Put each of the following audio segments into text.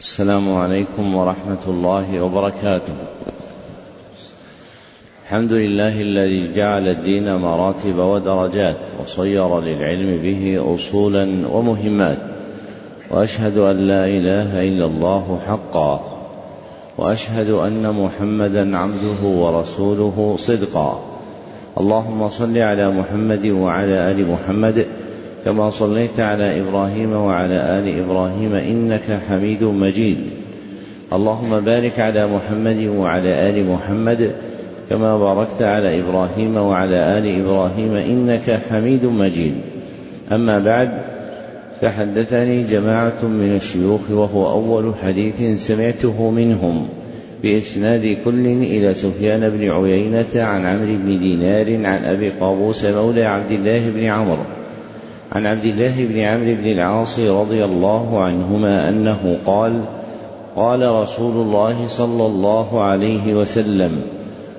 السلام عليكم ورحمة الله وبركاته. الحمد لله الذي جعل الدين مراتب ودرجات وصير للعلم به أصولا ومهمات. وأشهد أن لا إله إلا الله حقا. وأشهد أن محمدا عبده ورسوله صدقا. اللهم صل على محمد وعلى آل محمد كما صليت على إبراهيم وعلى آل إبراهيم إنك حميد مجيد. اللهم بارك على محمد وعلى آل محمد كما باركت على إبراهيم وعلى آل إبراهيم إنك حميد مجيد. أما بعد فحدثني جماعة من الشيوخ وهو أول حديث سمعته منهم بإسناد كل إلى سفيان بن عيينة عن عمرو بن دينار عن أبي قابوس مولى عبد الله بن عمرو عن عبد الله بن عمرو بن العاص رضي الله عنهما أنه قال قال رسول الله صلى الله عليه وسلم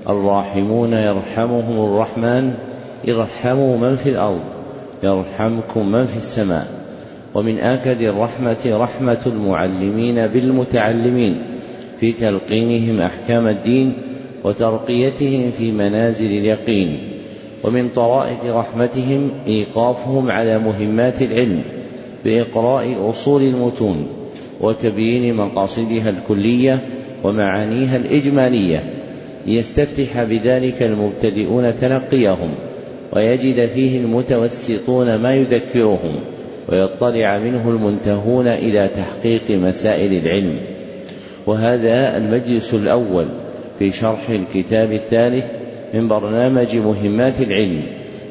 الراحمون يرحمهم الرحمن ارحموا من في الأرض يرحمكم من في السماء. ومن آكد الرحمة رحمة المعلمين بالمتعلمين في تلقينهم أحكام الدين وترقيتهم في منازل اليقين. ومن طرائق رحمتهم إيقافهم على مهمات العلم بإقراء أصول المتون وتبيين مقاصدها الكلية ومعانيها الإجمالية ليستفتح بذلك المبتدئون تلقيهم ويجد فيه المتوسطون ما يذكرهم ويطلع منه المنتهون إلى تحقيق مسائل العلم وهذا المجلس الأول في شرح الكتاب الثالث من برنامج مهمات العلم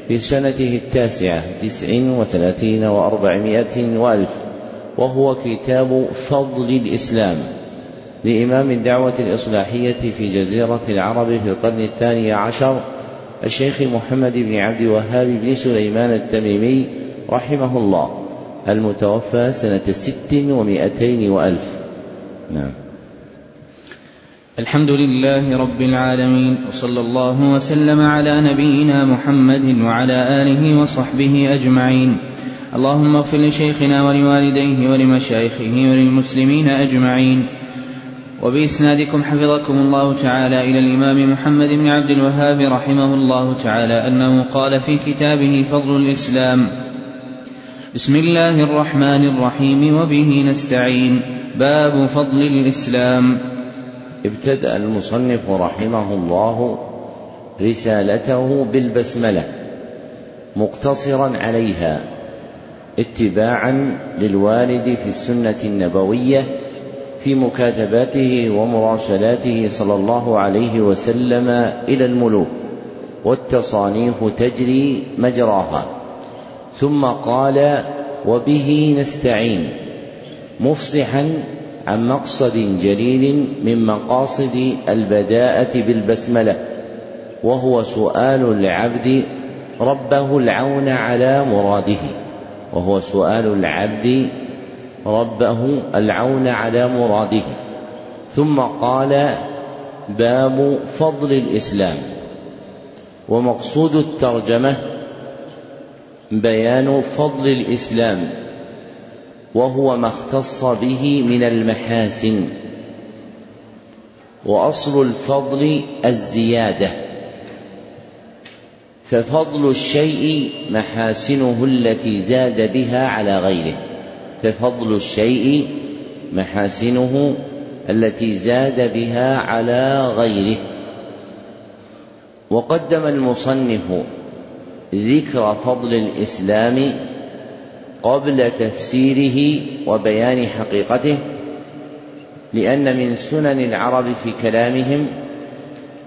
في سنته التاسعة تسع وثلاثين وأربعمائة وألف وهو كتاب فضل الإسلام لإمام الدعوة الإصلاحية في جزيرة العرب في القرن الثاني عشر الشيخ محمد بن عبد الوهاب بن سليمان التميمي رحمه الله المتوفى سنة ست ومائتين وألف. نعم. الحمد لله رب العالمين وصلى الله وسلم على نبينا محمد وعلى آله وصحبه أجمعين. اللهم اغفر لشيخنا ولوالديه ولمشايخه وللمسلمين أجمعين. وبإسنادكم حفظكم الله تعالى إلى الإمام محمد بن عبد الوهاب رحمه الله تعالى أنه قال في كتابه فضل الإسلام بسم الله الرحمن الرحيم وبه نستعين. باب فضل الإسلام. ابتدأ المصنف رحمه الله رسالته بالبسملة مقتصرا عليها اتباعا للوارد في السنة النبوية في مكاتباته ومراسلاته صلى الله عليه وسلم إلى الملوك والتصانيف تجري مجراها. ثم قال وبه نستعين مفصحا عن مقصد جليل من مقاصد البداءة بالبسملة وهو سؤال العبد ربه العون على مراده وهو سؤال العبد ربه العون على مراده. ثم قال باب فضل الإسلام. ومقصود الترجمة بيان فضل الإسلام. وهو ما اختص به من المحاسن. وأصل الفضل الزيادة. ففضل الشيء محاسنه التي زاد بها على غيره. ففضل الشيء محاسنه التي زاد بها على غيره. وقدم المصنف ذكر فضل الإسلام قبل تفسيره وبيان حقيقته لأن من سنن العرب في كلامهم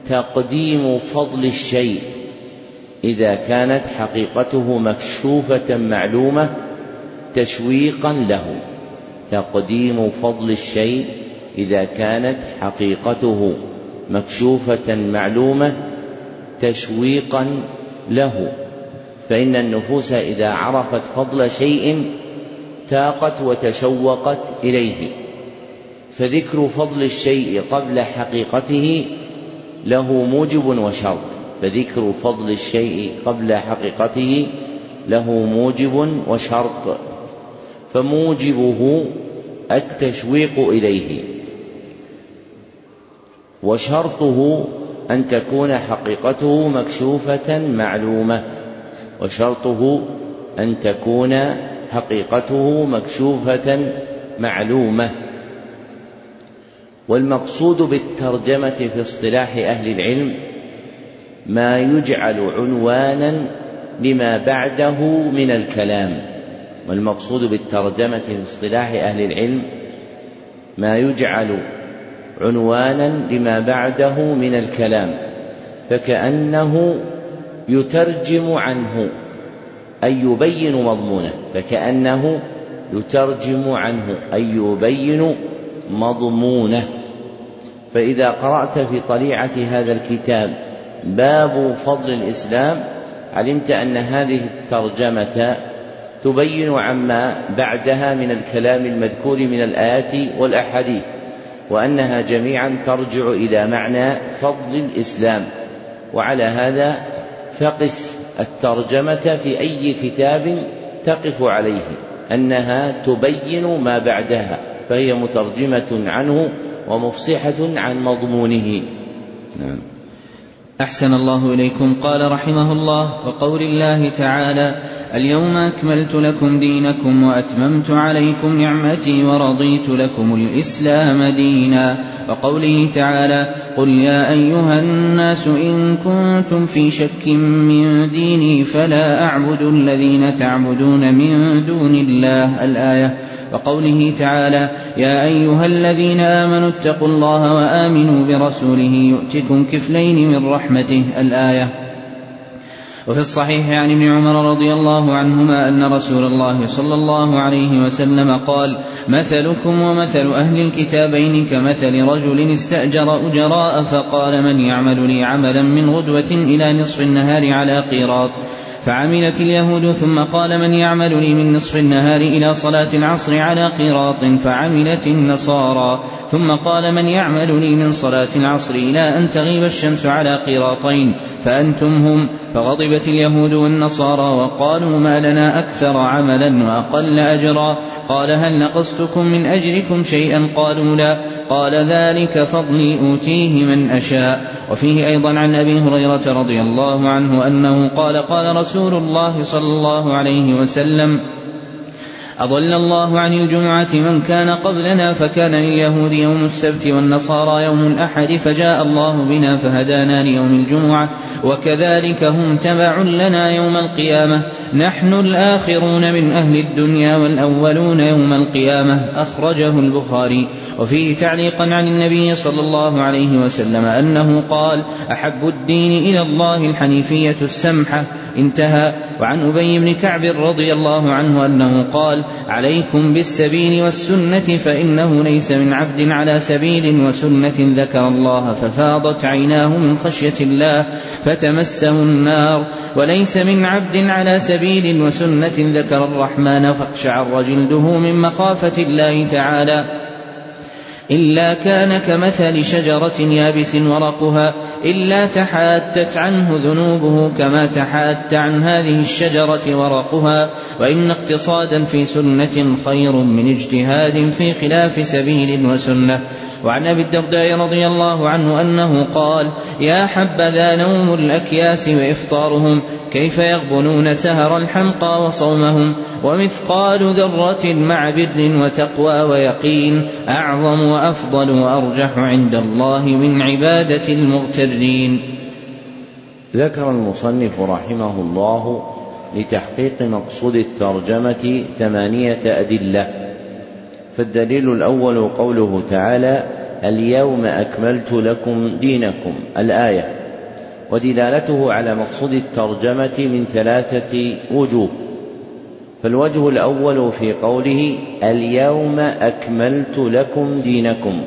تقديم فضل الشيء إذا كانت حقيقته مكشوفة معلومة تشويقا له. تقديم فضل الشيء إذا كانت حقيقته مكشوفة معلومة تشويقا له. فإن النفوس إذا عرفت فضل شيء تاقت وتشوقت إليه. فذكر فضل الشيء قبل حقيقته له موجب وشرط. فذكر فضل الشيء قبل حقيقته له موجب وشرط. فموجبه التشويق إليه. وشرطه أن تكون حقيقته مكشوفة معلومة. وشرطه أن تكون حقيقته مكشوفة معلومة. والمقصود بالترجمة في اصطلاح أهل العلم ما يجعل عنوانا لما بعده من الكلام. والمقصود بالترجمة في اصطلاح أهل العلم ما يجعل عنوانا لما بعده من الكلام. فكأنه يترجم عنه أي يبين مضمونه فكأنه يترجم عنه أي يبين مضمونه. فإذا قرأت في طليعة هذا الكتاب باب فضل الإسلام علمت أن هذه الترجمة تبين عما بعدها من الكلام المذكور من الآيات والأحاديث وأنها جميعا ترجع إلى معنى فضل الإسلام. وعلى هذا فقس الترجمة في أي كتاب تقف عليه أنها تبين ما بعدها فهي مترجمة عنه ومفصحة عن مضمونه. نعم. أحسن الله إليكم. قال رحمه الله وقول الله تعالى اليوم أكملت لكم دينكم وأتممت عليكم نعمتي ورضيت لكم الإسلام دينا. وقوله تعالى قل يا أيها الناس إن كنتم في شك من ديني فلا أعبد الذين تعبدون من دون الله. الآية وقوله تعالى يا أيها الذين آمنوا اتقوا الله وآمنوا برسوله يؤتكم كفلين من رحمته الآية. وفي الصحيح عن ابن عمر رضي الله عنهما أن رسول الله صلى الله عليه وسلم قال مثلكم ومثل أهل الكتابين كمثل رجل استأجر أجراء فقال من يعمل لي عملا من غدوة إلى نصف النهار على قيراط فعملت اليهود ثم قال من يعمل لي من نصف النهار إلى صلاة العصر على قراط فعملت النصارى ثم قال من يعمل لي من صلاة العصر إلى أن تغيب الشمس على قراطين فأنتم هم فغضبت اليهود والنصارى وقالوا ما لنا أكثر عملا وأقل أجرا قال هل نقصتكم من أجركم شيئا قالوا لا قال ذلك فضلي أوتيه من أشاء وفيه أيضا عن أبي هريرة رضي الله عنه أنه قال قال رسول الله صلى الله عليه وسلم أضل الله عن الجمعة من كان قبلنا فكان لليهود يوم السبت والنصارى يوم الأحد فجاء الله بنا فهدانا ليوم الجمعة وكذلك هم تبع لنا يوم القيامة نحن الآخرون من أهل الدنيا والأولون يوم القيامة أخرجه البخاري وفيه تعليقا عن النبي صلى الله عليه وسلم أنه قال أحب الدين إلى الله الحنيفية السمحة انتهى وعن أبي بن كعب رضي الله عنه أنه قال عليكم بالسبيل والسنة فإنه ليس من عبد على سبيل وسنة ذكر الله ففاضت عيناه من خشية الله فتمسه النار وليس من عبد على سبيل وسنة ذكر الرحمن فاقشعر جلده من مخافة الله تعالى إلا كان كمثل شجرة يابس ورقها إلا تحاتت عنه ذنوبه كما تحات عن هذه الشجرة ورقها وإن اقتصادا في سنة خير من اجتهاد في خلاف سبيل وسنة. وعن أبي الدرداء رضي الله عنه أنه قال يا حبذا نوم الأكياس وإفطارهم كيف يغبنون سهر الحمقى وصومهم؟ ومثقال ذرة مع بر وتقوى ويقين أعظم وأفضل وأرجح عند الله من عبادة المغترين. ذكر المصنف رحمه الله لتحقيق مقصود الترجمة ثمانية أدلة. فالدليل الأول قوله تعالى اليوم أكملت لكم دينكم الآية. ودلالته على مقصود الترجمة من ثلاثة وجوه. فالوجه الأول في قوله اليوم أكملت لكم دينكم.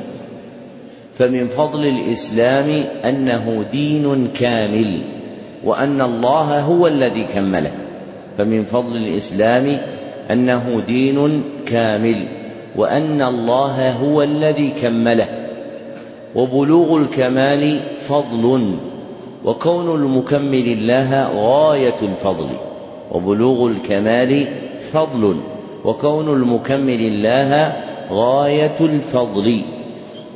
فمن فضل الإسلام أنه دين كامل وأن الله هو الذي كمله. فمن فضل الإسلام أنه دين كامل. وأن الله هو الذي كمله. وبلوغ الكمال فضل وكون المكمل الله غاية الفضل. وبلوغ الكمال فضل وكون المكمل الله غاية الفضل.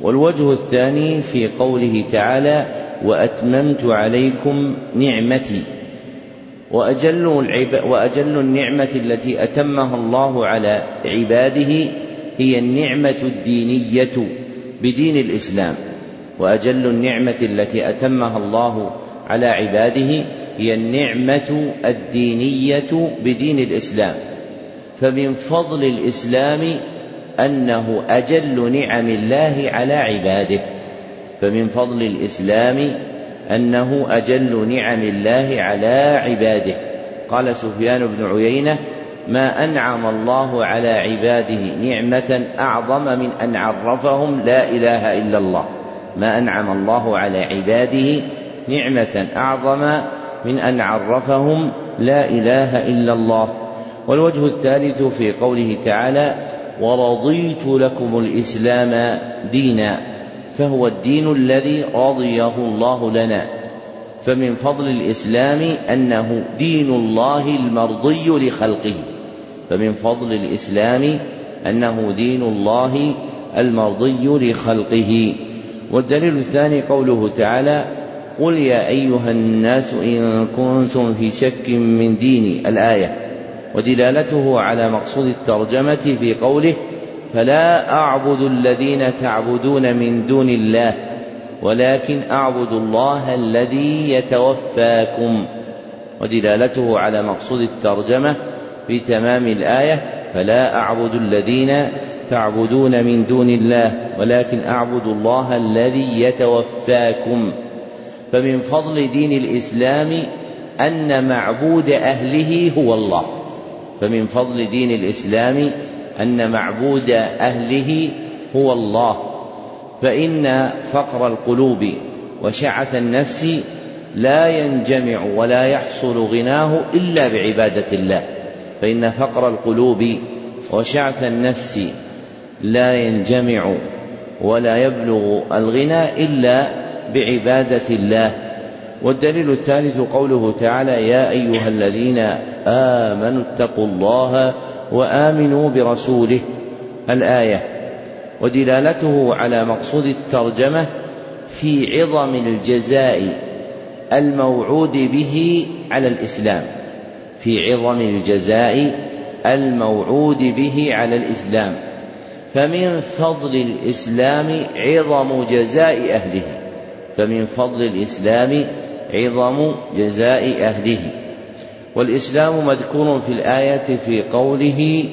والوجه الثاني في قوله تعالى وأتممت عليكم نعمتي. وأجل, وأجل النعمة التي أتمها الله على عباده هي النعمة الدينية بدين الإسلام وأجل النعمة التي أتمها الله على عباده هي النعمة الدينية بدين الإسلام. فمن فضل الإسلام أنه أجل نعم الله على عباده. فمن فضل الإسلام أنه أجل نعم الله على عباده. قال سفيان بن عيينة ما أنعم الله على عباده نعمة أعظم من أن عرفهم لا إله إلا الله. ما أنعم الله على عباده نعمة أعظم من أن عرفهم لا إله إلا الله. والوجه الثالث في قوله تعالى ورضيت لكم الإسلام دينا فهو الدين الذي رضيه الله لنا. فمن فضل الإسلام أنه دين الله المرضي لخلقه. فمن فضل الإسلام أنه دين الله المرضي لخلقه. والدليل الثاني قوله تعالى قل يا أيها الناس إن كنتم في شك من ديني الآية. ودلالته على مقصود الترجمة في قوله فلا أعبد الذين تعبدون من دون الله ولكن أعبد الله الذي يتوفاكم. ودلالته على مقصود الترجمة في تمام الآية فلا أعبد الذين تعبدون من دون الله ولكن أعبد الله الذي يتوفاكم. فمن فضل دين الإسلام أن معبود أهله هو الله. فمن فضل دين الإسلام أن معبود أهله هو الله. فإن فقر القلوب وشعث النفس لا ينجمع ولا يحصل غناه إلا بعبادة الله. فإن فقر القلوب وشعث النفس لا ينجمع ولا يبلغ الغنى إلا بعبادة الله. والدليل الثالث قوله تعالى يا أيها الذين آمنوا اتقوا الله وآمنوا برسوله. الآية ودلالته على مقصود الترجمة في عظم الجزاء الموعود به على الإسلام. في عظم الجزاء الموعود به على الإسلام فمن فضل الإسلام عظم جزاء أهله فمن فضل الإسلام عظم جزاء أهله. والإسلام مذكور في الآية في قوله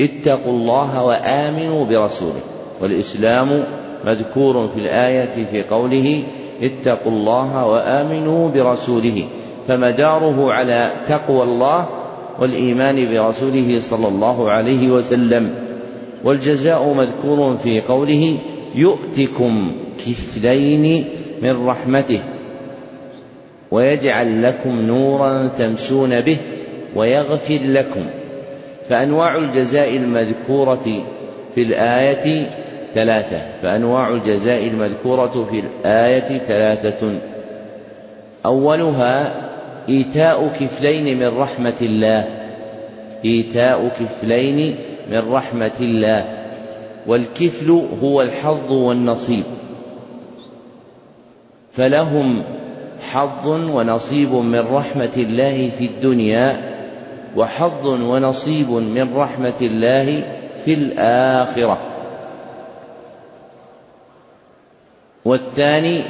اتقوا الله وآمنوا برسوله. والإسلام مذكور في الآية في قوله اتقوا الله وآمنوا برسوله. فمداره على تقوى الله والإيمان برسوله صلى الله عليه وسلم. والجزاء مذكور في قوله يؤتكم كفلين من رحمته ويجعل لكم نورا تمشون به ويغفر لكم. فأنواع الجزاء المذكورة في الآية ثلاثة. فأنواع الجزاء المذكورة في الآية ثلاثة. أولها إيتاء كفلين من رحمة الله. إيتاء كفلين من رحمة الله. والكفل هو الحظ والنصيب. فلهم حظ ونصيب من رحمة الله في الدنيا وحظ ونصيب من رحمة الله في الآخرة. والثاني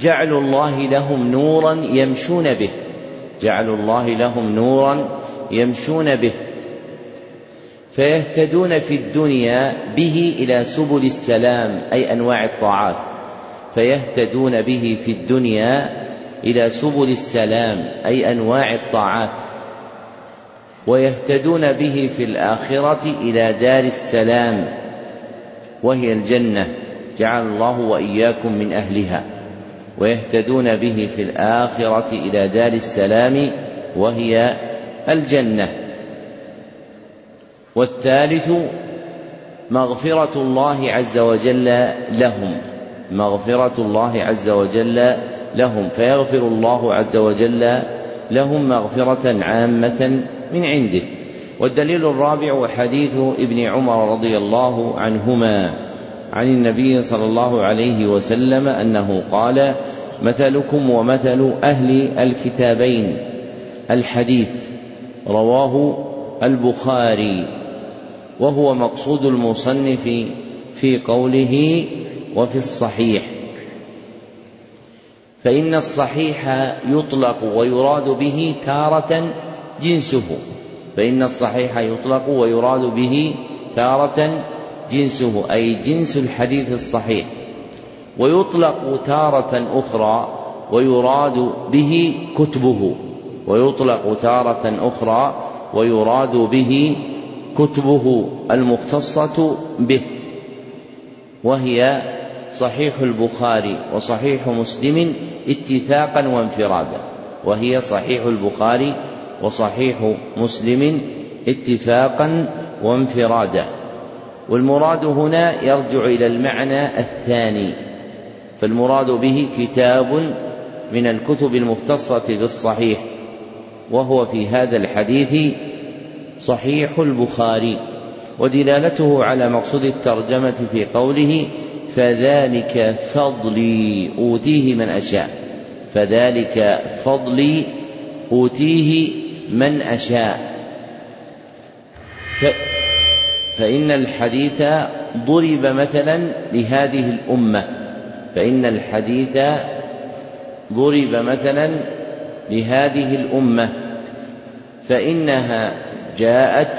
جعل الله لهم نورا يمشون به. جعل الله لهم نورا يمشون به فيهتدون في الدنيا به إلى سبل السلام أي أنواع الطاعات فيهتدون به في الدنيا إلى سبل السلام أي أنواع الطاعات ويهتدون به في الآخرة إلى دار السلام وهي الجنة جعل الله وإياكم من أهلها. ويهتدون به في الآخرة إلى دار السلام وهي الجنة. والثالث مغفرة الله عز وجل لهم. مغفرة الله عز وجل لهم. فيغفر الله عز وجل لهم مغفرة عامة من عنده. والدليل الرابع حديث ابن عمر رضي الله عنهما. عن النبي صلى الله عليه وسلم أنه قال مثلكم ومثل أهل الكتابين. الحديث رواه البخاري وهو مقصود المصنف في قوله وفي الصحيح. فإن الصحيح يطلق ويراد به تارة جنسه. فإن الصحيح يطلق ويراد به تارة جنسه أي جنس الحديث الصحيح. ويطلق تارة أخرى ويراد به كتبه. ويطلق تارة أخرى ويراد به كتبه المختصة به. وهي صحيح البخاري وصحيح مسلم اتفاقا وانفرادا. وهي صحيح البخاري وصحيح مسلم اتفاقا وانفرادا. والمراد هنا يرجع إلى المعنى الثاني فالمراد به كتاب من الكتب المختصة بالصحيح وهو في هذا الحديث صحيح البخاري ودلالته على مقصود الترجمة في قوله فذلك فضلي أوتيه من اشاء فذلك فضلي أوتيه من أشاء. فإن الحديث ضرب مثلا لهذه الأمة. فإن الحديث ضرب مثلا لهذه الأمة. فإنها جاءت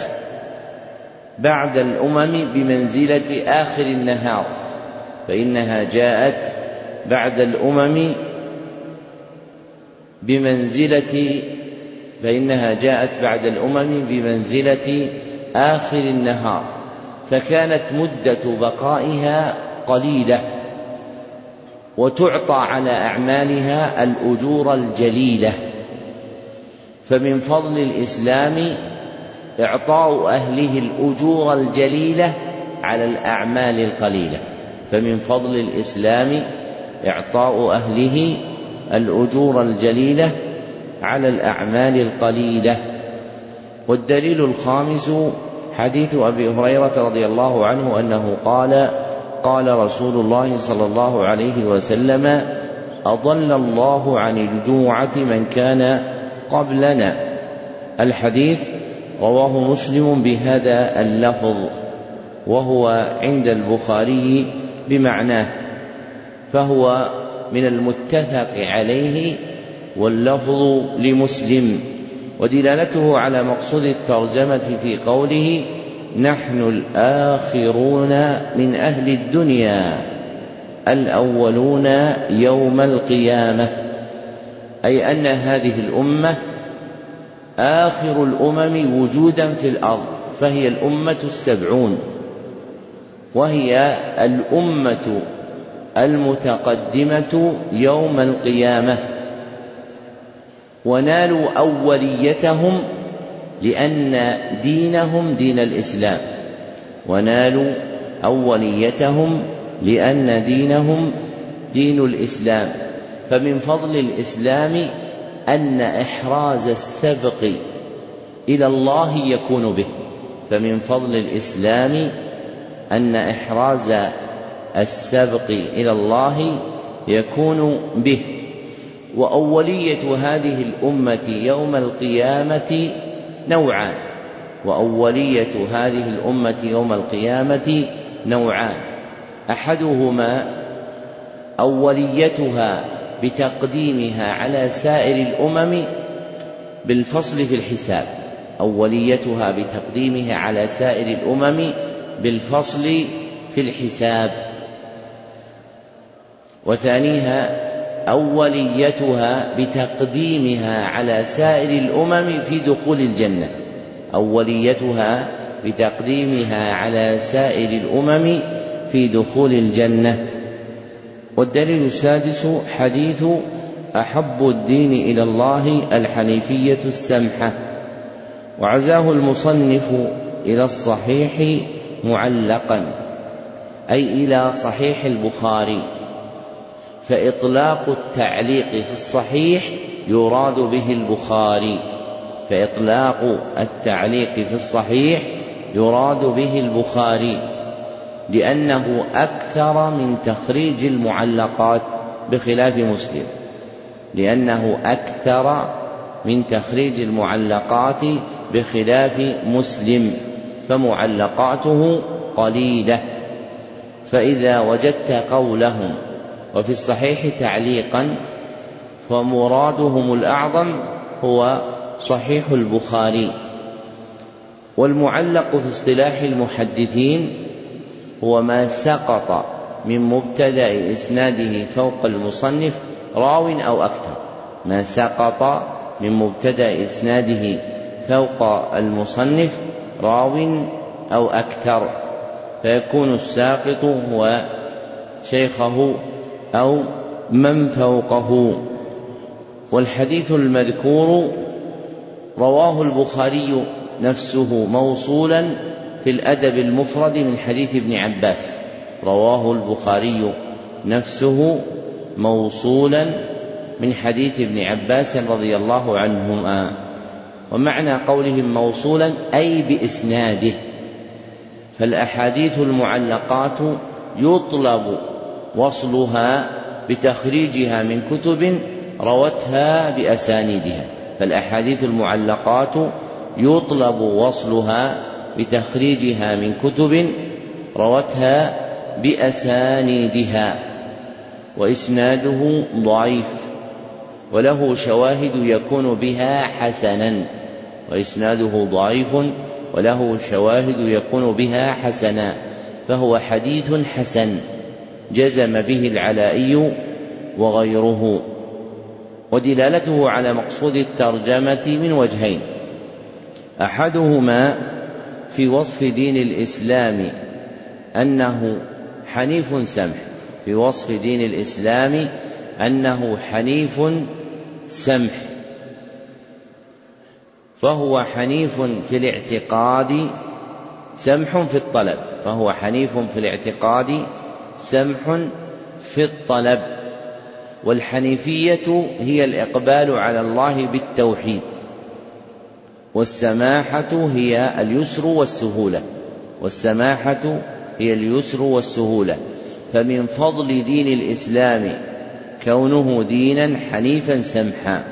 بعد الأمم بمنزلة آخر النهار. فإنها جاءت بعد الأمم بمنزلة فإنها جاءت بعد الأمم بمنزلة آخر النهار فكانت مدة بقائها قليلة وتعطى على أعمالها الأجور الجليلة. فمن فضل الإسلام إعطاء أهله الأجور الجليلة على الأعمال القليلة. فمن فضل الإسلام إعطاء أهله الأجور الجليلة على الأعمال القليلة. والدليل الخامس حديث أبي هريرة رضي الله عنه أنه قال قال رسول الله صلى الله عليه وسلم أضل الله عن الجوعة من كان قبلنا. الحديث رواه مسلم بهذا اللفظ وهو عند البخاري بمعناه فهو من المتفق عليه واللفظ لمسلم. ودلالته على مقصود الترجمة في قوله نحن الآخرون من أهل الدنيا الأولون يوم القيامة. أي أن هذه الأمة آخر الأمم وجودا في الأرض فهي الأمة السبعون. وهي الأمة المتقدمة يوم القيامة. ونالوا أوليتهم لأن دينهم دين الإسلام. ونالوا أوليتهم لأن دينهم دين الإسلام. فمن فضل الإسلام أن إحراز السبق إلى الله يكون به. فمن فضل الإسلام أن إحراز السبق إلى الله يكون به. وأولية هذه الأمة يوم القيامة نوعان. وأولية هذه الأمة يوم القيامة نوعان. أحدهما أوليتها بتقديمها على سائر الأمم بالفصل في الحساب. أوليتها بتقديمها على سائر الأمم بالفصل في الحساب. وثانيها أوليتها بتقديمها على سائر الأمم في دخول الجنة. أوليتها بتقديمها على سائر الأمم في دخول الجنة. والدليل السادس حديث أحب الدين إلى الله الحنيفية السمحة. وعزاه المصنف إلى الصحيح معلقا أي إلى صحيح البخاري. فإطلاق التعليق في الصحيح يراد به البخاري. فإطلاق التعليق في الصحيح يراد به البخاري لأنه أكثر من تخريج المعلقات بخلاف مسلم لأنه أكثر من تخريج المعلقات بخلاف مسلم فمعلقاته قليلة. فإذا وجدت قولهم وفي الصحيح تعليقا فمرادهم الأعظم هو صحيح البخاري. والمعلق في اصطلاح المحدثين هو ما سقط من مبتدأ إسناده فوق المصنف راو أو أكثر. ما سقط من مبتدأ إسناده فوق المصنف راو أو أكثر. فيكون الساقط هو شيخه أو من فوقه. والحديث المذكور رواه البخاري نفسه موصولا في الأدب المفرد من حديث ابن عباس. رواه البخاري نفسه موصولا من حديث ابن عباس رضي الله عنهما. ومعنى قولهم موصولا أي بإسناده. فالأحاديث المعلقات يطلب وصلها بتخريجها من كتب روتها بأسانيدها. فالأحاديث المعلقات يطلب وصلها بتخريجها من كتب روتها بأسانيدها. وإسناده ضعيف وله شواهد يكون بها حسنا. وإسناده ضعيف وله شواهد يكون بها حسنا. فهو حديث حسن. جزم به العلائي وغيره ودلالته على مقصود الترجمة من وجهين. أحدهما في وصف دين الإسلام أنه حنيف سمح في وصف دين الإسلام أنه حنيف سمح فهو حنيف في الاعتقاد سمح في الطلب فهو حنيف في الاعتقاد سمح في الطلب والحنيفية هي الإقبال على الله بالتوحيد والسماحة هي اليسر والسهولة والسماحة هي اليسر والسهولة. فمن فضل دين الإسلام كونه دينا حنيفا سمحا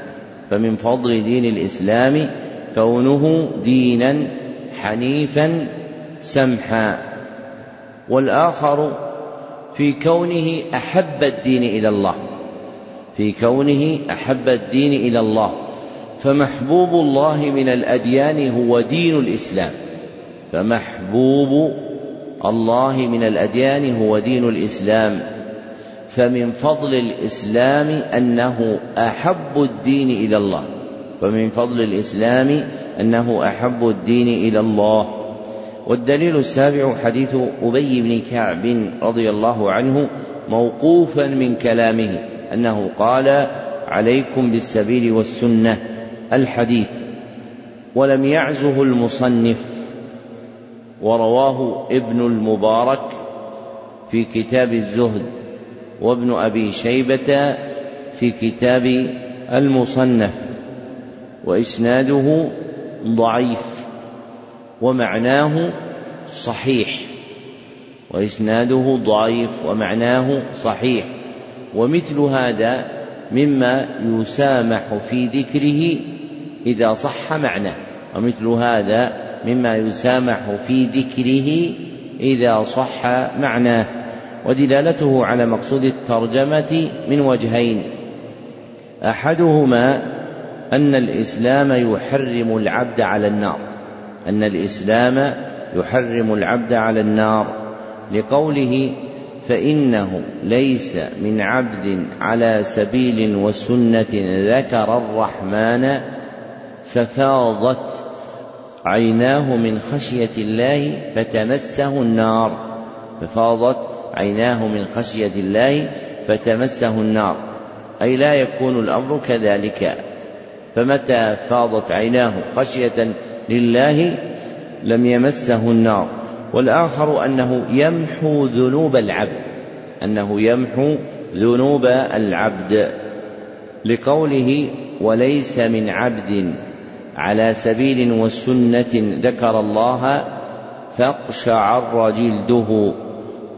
فمن فضل دين الإسلام كونه دينا حنيفا سمحا. والآخر في كونه أحب الدين إلى الله. في كونه أحب الدين إلى الله. فمحبوب الله من الأديان هو دين الإسلام. فمحبوب الله من الأديان هو دين الإسلام. فمن فضل الإسلام أنه أحب الدين إلى الله. فمن فضل الإسلام أنه أحب الدين إلى الله. والدليل السابع حديث أبي بن كعب رضي الله عنه موقوفا من كلامه أنه قال عليكم بالسبيل والسنة الحديث. ولم يعزه المصنف ورواه ابن المبارك في كتاب الزهد وابن أبي شيبة في كتاب المصنف وإسناده ضعيف. ومعناه صحيح وإسناده ضعيف ومعناه صحيح ومثل هذا مما يسامح في ذكره إذا صح معناه ومثل هذا مما يسامح في ذكره إذا صح معناه ودلالته على مقصود الترجمة من وجهين. أحدهما أن الإسلام يحرم العبد على النار. أن الإسلام يحرم العبد على النار. لقوله فإنه ليس من عبد على سبيل وسنة ذكر الرحمن ففاضت عيناه من خشية الله فتمسه النار. ففاضت عيناه من خشية الله فتمسه النار. أي لا يكون الأمر كذلك. فمتى فاضت عيناه خشية لله لم يمسه النار. والآخر أنه يمحو ذنوب العبد أنه يمحو ذنوب العبد. لقوله وليس من عبد على سبيل وسنة ذكر الله فاقشعر جلده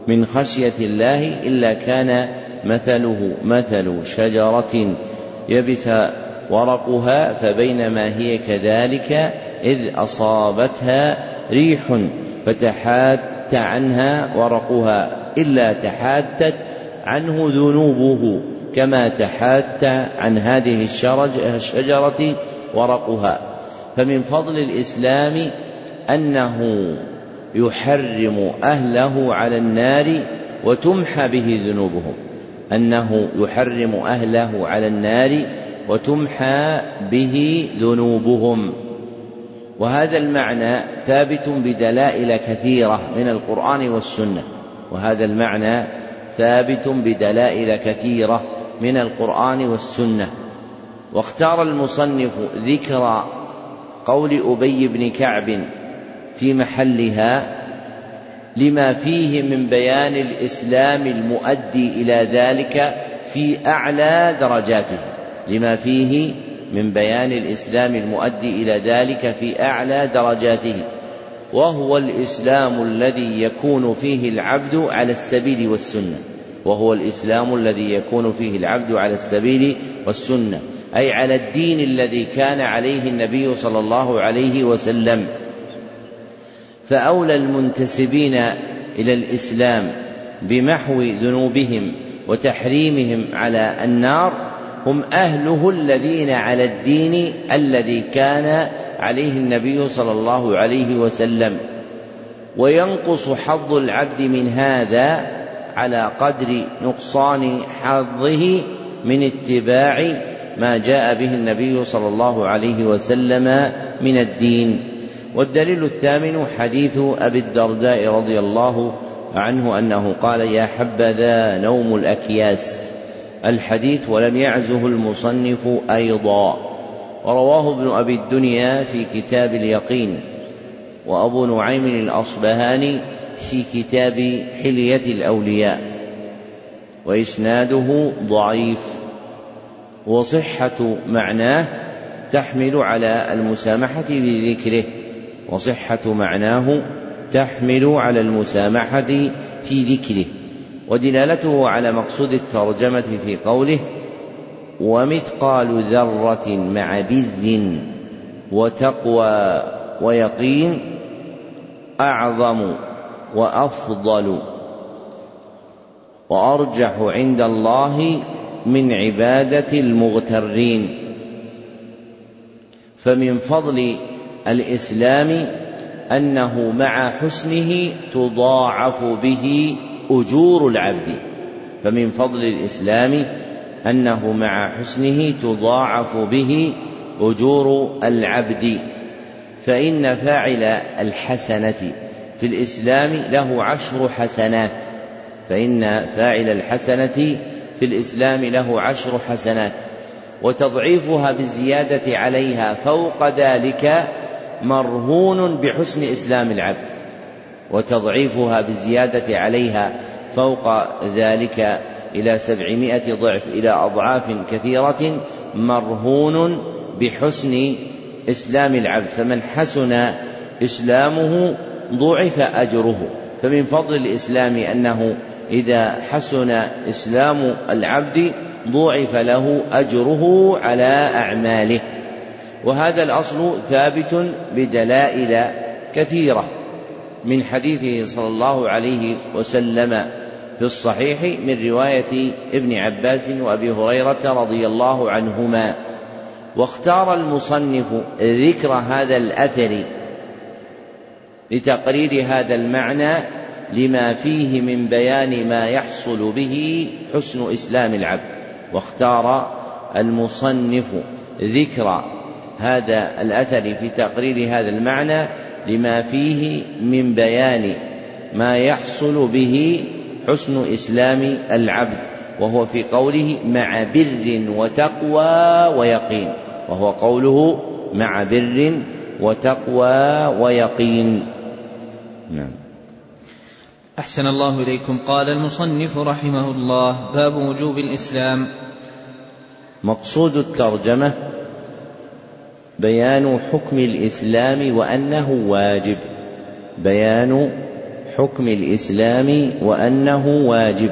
من خشية الله إلا كان مثله مثل شجرة يبس ورقها فبينما هي كذلك إذ أصابتها ريح فتحات عنها ورقها إلا تحاتت عنه ذنوبه كما تحات عن هذه الشجرة ورقها. فمن فضل الإسلام أنه يحرم أهله على النار وتمحى به ذنوبهم أنه يحرم أهله على النار وتمحى به ذنوبهم. وهذا المعنى ثابت بدلائل كثيرة من القرآن والسنة. وهذا المعنى ثابت بدلائل كثيرة من القرآن والسنة. واختار المصنف ذكر قول أبي بن كعب في محلها لما فيه من بيان الإسلام المؤدي إلى ذلك في أعلى درجاته. لما فيه من بيان الإسلام المؤدي إلى ذلك في أعلى درجاته وهو الإسلام الذي يكون فيه العبد على السبيل والسنة وهو الإسلام الذي يكون فيه العبد على السبيل والسنة أي على الدين الذي كان عليه النبي صلى الله عليه وسلم. فأولى المنتسبين إلى الإسلام بمحو ذنوبهم وتحريمهم على النار هم أهله الذين على الدين الذي كان عليه النبي صلى الله عليه وسلم. وينقص حظ العبد من هذا على قدر نقصان حظه من اتباع ما جاء به النبي صلى الله عليه وسلم من الدين. والدليل الثامن حديث أبي الدرداء رضي الله عنه أنه قال يا حبذا نوم الأكياس. الحديث ولم يعزه المصنف أيضا. ورواه ابن أبي الدنيا في كتاب اليقين وأبو نعيم الأصبهاني في كتاب حلية الأولياء وإسناده ضعيف. وصحة معناه تحمل على المسامحة بذكره وصحة معناه تحمل على المسامحة في ذكره. ودلالته على مقصود الترجمة في قوله ومثقال ذرة مع بر وتقوى ويقين أعظم وأفضل وأرجح عند الله من عبادة المغترين. فمن فضل الإسلام أنه مع حسنه تضاعف به أجور العبد فمن فضل الإسلام أنه مع حسنه تضاعف به أجور العبد. فإن فاعل الحسنة في الإسلام له عشر حسنات. فإن فاعل الحسنة في الإسلام له عشر حسنات. وتضعيفها بالزيادة عليها فوق ذلك مرهون بحسن إسلام العبد. وتضعيفها بالزيادة عليها فوق ذلك إلى سبعمائة ضعف إلى أضعاف كثيرة مرهون بحسن إسلام العبد. فمن حسن إسلامه ضعف أجره. فمن فضل الإسلام أنه إذا حسن إسلام العبد ضعف له أجره على أعماله. وهذا الأصل ثابت بدلائل كثيرة. من حديثه صلى الله عليه وسلم في الصحيح من رواية ابن عباس وأبي هريرة رضي الله عنهما. واختار المصنف ذكر هذا الأثر لتقرير هذا المعنى لما فيه من بيان ما يحصل به حسن إسلام العبد. واختار المصنف ذكر هذا الأثر في تقرير هذا المعنى لما فيه من بيان ما يحصل به حسن إسلام العبد وهو في قوله مع بر وتقوى ويقين وهو قوله مع بر وتقوى ويقين. نعم. أحسن الله إليكم. قال المصنف رحمه الله باب وجوب الإسلام. مقصود الترجمة بيان حكم الإسلام وأنه واجب. بيان حكم الإسلام وأنه واجب.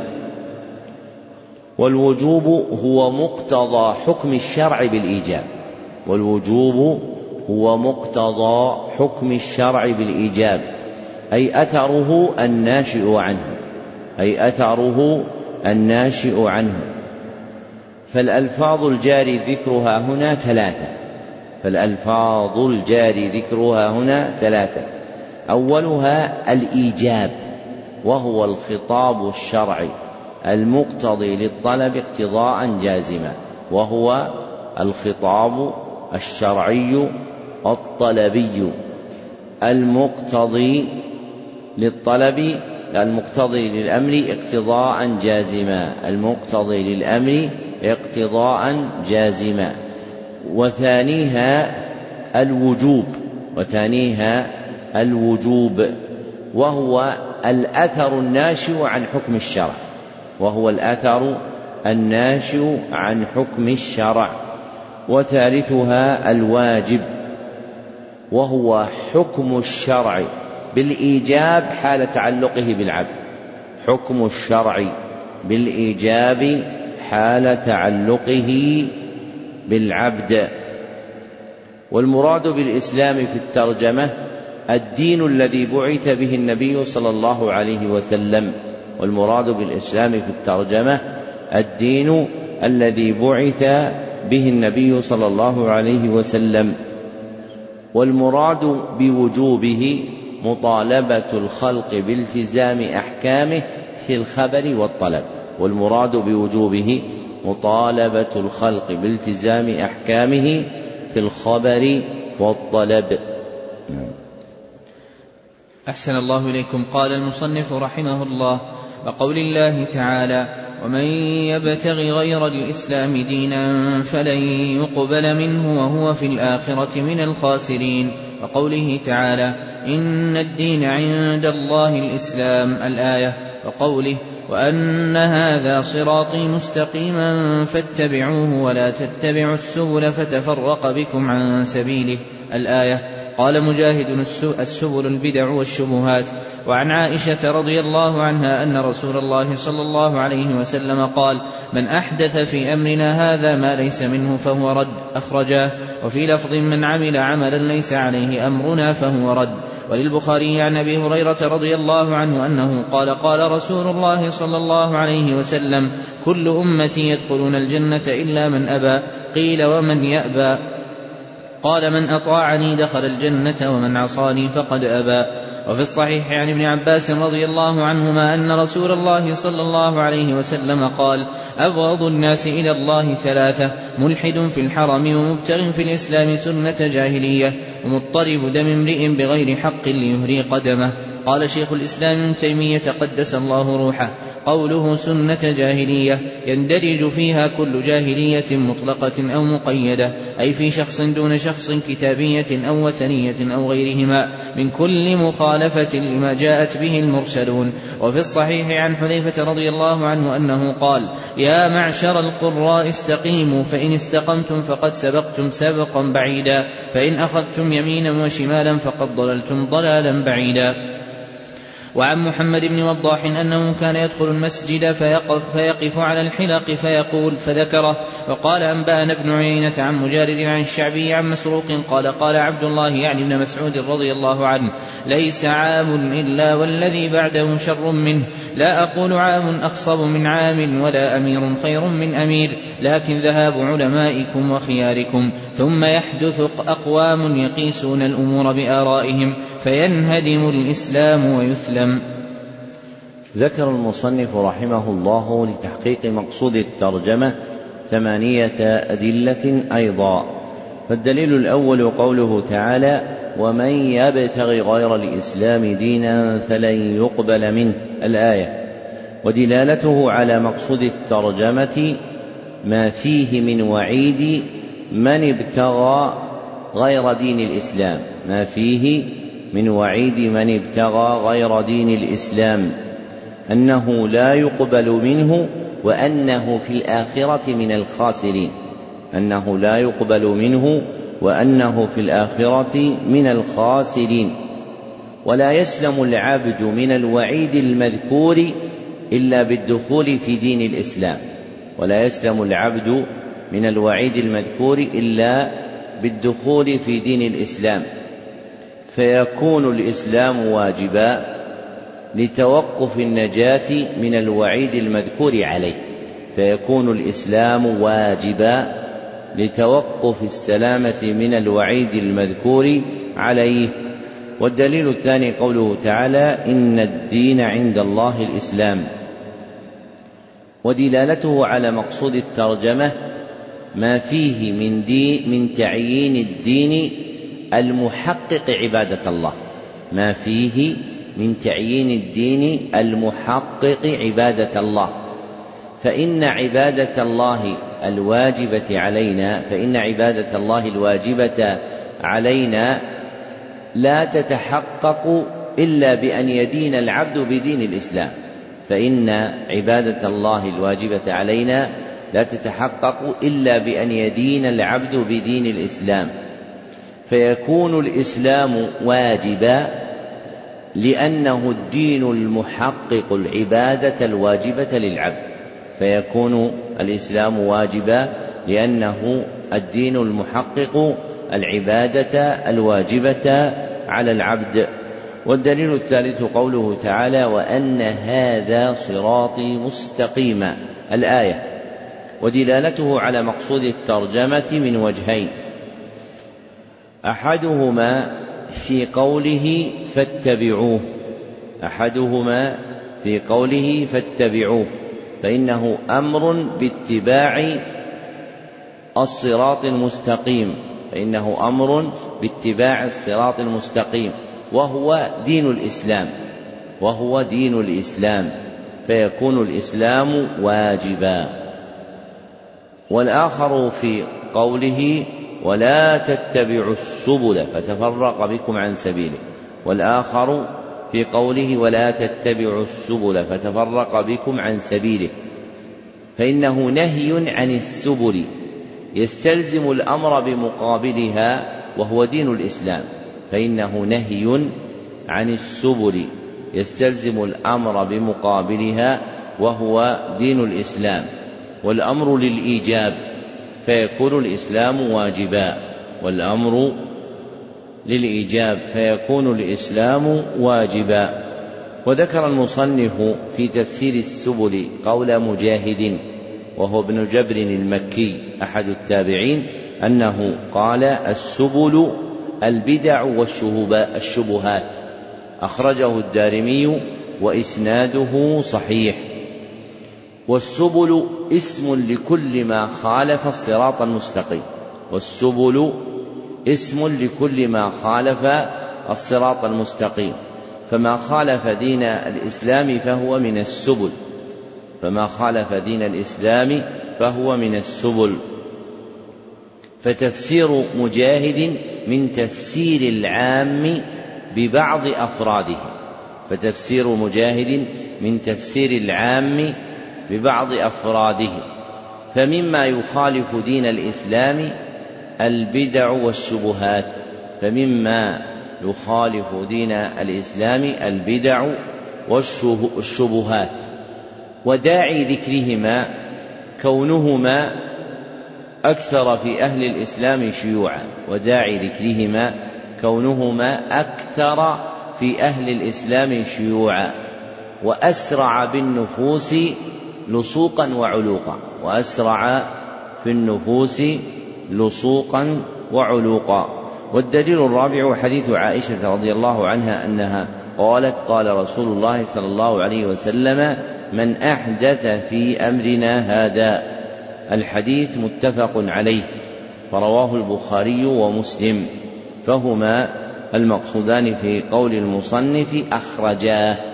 والوجوب هو مقتضى حكم الشرع بالإيجاب. والوجوب هو مقتضى حكم الشرع بالإيجاب. أي أثره الناشئ عنه. أي أثره الناشئ عنه. فالألفاظ الجاري ذكرها هنا ثلاثة. فالألفاظ الجاري ذكرها هنا ثلاثة. أولها الإيجاب وهو الخطاب الشرعي المقتضي للطلب اقتضاء جازما وهو الخطاب الشرعي الطلبي المقتضي للطلب المقتضي للأمر اقتضاء جازما المقتضي للأمر اقتضاء جازما. وثانيها الوجوب وثانيها الوجوب وهو الأثر الناشئ عن حكم الشرع وهو الأثر الناشئ عن حكم الشرع وثالثها الواجب وهو حكم الشرع بالإيجاب حال تعلقه بالعبد حكم الشرع بالإيجاب حال تعلقه بالعبد. والمراد بالإسلام في الترجمة الدين الذي بعث به النبي صلى الله عليه وسلم. والمراد بالإسلام في الترجمة الدين الذي بعث به النبي صلى الله عليه وسلم. والمراد بوجوبه مطالبة الخلق بالتزام أحكامه في الخبر والطلب. والمراد بوجوبه مطالبة الخلق بالتزام أحكامه في الخبر والطلب. أحسن الله إليكم. قال المصنف رحمه الله وقول الله تعالى ومن يبتغ غير الإسلام دينا فلن يقبل منه وهو في الآخرة من الخاسرين. وقوله تعالى إن الدين عند الله الإسلام الآية. وقوله وأن هذا صراطي مستقيما فاتبعوه ولا تتبعوا السبل فتفرق بكم عن سبيله. الآية قال مجاهد السبل البدع والشبهات وعن عائشة رضي الله عنها أن رسول الله صلى الله عليه وسلم قال من أحدث في أمرنا هذا ما ليس منه فهو رد أخرجاه وفي لفظ من عمل عملا ليس عليه أمرنا فهو رد. وللبخاري عن أبي هريرة رضي الله عنه أنه قال قال رسول الله صلى الله عليه وسلم كل أمتي يدخلون الجنة إلا من أبى قيل ومن يأبى. قال من أطاعني دخل الجنة ومن عصاني فقد أبى. وفي الصحيح عن ابن عباس رضي الله عنهما أن رسول الله صلى الله عليه وسلم قال أبغض الناس إلى الله ثلاثة ملحد في الحرم ومبتغ في الإسلام سنة جاهلية ومضطرب دم امرئ بغير حق ليهري قدمه قال شيخ الإسلام ابن تيمية قدس الله روحه. قوله سنة جاهلية يندرج فيها كل جاهلية مطلقة أو مقيدة أي في شخص دون شخص كتابية أو وثنية أو غيرهما من كل مخالفة لما جاءت به المرسلون. وفي الصحيح عن حذيفة رضي الله عنه أنه قال يا معشر القراء استقيموا فإن استقمتم فقد سبقتم سبقا بعيدا فإن أخذتم يمينا وشمالا فقد ضللتم ضلالا بعيدا. وعن محمد بن وضاح أنه كان يدخل المسجد فيقف, فيقف على الحلق فيقول فذكره وقال أنبأنا ابن عيينة عن مجارد عن الشعبي عن مسروق قال قال عبد الله يعني ابن مسعود رضي الله عنه ليس عام إلا والذي بعده شر منه لا أقول عام أخصب من عام ولا أمير خير من أمير لكن ذهاب علمائكم وخياركم ثم يحدث أقوام يقيسون الأمور بآرائهم فينهدم الإسلام ويثلم ذكر المصنف رحمه الله لتحقيق مقصود الترجمة ثمانية أدلة أيضا فالدليل الأول قوله تعالى ومن يبتغ غير الإسلام دينا فلن يقبل منه الآية ودلالته على مقصود الترجمة ما فيه من وعيد من ابتغى غير دين الإسلام ما فيه من وعيد من ابتغى غير دين الإسلام أنه لا يقبل منه وأنه في الآخرة من الخاسرين أنه لا يقبل منه وأنه في الآخرة من الخاسرين. ولا يسلم العبد من الوعيد المذكور إلا بالدخول في دين الإسلام ولا يسلم العبد من الوعيد المذكور إلا بالدخول في دين الإسلام. فيكون الإسلام واجبا لتوقف النجاة من الوعيد المذكور عليه. فيكون الإسلام واجبا لتوقف السلامة من الوعيد المذكور عليه. والدليل الثاني قوله تعالى إن الدين عند الله الإسلام. ودلالته على مقصود الترجمة ما فيه من دي من تعيين الدين المحقق عبادة الله. ما فيه من تعيين الدين المحقق عبادة الله. فإن عبادة الله الواجبة علينا فإن عبادة الله الواجبة علينا لا تتحقق إلا بأن يدين العبد بدين الإسلام. فإن عبادة الله الواجبة علينا لا تتحقق إلا بأن يدين العبد بدين الإسلام. فيكون الإسلام واجبا لأنه الدين المحقق العبادة الواجبة للعبد. فيكون الإسلام واجبا لأنه الدين المحقق العبادة الواجبة على العبد. والدليل الثالث قوله تعالى وأن هذا صراطي مستقيما. الآية ودلالته على مقصود الترجمة من وجهين أحدهما في قوله فاتبعوه. أحدهما في قوله فاتبعوه. فإنه أمر باتباع الصراط المستقيم. فإنه أمر باتباع الصراط المستقيم. وهو دين الإسلام. وهو دين الإسلام. فيكون الإسلام واجبا. والآخر في قوله ولا تتبعوا السبل فتفرق بكم عن سبيله. والآخر في قوله ولا تتبعوا السبل فتفرق بكم عن سبيله. فإنه نهي عن السبل يستلزم الأمر بمقابلها وهو دين الإسلام. فإنه نهي عن السبل يستلزم الأمر بمقابلها وهو دين الإسلام. والأمر للإيجاب فيكون الإسلام واجبا والأمر للإيجاب فيكون الإسلام واجبا. وذكر المصنف في تفسير السبل قول مجاهد وهو ابن جبر المكي أحد التابعين أنه قال السبل البدع والشبهات أخرجه الدارمي وإسناده صحيح. والسبل اسم لكل ما خالف الصراط المستقيم. والسبل اسم لكل ما خالف الصراط المستقيم. فما خالف دين الإسلام فهو من السبل. فما خالف دين الإسلام فهو من السبل. فتفسير مجاهد من تفسير العام ببعض أفراده. فتفسير مجاهد من تفسير العام ببعض أفراده فمما يخالف دين الإسلام البدع والشبهات فمما يخالف دين الإسلام البدع والشبهات وداعي ذكرهما كونهما أكثر في أهل الإسلام شيوعا. وداعي ذكرهما كونهما أكثر في أهل الإسلام شيوعا. وأسرع بالنفوس لصوقا وعلوقا وأسرع في النفوس لصوقا وعلوقا. والدليل الرابع حديث عائشة رضي الله عنها أنها قالت قال رسول الله صلى الله عليه وسلم من أحدث في أمرنا هذا. الحديث متفق عليه فرواه البخاري ومسلم فهما المقصودان في قول المصنف أخرجاه.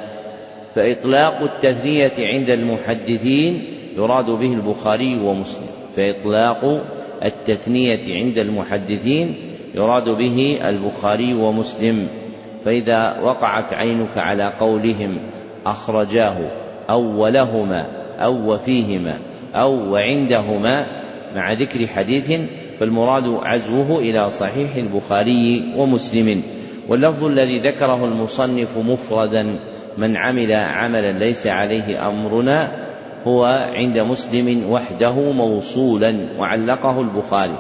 فإطلاق التثنية عند المحدثين يراد به البخاري ومسلم. فإطلاق التثنية عند المحدثين يراد به البخاري ومسلم. فإذا وقعت عينك على قولهم أخرجاه أو ولهما أو وفيهما أو وعندهما مع ذكر حديث فالمراد عزوه إلى صحيح البخاري ومسلم. واللفظ الذي ذكره المصنف مفردا من عمل عملا ليس عليه أمرنا هو عند مسلم وحده موصولا وعلقه البخاري.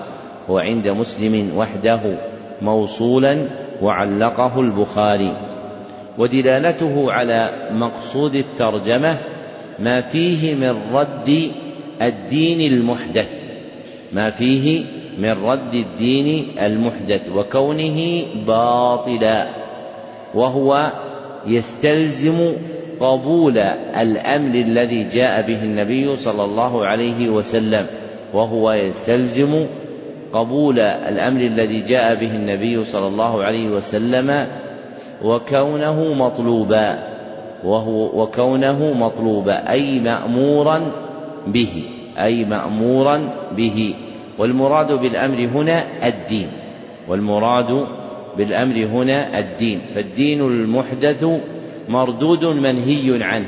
هو عند مسلم وحده موصولا وعلقه البخاري. ودلالته على مقصود الترجمة ما فيه من رد الدين المحدث. ما فيه من رد الدين المحدث وكونه باطلا. وهو يستلزم قبول الأمر الذي جاء به النبي صلى الله عليه وسلم وهو يستلزم قبول الأمر الذي جاء به النبي صلى الله عليه وسلم وكونه مطلوبا وهو وكونه مطلوبا أي مأمورا به أي مأمورا به. والمراد بالأمر هنا الدين والمراد بالأمر هنا الدين. فالدين المحدث مردود منهي عنه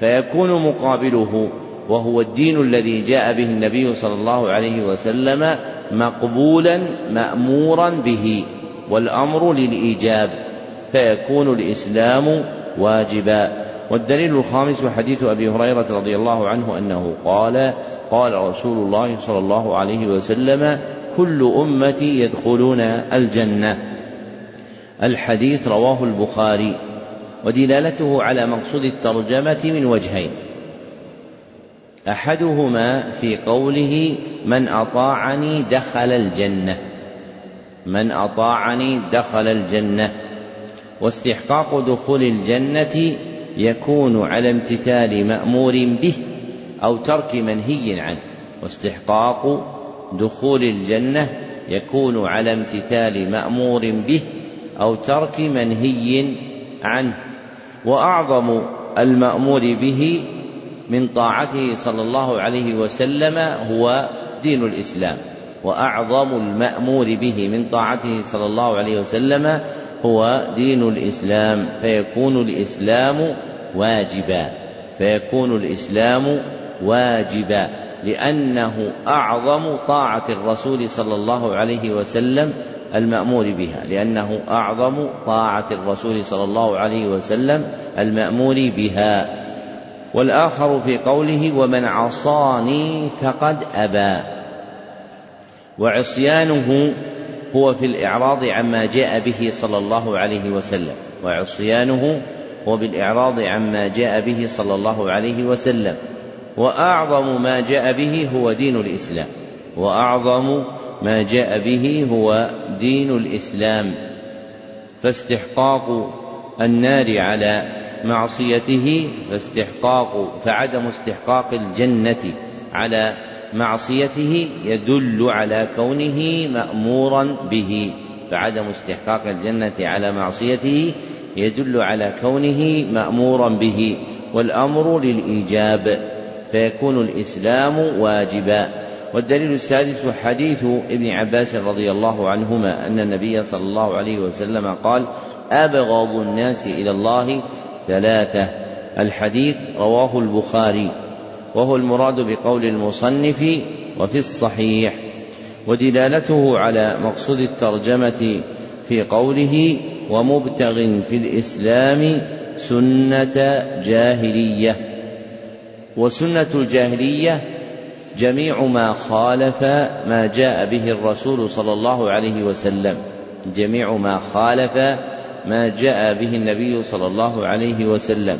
فيكون مقابله وهو الدين الذي جاء به النبي صلى الله عليه وسلم مقبولا مامورا به والأمر للإيجاب فيكون الإسلام واجبا. والدليل الخامس حديث أبي هريرة رضي الله عنه أنه قال قال رسول الله صلى الله عليه وسلم كل أمتي يدخلون الجنة. الحديث رواه البخاري ودلالته على مقصود الترجمة من وجهين. أحدهما في قوله من أطاعني دخل الجنة من أطاعني دخل الجنة واستحقاق دخول الجنة يكون على امتثال مأمور به أو ترك منهي عنه واستحقاق دخول الجنة يكون على امتثال مأمور به أو ترك منهي عنه وأعظم المأمور به من طاعته صلى الله عليه وسلم هو دين الإسلام وأعظم المأمور به من طاعته صلى الله عليه وسلم هو دين الإسلام فيكون الإسلام واجبا فيكون الإسلام واجبا لأنه أعظم طاعة الرسول صلى الله عليه وسلم المأمور بها لأنه أعظم طاعة الرسول صلى الله عليه وسلم المأمور بها. والآخر في قوله ومن عصاني فقد أبى وعصيانه هو في الإعراض عما جاء به صلى الله عليه وسلم. وعصيانه هو بالإعراض عما جاء به صلى الله عليه وسلم. وأعظم ما جاء به هو دين الإسلام. وأعظم ما جاء به هو دين الإسلام فاستحقاق النار على معصيته فاستحقاق فعدم استحقاق الجنة على معصيته يدل على كونه مأمورا به فعدم استحقاق الجنة على معصيته يدل على كونه مأمورا به والأمر للإيجاب فيكون الإسلام واجبا. والدليل السادس حديث ابن عباس رضي الله عنهما أن النبي صلى الله عليه وسلم قال أبغض الناس إلى الله ثلاثة. الحديث رواه البخاري وهو المراد بقول المصنف وفي الصحيح ودلالته على مقصود الترجمة في قوله ومبتغ في الإسلام سنة جاهلية. وسنة الجاهلية جميع ما خالف ما جاء به الرسول صلى الله عليه وسلم. جميع ما خالف ما جاء به النبي صلى الله عليه وسلم.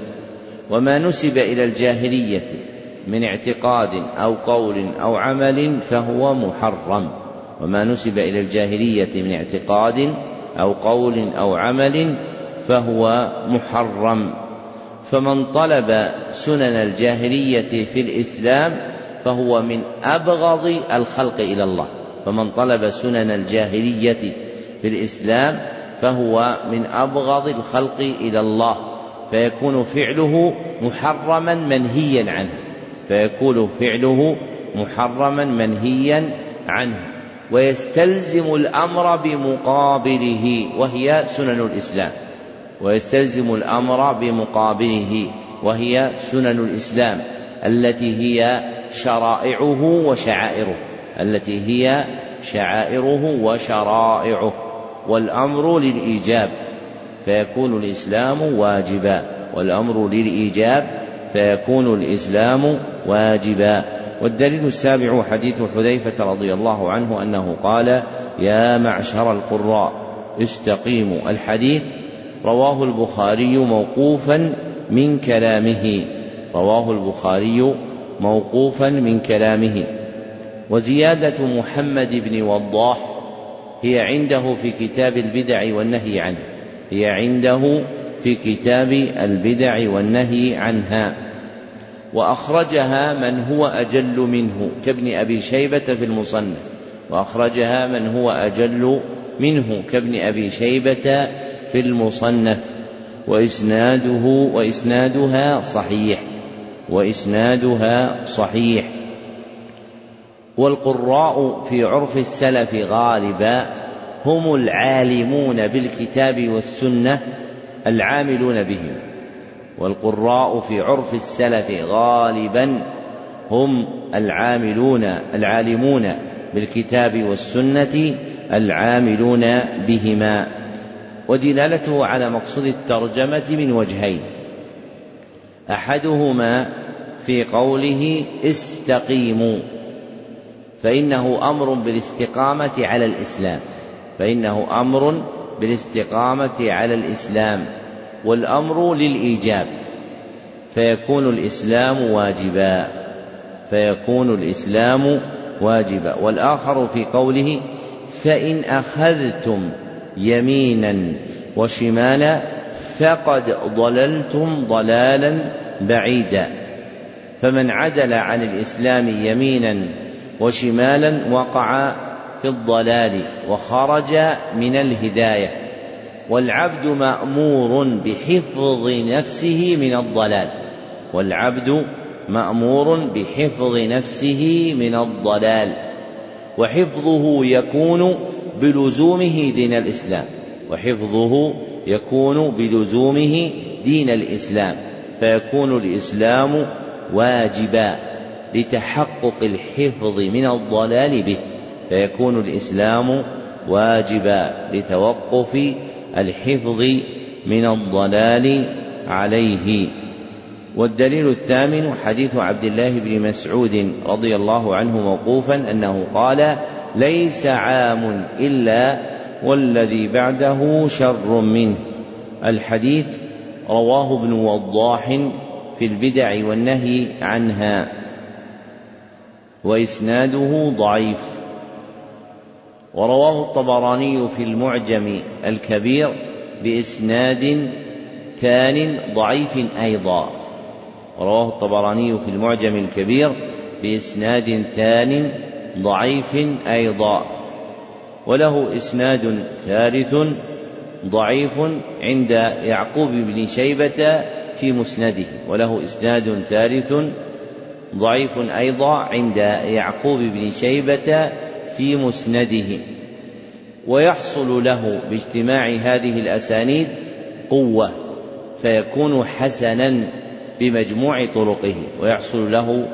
وما نسب إلى الجاهلية من اعتقاد أو قول أو عمل فهو محرم. وما نسب إلى الجاهلية من اعتقاد أو قول أو عمل فهو محرم. فمن طلب سنن الجاهلية في الإسلام فهو من أبغض الخلق إلى الله. فمن طلب سنن الجاهلية في الإسلام فهو من أبغض الخلق إلى الله. فيكون فعله محرما منهيا عنه. فيكون فعله محرما منهيا عنه. ويستلزم الأمر بمقابله وهي سنن الإسلام. ويستلزم الأمر بمقابله وهي سنن الإسلام. التي هي شرائعه وشعائره التي هي شعائره وشرائعه والأمر للإيجاب فيكون الإسلام واجبا والأمر للإيجاب فيكون الإسلام واجبا. والدليل السابع حديث حذيفة رضي الله عنه أنه قال يا معشر القراء استقيموا. الحديث رواه البخاري موقوفا من كلامه رواه البخاري موقوفا من كلامه. وزيادة محمد بن وضاح هي عنده في كتاب البدع والنهي عنه. هي عنده في كتاب البدع والنهي عنها. وأخرجها من هو أجل منه كابن أبي شيبة في المصنف. وأخرجها من هو أجل منه كابن أبي شيبة في المصنف. وإسناده وإسنادها صحيح. وإسنادها صحيح. والقراء في عرف السلف غالبا هم العالمون بالكتاب والسنة العاملون بهم. والقراء في عرف السلف غالبا هم العاملون العالمون بالكتاب والسنة العاملون بهما. ودلالته على مقصود الترجمة من وجهين. أحدهما في قوله استقيموا فإنه أمر بالاستقامة على الإسلام فإنه أمر بالاستقامة على الإسلام والأمر للإيجاب فيكون الإسلام واجبا فيكون الإسلام واجبا. والآخر في قوله فإن أخذتم يمينا وشمالا فقد ضللتم ضلالا بعيدا. فمن عدل عن الإسلام يمينا وشمالا وقع في الضلال وخرج من الهداية. والعبد مأمور بحفظ نفسه من الضلال. والعبد مأمور بحفظ نفسه من الضلال. وحفظه يكون بلزومه دين الإسلام. وحفظه يكون بلزومه دين الإسلام فيكون الإسلام واجبا لتحقق الحفظ من الضلال به فيكون الإسلام واجبا لتوقف الحفظ من الضلال عليه. والدليل الثامن حديث عبد الله بن مسعود رضي الله عنه موقوفا أنه قال ليس عام إلا والذي بعده شر منه. الحديث رواه ابن وضاح في البدع والنهي عنها. وإسناده ضعيف. ورواه الطبراني في المعجم الكبير بإسناد ثان ضعيف أيضا. رواه الطبراني في المعجم الكبير بإسناد ثان ضعيف أيضا. وله إسناد ثالث ضعيف عند يعقوب بن شيبة في مسنده وله إسناد ثالث ضعيف أيضا عند يعقوب بن شيبة في مسنده. ويحصل له باجتماع هذه الأسانيد قوة فيكون حسنا بمجموع طرقه ويحصل له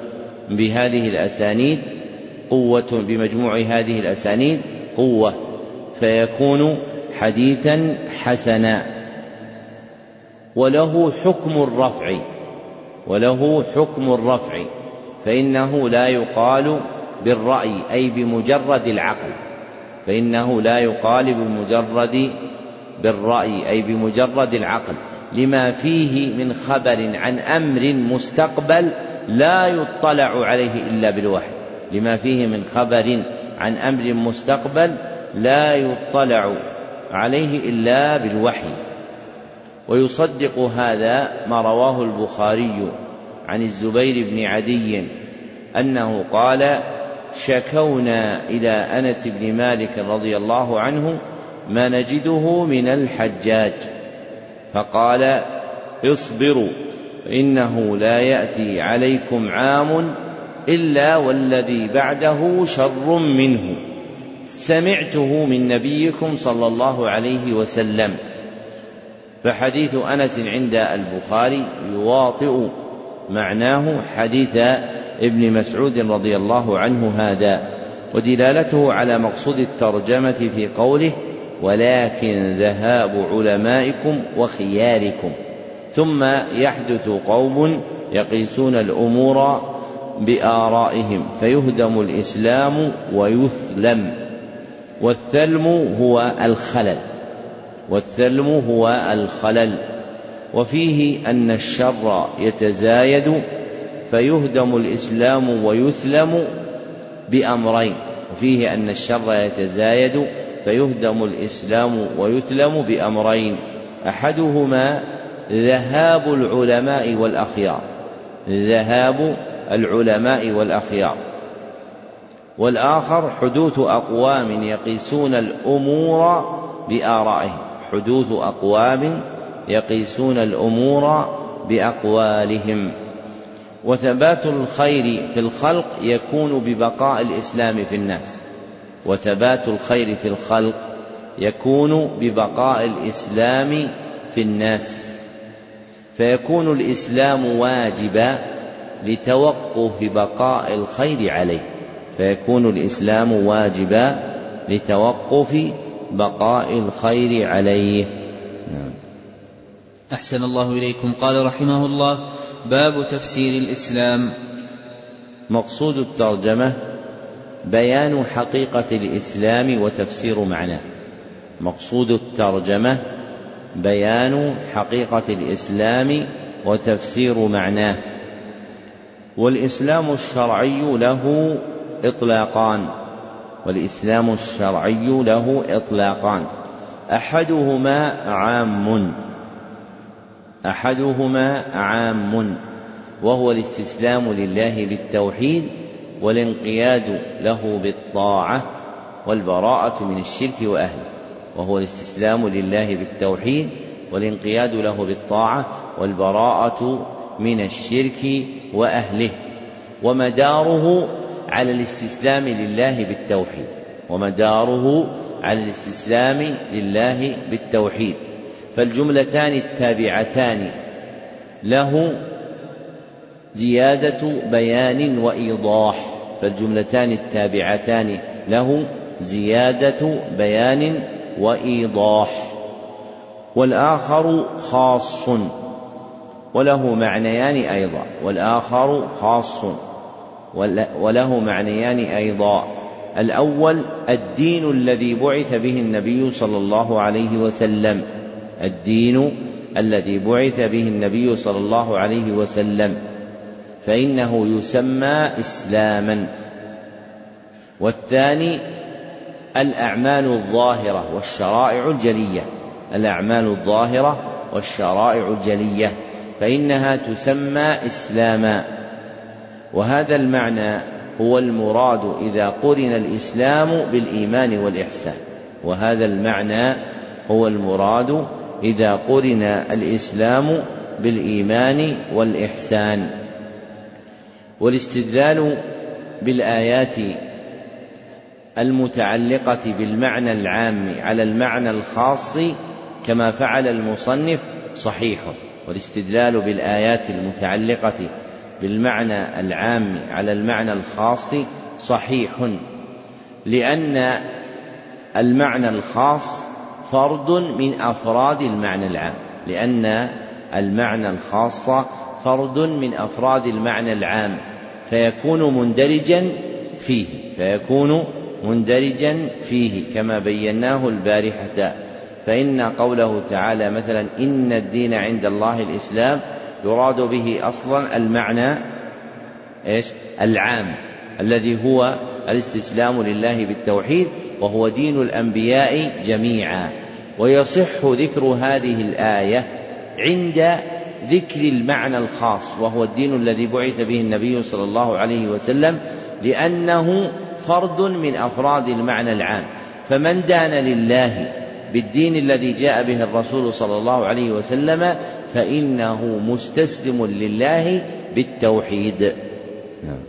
بهذه الأسانيد قوة بمجموع هذه الأسانيد قوة فيكون حديثا حسنا. وله حكم الرفع وله حكم الرفع فإنه لا يقال بالرأي أي بمجرد العقل فإنه لا يقال بمجرد بالرأي أي بمجرد العقل. لما فيه من خبر عن أمر مستقبل لا يطلع عليه إلا بالوحي. لما فيه من خبر عن أمر مستقبل لا يطلع عليه إلا بالوحي. ويصدق هذا ما رواه البخاري عن الزبير بن عدي أنه قال شكونا إلى أنس بن مالك رضي الله عنه ما نجده من الحجاج. فقال اصبروا إنه لا يأتي عليكم عام إلا والذي بعده شر منه. سمعته من نبيكم صلى الله عليه وسلم. فحديث أنس عند البخاري يواطئ معناه حديث ابن مسعود رضي الله عنه هذا ودلالته على مقصود الترجمة في قوله ولكن ذهاب علمائكم وخياركم ثم يحدث قوم يقيسون الأمور بآرائهم فيهدم الإسلام ويثلم. والثلم هو الخلل. والثلم هو الخلل. وفيه أن الشر يتزايد فيهدم الإسلام ويثلم بأمرين. وفيه أن الشر يتزايد فيهدم الإسلام ويثلم بأمرين. أحدهما ذهاب العلماء والأخيار. ذهاب العلماء والأخيار. والآخر حدوث أقوام يقيسون الأمور بآرائهم. حدوث أقوام يقيسون الأمور بأقوالهم. وثبات الخير في الخلق يكون ببقاء الإسلام في الناس. وثبات الخير في الخلق يكون ببقاء الإسلام في الناس. فيكون الإسلام واجبا لتوقف بقاء الخير عليه فيكون الإسلام واجبا لتوقف بقاء الخير عليه. نعم. أحسن الله إليكم. قال رحمه الله باب تفسير الإسلام. مقصود الترجمة بيان حقيقة الإسلام وتفسير معناه. مقصود الترجمة بيان حقيقة الإسلام وتفسير معناه. والإسلام الشرعي له إطلاقان. والإسلام الشرعي له إطلاقان. أحدهما عام. أحدهما عام. وهو الاستسلام لله بالتوحيد والانقياد له بالطاعة والبراءة من الشرك وأهله. وهو الاستسلام لله بالتوحيد والانقياد له بالطاعة والبراءة من الشرك وأهله ومداره على الاستسلام لله بالتوحيد ومداره على الاستسلام لله بالتوحيد. فالجملتان التابعتان له زيادة بيان وإيضاح فالجملتان التابعتان له زيادة بيان وإيضاح. والآخر خاص. وله معنيان أيضا والآخر خاص وله معنيان أيضا. الأول الدين الذي بعث به النبي صلى الله عليه وسلم. الدين الذي بعث به النبي صلى الله عليه وسلم. فإنه يسمى إسلاما. والثاني الأعمال الظاهرة والشرائع الجلية. الأعمال الظاهرة والشرائع الجلية. فإنها تسمى إسلاما. وهذا المعنى هو المراد إذا قرن الإسلام بالإيمان والإحسان. وهذا المعنى هو المراد إذا قرن الإسلام بالإيمان والإحسان. والاستدلال بالآيات المتعلقة بالمعنى العام على المعنى الخاص كما فعل المصنف صحيح. والاستدلال بالآيات المتعلقة بالمعنى العام على المعنى الخاص صحيح لأن المعنى الخاص فرد من أفراد المعنى العام لأن المعنى الخاص فرد من أفراد المعنى العام فيكون مندرجا فيه فيكون مندرجا فيه كما بيناه البارحة فإن قوله تعالى مثلا إن الدين عند الله الإسلام يراد به أصلا المعنى إيش؟ العام الذي هو الاستسلام لله بالتوحيد وهو دين الأنبياء جميعا ويصح ذكر هذه الآية عند ذكر المعنى الخاص وهو الدين الذي بعث به النبي صلى الله عليه وسلم لأنه فرد من أفراد المعنى العام فمن دان لله بالدين الذي جاء به الرسول صلى الله عليه وسلم فإنه مستسلم لله بالتوحيد نعم.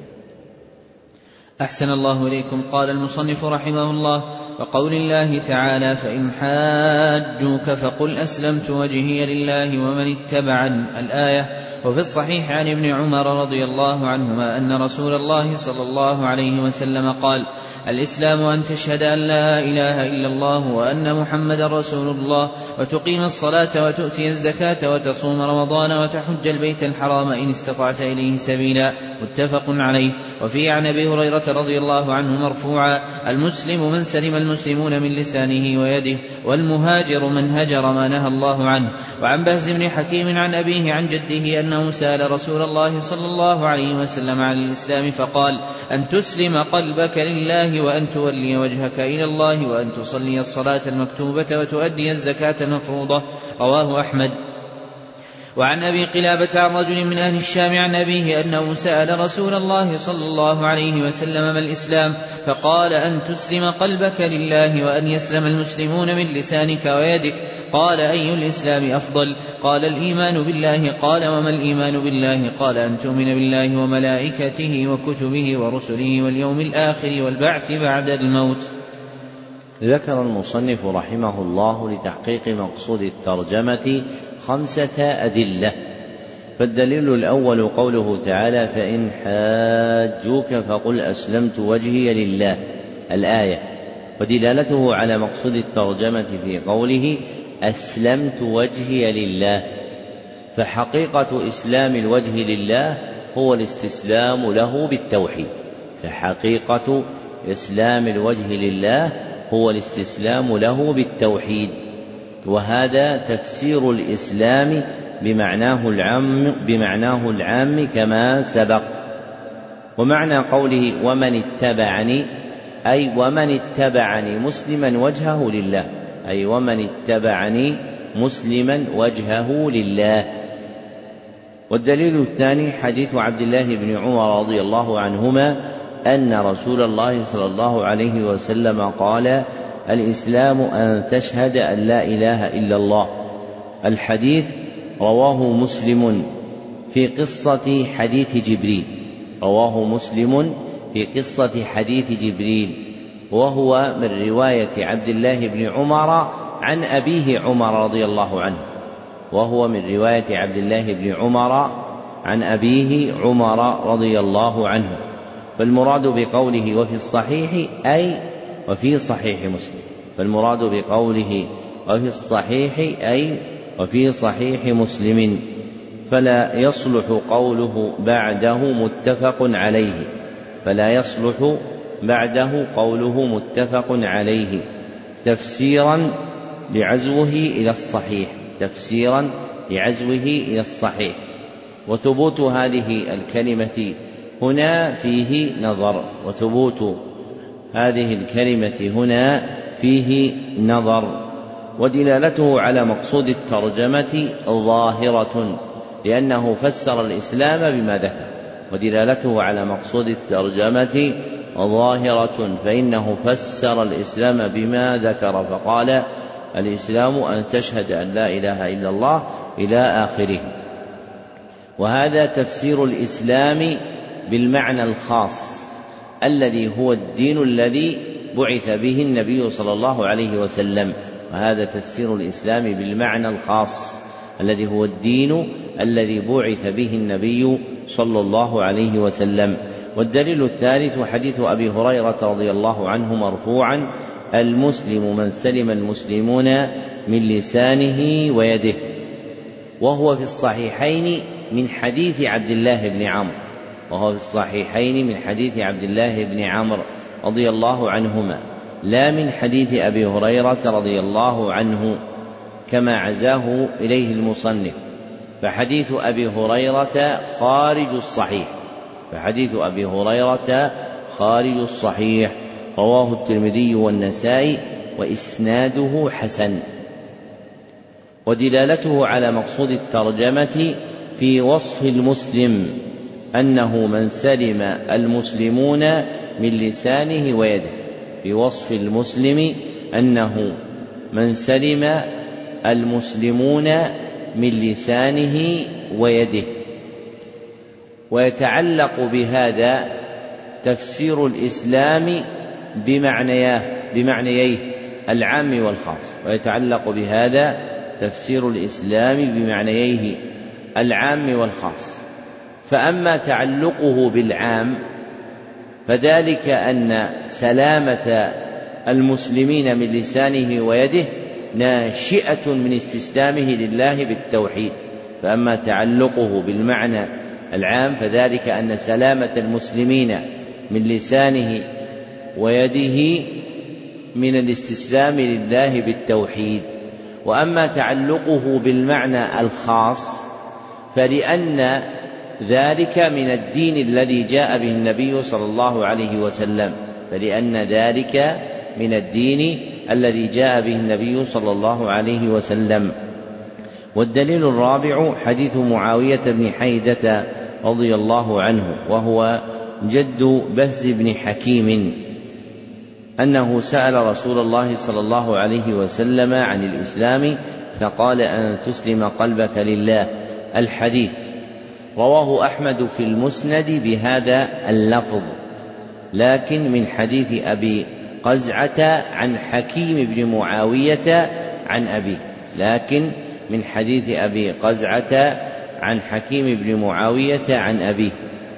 أحسن الله إليكم قال المصنف رحمه الله وقول الله تعالى فإن حاجوك فقل أسلمت وجهي لله ومن اتبعن الآية. وفي الصحيح عن ابن عمر رضي الله عنهما أن رسول الله صلى الله عليه وسلم قال الإسلام أن تشهد أن لا إله إلا الله وأن محمدا رسول الله وتقيم الصلاة وتؤتي الزكاة وتصوم رمضان وتحج البيت الحرام إن استطعت إليه سبيلا. متفق عليه. وفي عن أبي هريرة رضي الله عنه مرفوعا المسلم من سلم المسلمون من لسانه ويده والمهاجر من هجر ما نهى الله عنه. وعن بهز بن حكيم عن أبيه عن جده أنه سأل رسول الله صلى الله عليه وسلم عن الإسلام فقال أن تسلم قلبك لله وأن تولي وجهك إلى الله وأن تصلي الصلاة المكتوبة وتؤدي الزكاة المفروضة. رواه أحمد. وعن أبي قلابة عن رجل من أهل الشام عن أبيه أنه سأل رسول الله صلى الله عليه وسلم ما الإسلام فقال أن تسلم قلبك لله وأن يسلم المسلمون من لسانك ويدك. قال أي الإسلام أفضل؟ قال الإيمان بالله. قال وما الإيمان بالله؟ قال أن تؤمن بالله وملائكته وكتبه ورسله واليوم الآخر والبعث بعد الموت. ذكر المصنف رحمه الله لتحقيق مقصود الترجمة خمسة أدلة. فالدليل الأول قوله تعالى فإن حاجوك فقل أسلمت وجهي لله. الآية. ودلالته على مقصود الترجمة في قوله أسلمت وجهي لله. فحقيقة إسلام الوجه لله هو الاستسلام له بالتوحيد. فحقيقة إسلام الوجه لله هو الاستسلام له بالتوحيد. وهذا تفسير الإسلام بمعناه العام بمعناه العام كما سبق. ومعنى قوله ومن اتبعني أي ومن اتبعني مسلما وجهه لله أي ومن اتبعني مسلما وجهه لله. والدليل الثاني حديث عبد الله بن عمر رضي الله عنهما أن رسول الله صلى الله عليه وسلم قال الإسلام أن تشهد أن لا إله إلا الله. الحديث رواه مسلم في قصة حديث جبريل. رواه مسلم في قصة حديث جبريل. وهو من رواية عبد الله بن عمر عن أبيه عمر رضي الله عنه. وهو من رواية عبد الله بن عمر عن أبيه عمر رضي الله عنه. فالمراد بقوله وفي الصحيح أي وفي صحيح مسلم فالمراد بقوله وفي الصحيح أي وفي صحيح مسلم فلا يصلح قوله بعده متفق عليه فلا يصلح بعده قوله متفق عليه تفسيرا لعزوه إلى الصحيح تفسيرا لعزوه إلى الصحيح. وثبوت هذه الكلمة هنا فيه نظر وثبوت هذه الكلمة هنا فيه نظر ودلالته على مقصود الترجمة ظاهرة لأنه فسر الإسلام بما ذكر ودلالته على مقصود الترجمة ظاهرة فإنه فسر الإسلام بما ذكر فقال الإسلام أن تشهد أن لا إله إلا الله إلى آخره. وهذا تفسير الإسلام بالمعنى الخاص. الذي هو الدين الذي بعث به النبي صلى الله عليه وسلم وهذا تفسير الإسلام بالمعنى الخاص الذي هو الدين الذي بعث به النبي صلى الله عليه وسلم. والدليل الثالث حديث أبي هريرة رضي الله عنه مرفوعا المسلم من سلم المسلمون من لسانه ويده. وهو في الصحيحين من حديث عبد الله بن عمرو. وهو في الصحيحين من حديث عبد الله بن عمرو رضي الله عنهما لا من حديث أبي هريرة رضي الله عنه كما عزاه إليه المصنف. فحديث أبي هريرة خارج الصحيح. فحديث أبي هريرة خارج الصحيح. رواه الترمذي والنسائي وإسناده حسن. ودلالته على مقصود الترجمة في وصف المسلم. أنه من سلم المسلمون من لسانه ويده. في وصف المسلم أنه من سلم المسلمون من لسانه ويده. ويتعلق بهذا تفسير الإسلام بمعنياه بمعنييه العام والخاص. ويتعلق بهذا تفسير الإسلام بمعنييه العام والخاص. فأما تعلقه بالعام فذلك أن سلامة المسلمين من لسانه ويده ناشئة من استسلامه لله بالتوحيد. فأما تعلقه بالمعنى العام فذلك أن سلامة المسلمين من لسانه ويده من الاستسلام لله بالتوحيد. وأما تعلقه بالمعنى الخاص فلأن ذلك من الدين الذي جاء به النبي صلى الله عليه وسلم فلأن ذلك من الدين الذي جاء به النبي صلى الله عليه وسلم. والدليل الرابع حديث معاوية بن حيدة رضي الله عنه وهو جد بث بن حكيم أنه سأل رسول الله صلى الله عليه وسلم عن الإسلام فقال أن تسلم قلبك لله. الحديث رواه أحمد في المسند بهذا اللفظ لكن من حديث أبي قزعة عن حكيم بن معاوية عن أبيه لكن من حديث أبي قزعة عن حكيم بن معاوية عن أبيه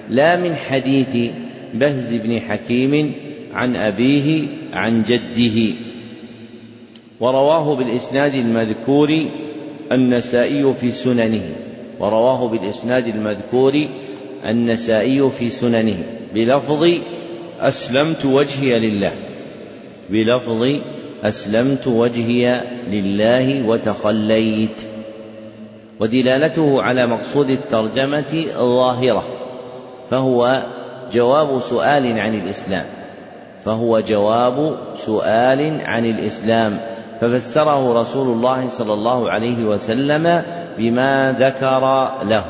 لا من حديث بهز بن حكيم عن أبيه عن جده. ورواه بالإسناد المذكور النسائي في سننه. ورواه بالإسناد المذكور النسائي في سننه. بلفظ أسلمت وجهي لله. بلفظ أسلمت وجهي لله وتخليت. ودلالته على مقصود الترجمة ظاهرة فهو جواب سؤال عن الإسلام. فهو جواب سؤال عن الإسلام. ففسره رسول الله صلى الله عليه وسلم بما ذكر له.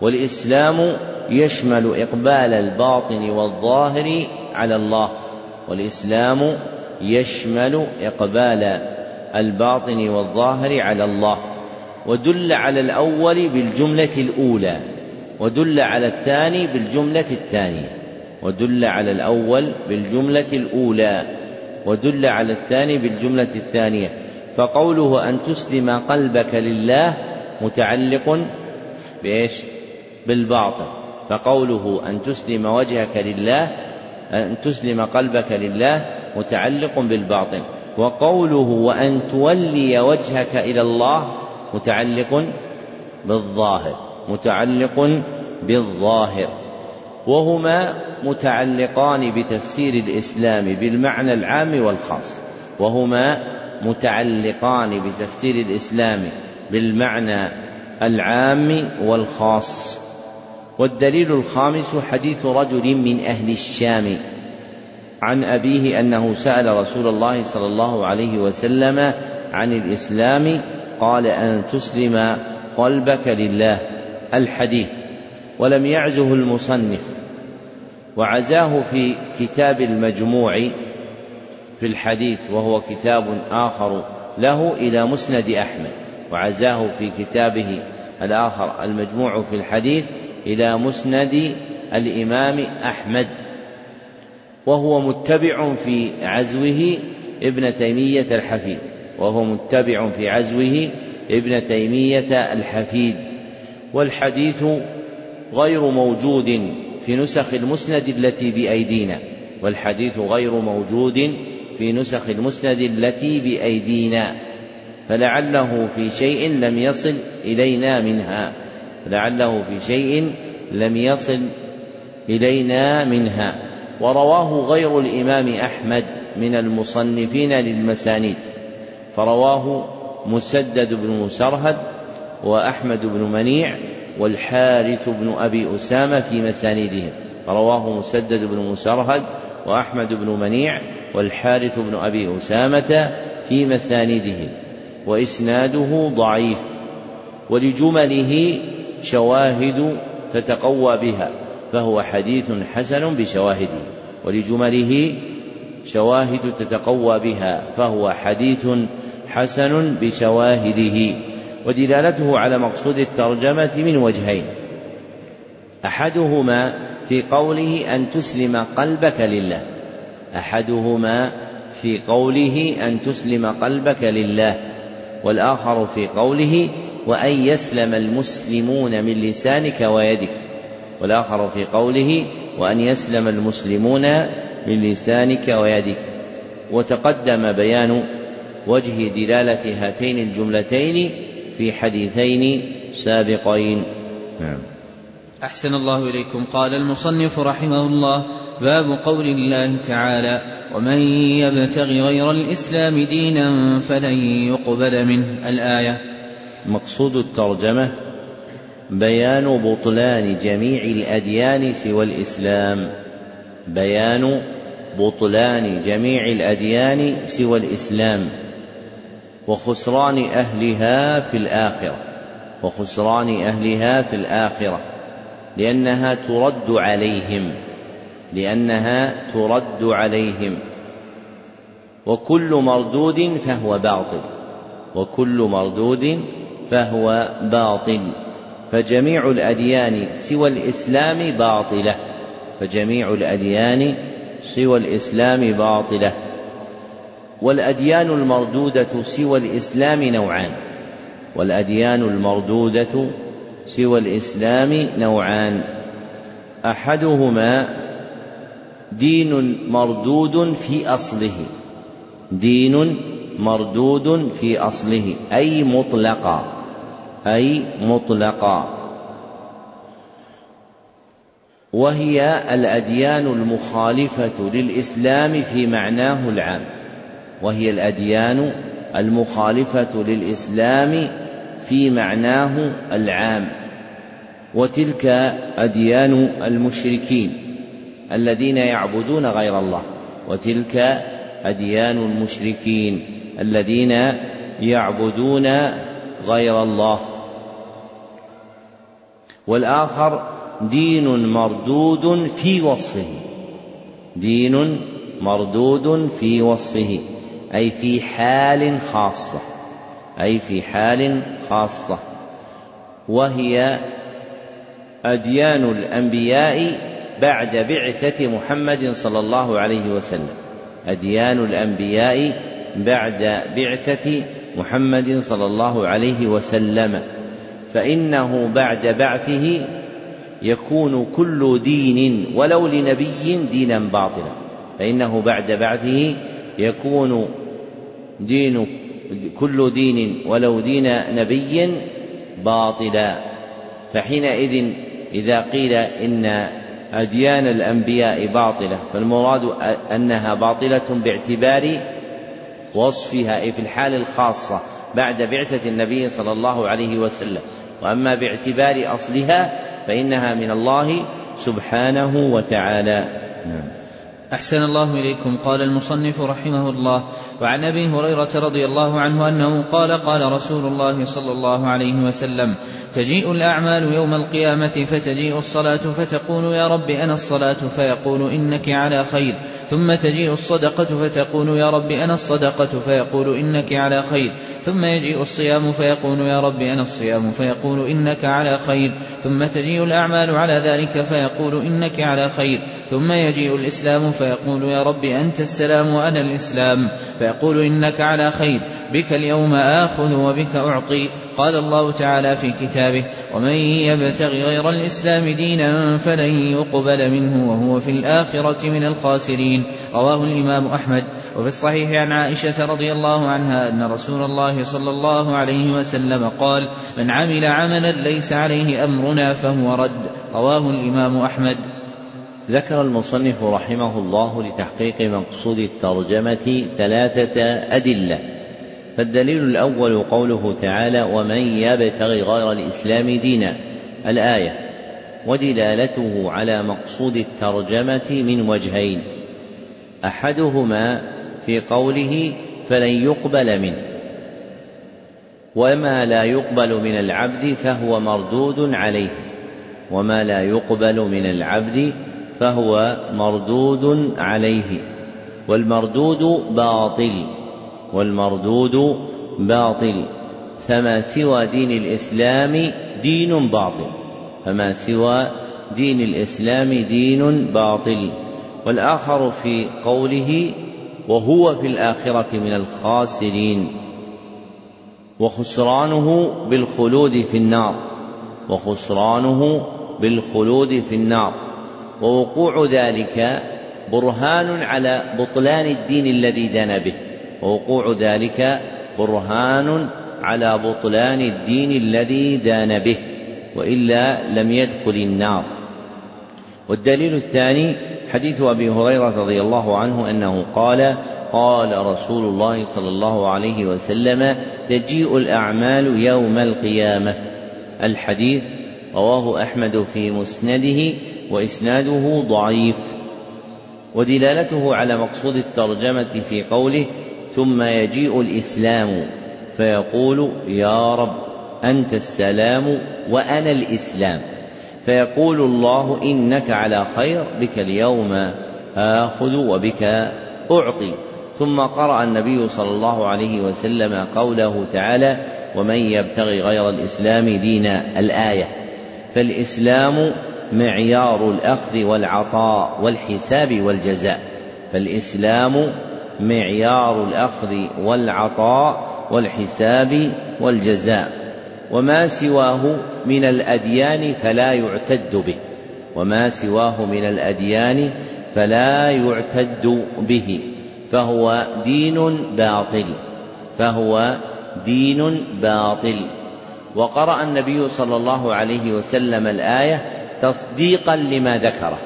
والإسلام يشمل إقبال الباطن والظاهر على الله. والإسلام يشمل إقبال الباطن والظاهر على الله. ودل على الأول بالجملة الأولى. ودل على الثاني بالجملة الثانية. ودل على الأول بالجملة الأولى. ودل على الثاني بالجملة الثانية. فقوله أن تسلم قلبك لله متعلق بإيش؟ بالباطن فقوله أن تسلم وجهك لله أن تسلم قلبك لله متعلق بالباطن وقوله وأن تولي وجهك إلى الله متعلق بالظاهر متعلق بالظاهر. وهما متعلقان بتفسير الإسلام بالمعنى العام والخاص. وهما متعلقان بتفسير الإسلام بالمعنى العام والخاص. والدليل الخامس حديث رجل من أهل الشام عن أبيه أنه سأل رسول الله صلى الله عليه وسلم عن الإسلام قال أن تسلم قلبك لله. الحديث ولم يعزه المصنف. وعزاه في كتاب المجموع في الحديث وهو كتاب آخر له إلى مسند أحمد وعزاه في كتابه الآخر المجموع في الحديث إلى مسند الإمام أحمد. وهو متبع في عزوه ابن تيمية الحفيد وهو متبع في عزوه ابن تيمية الحفيد. والحديث غير موجود في نسخ المسند التي بأيدينا والحديث غير موجود في نسخ المسند التي بأيدينا فلعله في شيء لم يصل إلينا منها لعله في شيء لم يصل إلينا منها. ورواه غير الإمام أحمد من المصنفين للمسانيد فرواه مسدد بن مسرهد وأحمد بن منيع والحارث بن أبي أسامة في مساندهم رواه مسدد بن مسرهد وأحمد بن منيع والحارث بن أبي أسامة في مساندهم وإسناده ضعيف ولجمله شواهد تتقوى بها فهو حديث حسن بشواهده ولجمله شواهد تتقوى بها فهو حديث حسن بشواهده ودلالته على مقصود الترجمة من وجهين. أحدهما في قوله أن تسلم قلبك لله. أحدهما في قوله أن تسلم قلبك لله. والآخر في قوله وأن يسلم المسلمون من لسانك ويدك. والآخر في قوله وأن يسلم المسلمون من لسانك ويدك. وتقدم بيان وجه دلالة هاتين الجملتين في حديثين سابقين. نعم. أحسن الله إليكم. قال المصنف رحمه الله باب قول الله تعالى ومن يبتغي غير الإسلام دينا فلن يقبل منه. الآية مقصود الترجمة بيان بطلان جميع الأديان سوى الإسلام. بيان بطلان جميع الأديان سوى الإسلام. وخسران أهلها في الآخرة. وخسران أهلها في الآخرة. لأنها ترد عليهم. لأنها ترد عليهم. وكل مردود فهو باطل. وكل مردود فهو باطل. فجميع الأديان سوى الإسلام باطلة. فجميع الأديان سوى الإسلام باطلة. والأديان المردودة سوى الإسلام نوعان. والأديان المردودة سوى الإسلام نوعان. أحدهما دين مردود في أصله. دين مردود في أصله. أي مطلقا. أي مطلقا. وهي الأديان المخالفة للإسلام في معناه العام. وهي الأديان المخالفة للإسلام في معناه العام. وتلك أديان المشركين الذين يعبدون غير الله. وتلك أديان المشركين الذين يعبدون غير الله. والآخر دين مردود في وصفه. دين مردود في وصفه. أي في حال خاصة. أي في حال خاصة. وهي أديان الأنبياء بعد بعثة محمد صلى الله عليه وسلم. أديان الأنبياء بعد بعثة محمد صلى الله عليه وسلم. فإنه بعد بعثه يكون كل دين ولو لنبي دينا باطلا. فإنه بعد بعثه يكون دين كل دين ولو دين نبي باطلا. فحينئذ إذا قيل إن أديان الأنبياء باطلة فالمراد أنها باطلة باعتبار وصفها أي في الحال الخاصة بعد بعثة النبي صلى الله عليه وسلم. وأما باعتبار أصلها فإنها من الله سبحانه وتعالى. نعم. أحسن الله إليكم. قال المصنف رحمه الله وعن أبي هريرة رضي الله عنه أنه قال قال رسول الله صلى الله عليه وسلم تجيء الأعمال يوم القيامة فتجيء الصلاة فتقول يا رب أنا الصلاة؟ فيقول إنك على خير. ثم تجيء الصدقة فتقول يا رب أنا الصدقة فيقول إنك على خير. ثم يجيء الصيام فيقول يا رب أنا الصيام فيقول إنك على خير. ثم تجيء الأعمال على ذلك فيقول إنك على خير. ثم يجيء الإسلام فيقول يا رب أنت السلام وأنا الإسلام فيقول إنك على خير. بك اليوم آخذ وبك أعطي. قال الله تعالى في كتابه ومن يبتغ غير الإسلام دينا فلن يقبل منه وهو في الآخرة من الخاسرين. رواه الإمام أحمد. وفي الصحيح عن عائشة رضي الله عنها أن رسول الله صلى الله عليه وسلم قال من عمل عملا ليس عليه أمرنا فهو رد رواه الإمام أحمد. ذكر المصنف رحمه الله لتحقيق مقصود الترجمة ثلاثة أدلة. فالدليل الأول قوله تعالى ومن يبتغي غير الإسلام دينا الآية ودلالته على مقصود الترجمة من وجهين أحدهما في قوله فلن يقبل منه. وما لا يقبل من العبد فهو مردود عليه. وما لا يقبل من العبد فهو مردود عليه. والمردود باطل. والمردود باطل فما سوى دين الإسلام دين باطل فما سوى دين الإسلام دين باطل. والآخر في قوله وهو في الآخرة من الخاسرين وخسرانه بالخلود في النار وخسرانه بالخلود في النار. ووقوع ذلك برهان على بطلان الدين الذي دنا به. ووقوع ذلك برهان على بطلان الدين الذي دان به وإلا لم يدخل النار. والدليل الثاني حديث أبي هريرة رضي الله عنه أنه قال قال رسول الله صلى الله عليه وسلم تجيء الأعمال يوم القيامة. الحديث رواه أحمد في مسنده وإسناده ضعيف. ودلالته على مقصود الترجمة في قوله ثم يجيء الإسلام فيقول يا رب أنت السلام وأنا الإسلام. فيقول الله إنك على خير بك اليوم آخذ وبك أعطي. ثم قرأ النبي صلى الله عليه وسلم قوله تعالى ومن يبتغي غير الإسلام دينا الآية. فالإسلام معيار الأخذ والعطاء والحساب والجزاء. فالإسلام معيار الأخذ والعطاء والحساب والجزاء وما سواه من الأديان فلا يعتد به وما سواه من الأديان فلا يعتد به فهو دين باطل فهو دين باطل. وقرأ النبي صلى الله عليه وسلم الآية تصديقا لما ذكره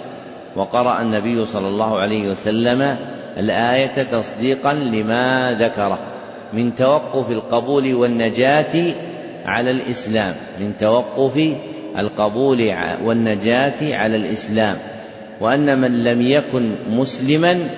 وقرأ النبي صلى الله عليه وسلم الآية تصديقا لما ذكره من توقف القبول والنجاة على الإسلام من توقف القبول والنجاة على الإسلام. وأن من لم يكن مسلما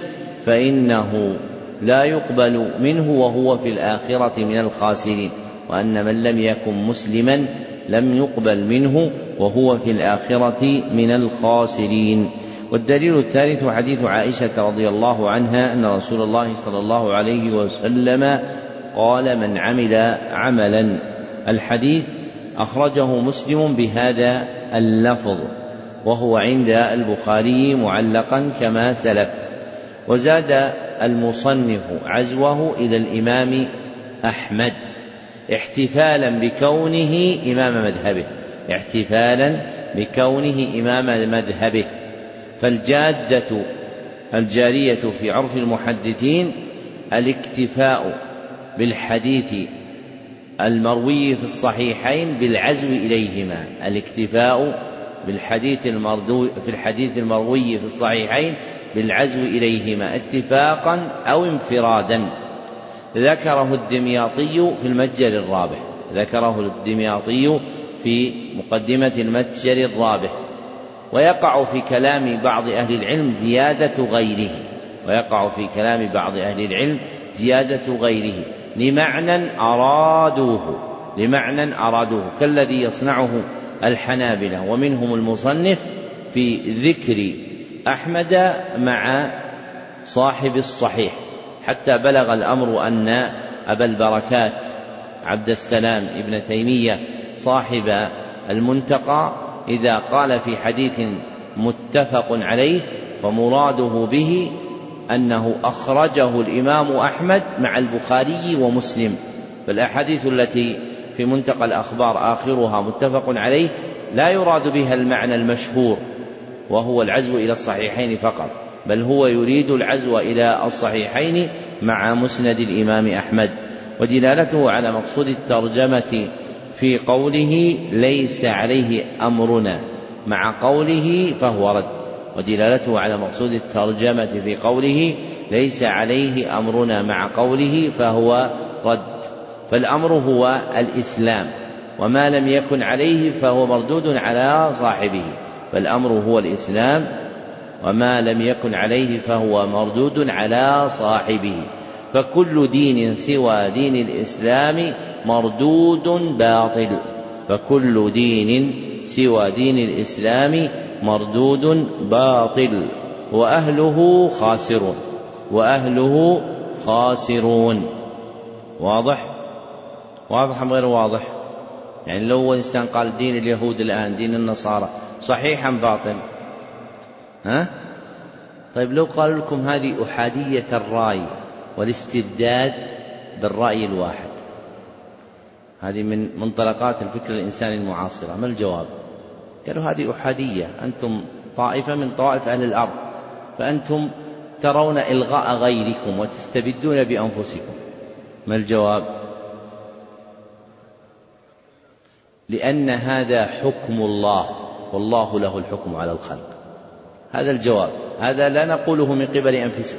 فإنه لا يقبل منه وهو في الآخرة من الخاسرين. وأن من لم يكن مسلما لم يقبل منه وهو في الآخرة من الخاسرين. والدليل الثالث حديث عائشة رضي الله عنها أن رسول الله صلى الله عليه وسلم قال من عمل عملا. الحديث أخرجه مسلم بهذا اللفظ وهو عند البخاري معلقا كما سلف. وزاد المصنف عزوه إلى الإمام أحمد احتفالا بكونه إمام مذهبه احتفالا بكونه إمام مذهبه. فالجادة الجارية في عرف المحدثين الاكتفاء بالحديث المروي في الصحيحين بالعزو إليهما الاكتفاء بالحديث المردو في الحديث المروي في الصحيحين بالعزو إليهما اتفاقا أو انفرادا. ذكره الدمياطي في المتجر الرابح ذكره الدمياطي في مقدمة المتجر الرابح ويقع في كلام بعض أهل العلم زيادة غيره. ويقع في كلام بعض أهل العلم زيادة غيره. لمعنى أرادوه. لمعنى أرادوه. كالذي يصنعه الحنابلة. ومنهم المصنف في ذكر أحمد مع صاحب الصحيح. حتى بلغ الأمر أن أبا البركات عبد السلام ابن تيمية صاحب المنتقى إذا قال في حديث متفق عليه فمراده به أنه أخرجه الإمام أحمد مع البخاري ومسلم. فالأحاديث التي في منتقى الأخبار آخرها متفق عليه لا يراد بها المعنى المشهور وهو العزو إلى الصحيحين فقط بل هو يريد العزو إلى الصحيحين مع مسند الإمام أحمد. ودلالته على مقصود الترجمة في قوله ليس عليه أمرنا مع قوله فهو رد ودلالته على مقصود الترجمة في قوله ليس عليه أمرنا مع قوله فهو رد. فالأمر هو الإسلام وما لم يكن عليه فهو مردود على صاحبه فالأمر هو الإسلام وما لم يكن عليه فهو مردود على صاحبه. فكل دين سوى دين الإسلام مردود باطل. فكل دين سوى دين الإسلام مردود باطل. وأهله خاسرون. وأهله خاسرون. واضح؟ واضح أم غير واضح؟ يعني لو الإنسان قال دين اليهود الآن دين النصارى صحيح أم باطل؟ ها؟ طيب لو قالوا لكم هذه أحادية الرأي والاستبداد بالرأي الواحد. هذه من منطلقات الفكر الإنساني المعاصرة. ما الجواب؟ قالوا هذه أحادية. أنتم طائفة من طوائف أهل الأرض. فأنتم ترون إلغاء غيركم وتستبدون بأنفسكم. ما الجواب؟ لأن هذا حكم الله والله له الحكم على الخلق. هذا الجواب. هذا لا نقوله من قبل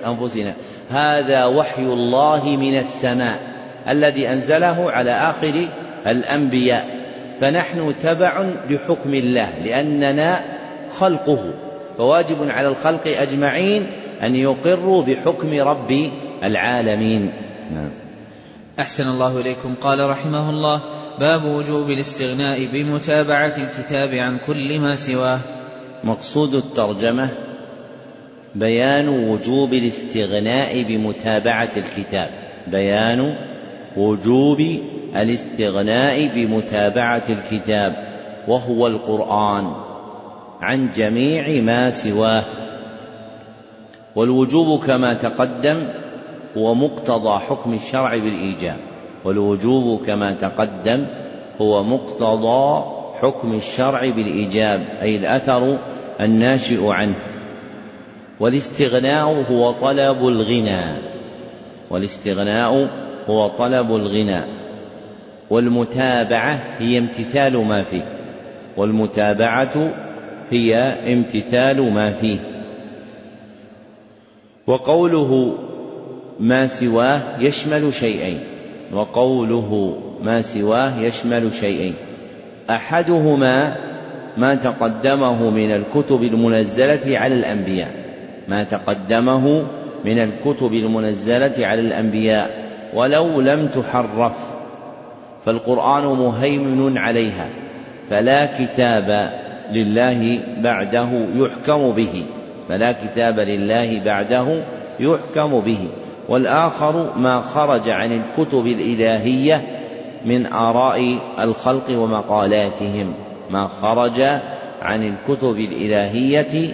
أنفسنا. هذا وحي الله من السماء الذي أنزله على آخر الأنبياء. فنحن تبع لحكم الله لأننا خلقه. فواجب على الخلق أجمعين أن يقروا بحكم رب العالمين. نعم. أحسن الله إليكم. قال رحمه الله باب وجوب الاستغناء بمتابعة الكتاب عن كل ما سواه. مقصود الترجمة بيان وجوب الاستغناء بمتابعة الكتاب. بيان وجوب الاستغناء بمتابعة الكتاب وهو القرآن عن جميع ما سواه. والوجوب كما تقدم هو مقتضى حكم الشرع بالإيجاب. والوجوب كما تقدم هو مقتضى حكم الشرع بالإيجاب أي الأثر الناشئ عنه. والاستغناء هو طلب الغنى. والاستغناء هو طلب الغنى. والمتابعة هي امتثال ما فيه. والمتابعة هي امتثال ما فيه. وقوله ما سواه يشمل شيئين. وقوله ما سواه يشمل شيئين. أحدهما ما تقدمه من الكتب المنزلة على الأنبياء. ما تقدمه من الكتب المنزلة على الأنبياء ولو لم تحرف. فالقرآن مهيمن عليها فلا كتاب لله بعده يحكم به. فلا كتاب لله بعده يحكم به. والآخر ما خرج عن الكتب الإلهية من آراء الخلق ومقالاتهم ما خرج عن الكتب الإلهية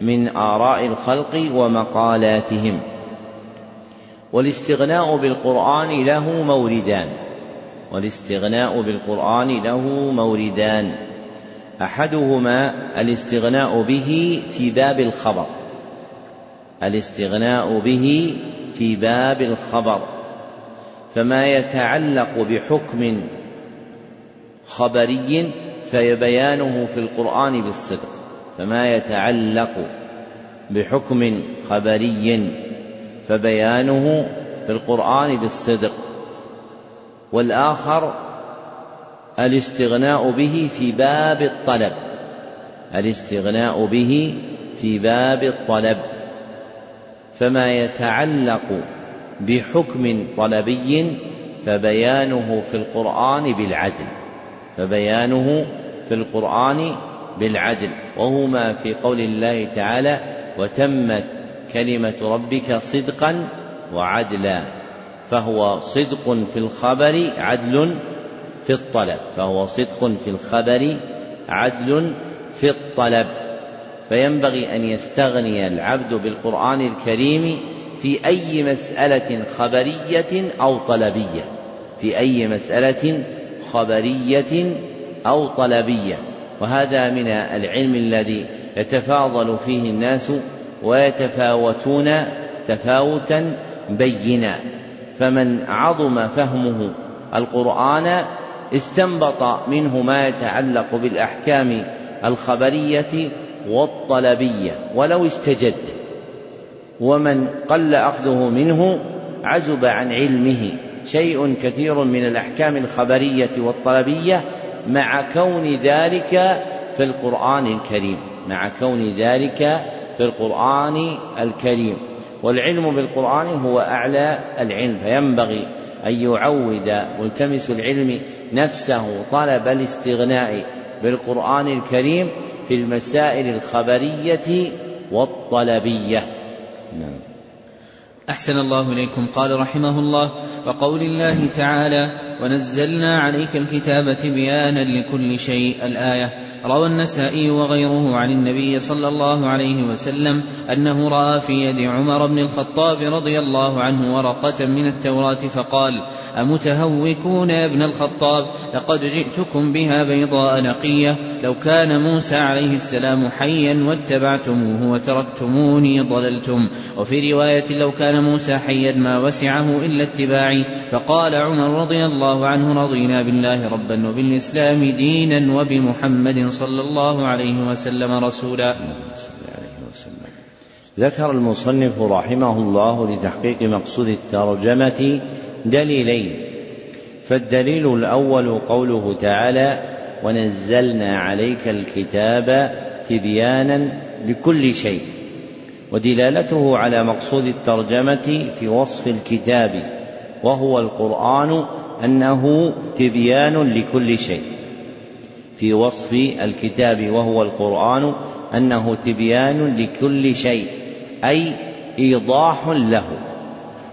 من آراء الخلق ومقالاتهم. والاستغناء بالقرآن له موردان. والاستغناء بالقرآن له موردان. أحدهما الاستغناء به في باب الخبر. الاستغناء به في باب الخبر. فما يتعلق بحكم خبري فبيانه في القرآن بالصدق. فما يتعلق بحكم خبري فبيانه في القرآن بالصدق. والآخر الاستغناء به في باب الطلب. الاستغناء به في باب الطلب. فما يتعلق بحكم طلبي فبيانه في القرآن بالعدل فبيانه في القرآن بالعدل. وهما في قول الله تعالى وتمت كلمة ربك صدقا وعدلا فهو صدق في الخبر عدل في الطلب فهو صدق في الخبر عدل في الطلب. فينبغي أن يستغني العبد بالقرآن الكريم في أي مسألة خبرية أو طلبية. في أي مسألة خبرية أو طلبية. وهذا من العلم الذي يتفاضل فيه الناس ويتفاوتون تفاوتا بينا. فمن عظم فهمه القرآن استنبط منه ما يتعلق بالأحكام الخبرية والطلبية ولو استجد. ومن قل أخذه منه عزب عن علمه. شيء كثير من الأحكام الخبرية والطلبية مع كون ذلك في القرآن الكريم. مع كون ذلك في القرآن الكريم. والعلم بالقرآن هو أعلى العلم. فينبغي أن يعود ملتمس العلم نفسه طلب الاستغناء بالقرآن الكريم في المسائل الخبرية والطلبية. نعم. أحسن الله إليكم. قال رحمه الله وقول الله تعالى ونزلنا عليك الكتاب بيانا لكل شيء. الآية روى النسائي وغيره عن النبي صلى الله عليه وسلم أنه رأى في يد عمر بن الخطاب رضي الله عنه ورقة من التوراة فقال أمتهوكون يا ابن الخطاب؟ لقد جئتكم بها بيضاء نقية. لو كان موسى عليه السلام حيا واتبعتموه وتركتموني ضللتم. وفي رواية لو كان موسى حيا ما وسعه إلا اتباعي. فقال عمر رضي الله عنه رضينا بالله ربا وبالإسلام دينا وبمحمد صلى الله عليه وسلم رسولا. ذكر المصنف رحمه الله لتحقيق مقصود الترجمة دليلين. فالدليل الأول قوله تعالى ونزلنا عليك الكتاب تبيانا لكل شيء ودلالته على مقصود الترجمة في وصف الكتاب وهو القرآن أنه تبيان لكل شيء. في وصف الكتاب وهو القرآن أنه تبيان لكل شيء أي إيضاح له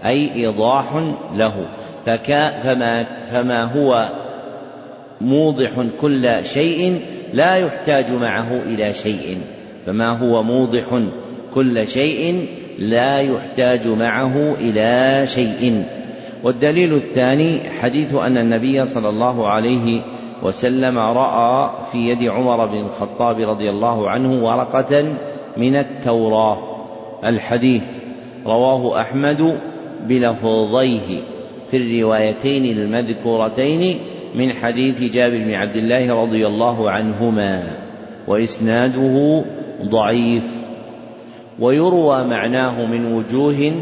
أي إيضاح له. فكا فما, فما هو موضح كل شيء لا يحتاج معه إلى شيء فما هو موضح كل شيء لا يحتاج معه إلى شيء. والدليل الثاني حديث أن النبي صلى الله عليه وسلم رأى في يد عمر بن الخطاب رضي الله عنه ورقة من التوراة الحديث رواه أحمد بلفظيه في الروايتين المذكورتين من حديث جابر بن عبد الله رضي الله عنهما وإسناده ضعيف ويروى معناه من وجوه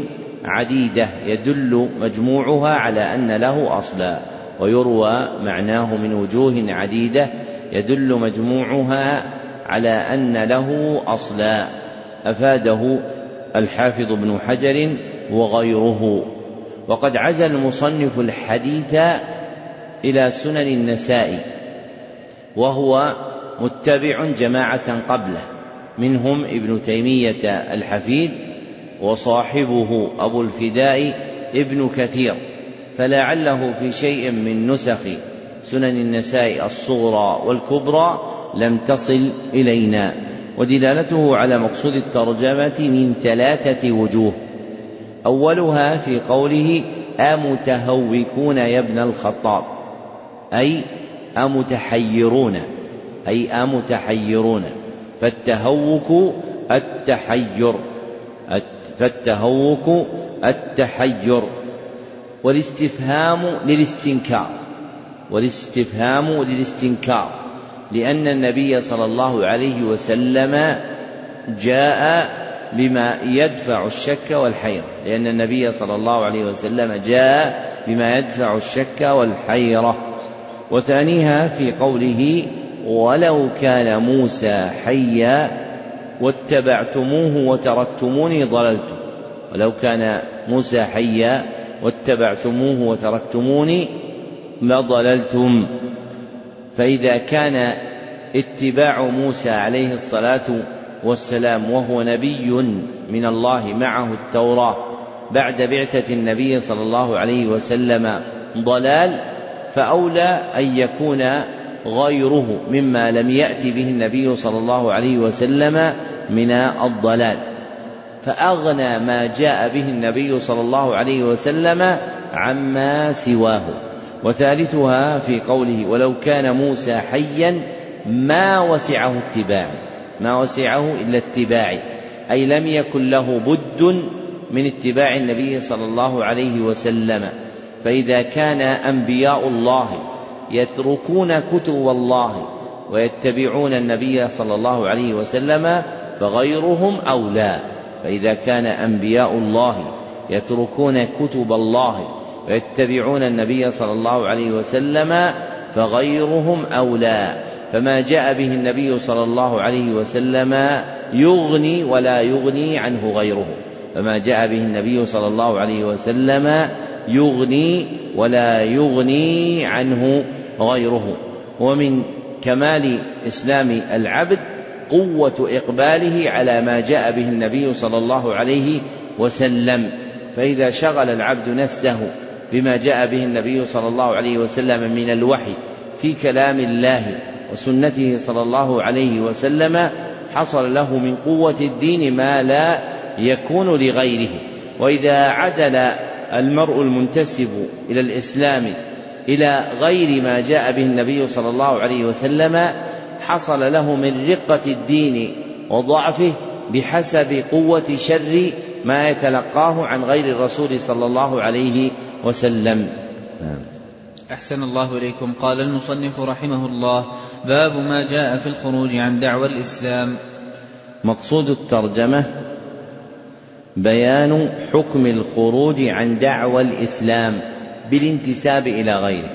عديدة يدل مجموعها على أن له أصلا. ويروى معناه من وجوه عديدة يدل مجموعها على أن له أصلا أفاده الحافظ ابن حجر وغيره. وقد عزى المصنف الحديث إلى سنن النساء وهو متبع جماعة قبله منهم ابن تيمية الحفيد وصاحبه أبو الفداء ابن كثير. فلعله في شيء من نسخ سنن النساء الصغرى والكبرى لم تصل إلينا ودلالته على مقصود الترجمة من ثلاثة وجوه. أولها في قوله أمتهوكون يا ابن الخطاب أي أمتحيرون أي أمتحيرون فالتهوك التحير فالتهوك التحير. والاستفهام للاستنكار. والاستفهام للاستنكار. لأن النبي صلى الله عليه وسلم جاء بما يدفع الشك والحيرة. لأن النبي صلى الله عليه وسلم جاء بما يدفع الشك والحيرة. وثانيها في قوله ولو كان موسى حيا واتبعتموه وتركتموني ضللتم ولو كان موسى حيا واتبعتموه وتركتموني لضللتم. فإذا كان اتباع موسى عليه الصلاة والسلام وهو نبي من الله معه التوراة بعد بعثة النبي صلى الله عليه وسلم ضلال فأولى أن يكون غيره مما لم يأتي به النبي صلى الله عليه وسلم من الضلال. فأغنى ما جاء به النبي صلى الله عليه وسلم عما سواه. وثالثها في قوله ولو كان موسى حيا ما وسعه اتباعي ما وسعه إلا اتباعي أي لم يكن له بد من اتباع النبي صلى الله عليه وسلم. فإذا كان أنبياء الله يتركون كتب الله ويتبعون النبي صلى الله عليه وسلم فغيرهم أولى. فإذا كان أنبياء الله يتركون كتب الله ويتبعون النبي صلى الله عليه وسلم فغيرهم أولى. فما جاء به النبي صلى الله عليه وسلم يغني ولا يغني عنه غيره. فما جاء به النبي صلى الله عليه وسلم يغني ولا يغني عنه غيره. ومن كمال إسلام العبد قوة إقباله على ما جاء به النبي صلى الله عليه وسلم. فإذا شغل العبد نفسه بما جاء به النبي صلى الله عليه وسلم من الوحي في كلام الله وسنته صلى الله عليه وسلم حصل له من قوة الدين ما لا يكون لغيره. وإذا عدل المرء المنتسب إلى الإسلام إلى غير ما جاء به النبي صلى الله عليه وسلم حصل له من رقة الدين وضعفه بحسب قوة شر ما يتلقاه عن غير الرسول صلى الله عليه وسلم. نعم. أحسن الله إليكم. قال المصنف رحمه الله باب ما جاء في الخروج عن دعوى الإسلام. مقصود الترجمة بيان حكم الخروج عن دعوى الإسلام بالانتساب إلى غيره.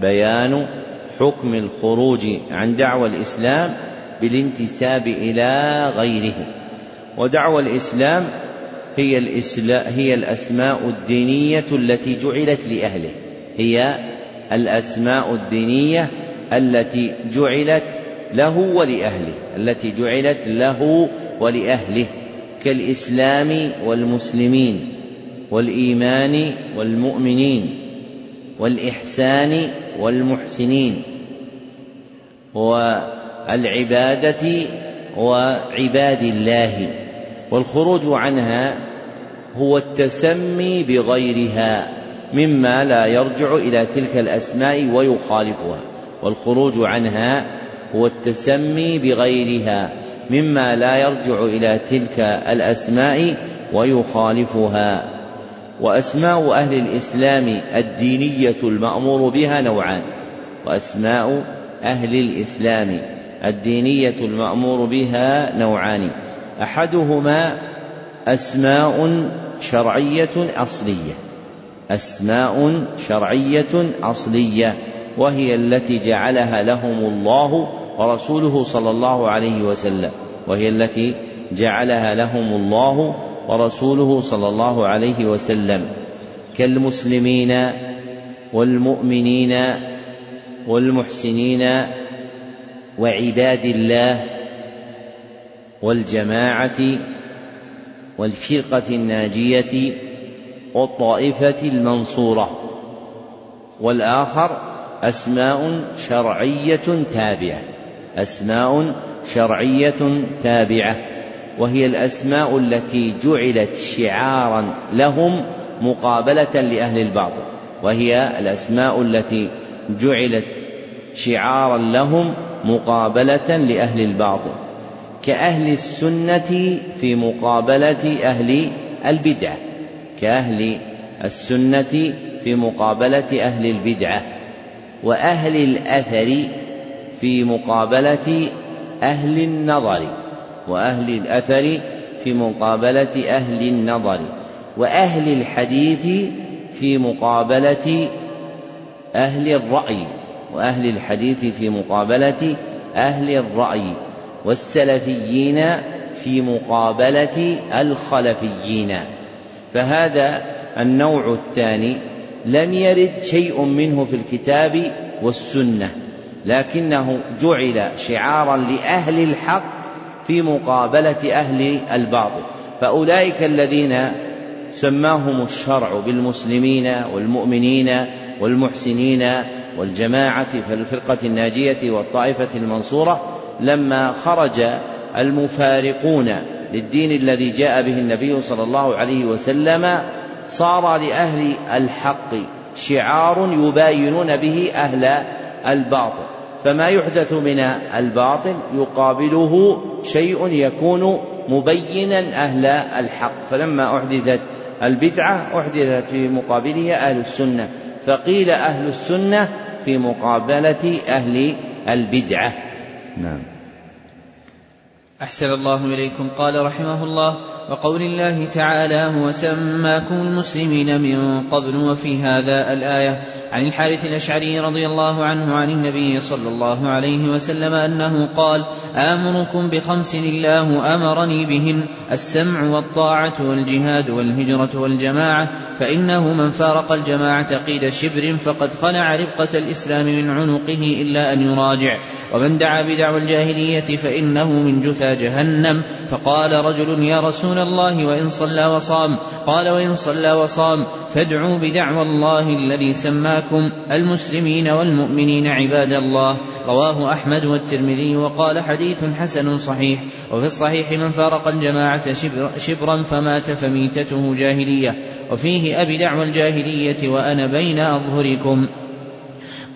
بيان حكم الخروج عن دعوى الإسلام بالانتساب إلى غيره. ودعوى الإسلام هي هي الأسماء الدينية التي جعلت لأهله. هي الأسماء الدينية التي جعلت له ولأهله التي جعلت له ولأهله كالإسلام والمسلمين والإيمان والمؤمنين والإحسان والمحسنين والعبادة وعباد الله والخروج عنها هو التسمي بغيرها مما لا يرجع إلى تلك الأسماء ويخالفها والخروج عنها هو التسمي بغيرها مما لا يرجع إلى تلك الأسماء ويخالفها. وأسماء أهل الإسلام الدينية المأمور بها نوعان. وأسماء أهل الإسلام الدينية المأمور بها نوعان. أحدهما أسماء شرعية أصلية. أسماء شرعية أصلية وهي التي جعلها لهم الله ورسوله صلى الله عليه وسلم وهي التي جعلها لهم الله ورسوله صلى الله عليه وسلم. كالمسلمين والمؤمنين والمحسنين وعباد الله والجماعة والفرقة الناجية والطائفة المنصورة. والآخر أسماء شرعية تابعة. أسماء شرعية تابعة. وهي الأسماء التي جعلت شعارا لهم مقابلة لأهل الباطل وهي الأسماء التي جعلت شعارا لهم مقابلة لأهل الباطل كأهل السنة في مقابلة أهل البدعة كأهل السنة في مقابلة أهل البدعة وأهل الأثر في مقابلة أهل النظر. وأهل الأثر في مقابلة أهل النظر وأهل الحديث في مقابلة أهل الرأي وأهل الحديث في مقابلة أهل الرأي والسلفيين في مقابلة الخلفيين. فهذا النوع الثاني لم يرد شيء منه في الكتاب والسنة لكنه جعل شعارا لأهل الحق في مقابلة أهل الباطل. فأولئك الذين سماهم الشرع بالمسلمين والمؤمنين والمحسنين والجماعة في الفرقة الناجية والطائفة المنصورة لما خرج المفارقون للدين الذي جاء به النبي صلى الله عليه وسلم صار لأهل الحق شعار يباينون به أهل الباطل. فما يحدث من الباطل يقابله شيء يكون مبينا أهل الحق. فلما أحدثت البدعة أحدثت في مقابلها أهل السنة فقيل أهل السنة في مقابلة أهل البدعة. نعم. أحسن الله إليكم. قال رحمه الله وقول الله تعالى هو سماكم المسلمين من قبل. وفي هذا الآية عن الحارث الأشعري رضي الله عنه عن النبي صلى الله عليه وسلم أنه قال آمركم بخمس الله أمرني بهن السمع والطاعة والجهاد والهجرة والجماعة فإنه من فارق الجماعة قيد شبر فقد خلع ربقة الإسلام من عنقه إلا أن يراجع. ومن دعا بدعوى الجاهلية فإنه من جثى جهنم. فقال رجل يا رسول الله وإن صلى وصام. قال وإن صلى وصام فادعوا بدعوى الله الذي سماكم المسلمين والمؤمنين عباد الله. رواه أحمد والترمذي وقال حديث حسن صحيح. وفي الصحيح من فارق الجماعة شبرا فمات فميتته جاهلية. وفيه أبي دعوى الجاهلية وأنا بين أظهركم.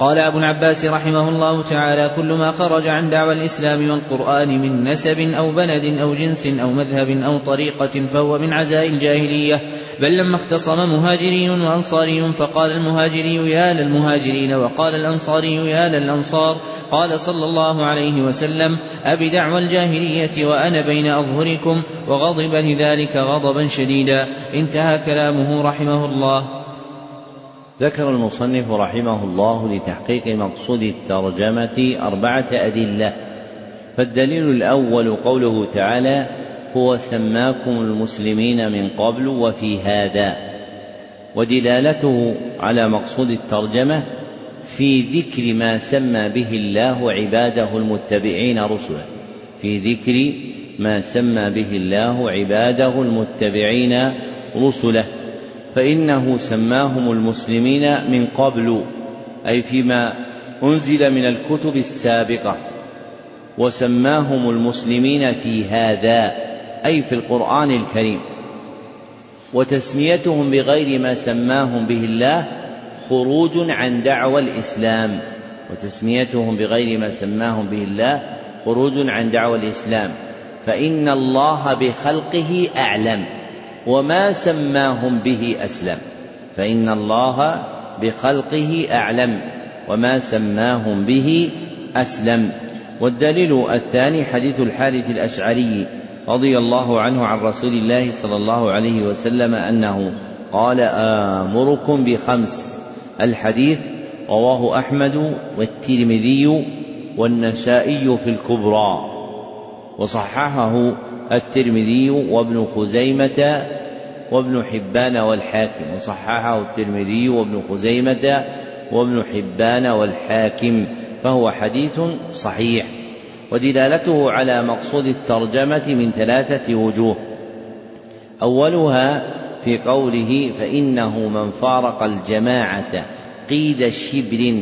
قال أبو العباس رحمه الله تعالى كل ما خرج عن دعوى الإسلام والقرآن من نسب أو بلد أو جنس أو مذهب أو طريقة فهو من عزاء الجاهلية. بل لما اختصم مهاجري وأنصاري فقال المهاجري يا للمهاجرين وقال الأنصاري يا للأنصار. قال صلى الله عليه وسلم أبي دعوى الجاهلية وأنا بين أظهركم وغضب لذلك غضبا شديدا. انتهى كلامه رحمه الله. ذكر المصنف رحمه الله لتحقيق مقصود الترجمة أربعة أدلة. فالدليل الأول قوله تعالى هو سماكم المسلمين من قبل وفي هذا ودلالته على مقصود الترجمة في ذكر ما سمى به الله عباده المتبعين رسله في ذكر ما سمى به الله عباده المتبعين رسله. فإنه سماهم المسلمين من قبل أي فيما أنزل من الكتب السابقة. وسماهم المسلمين في هذا أي في القرآن الكريم. وتسميتهم بغير ما سماهم به الله خروج عن دعوى الإسلام. وتسميتهم بغير ما سماهم به الله خروج عن دعوى الإسلام. فإن الله بخلقه أعلم. وما سماهم به أسلم. فإن الله بخلقه أعلم وما سماهم به أسلم. والدليل الثاني حديث الحارث الأشعري رضي الله عنه عن رسول الله صلى الله عليه وسلم أنه قال آمركم بخمس. الحديث رواه أحمد والترمذي والنسائي في الكبرى. وصححه الترمذي وابن خزيمة وابن حبان والحاكم وصححه الترمذي وابن خزيمة وابن حبان والحاكم فهو حديث صحيح ودلالته على مقصود الترجمة من ثلاثة وجوه. أولها في قوله فإنه من فارق الجماعة قيد شبر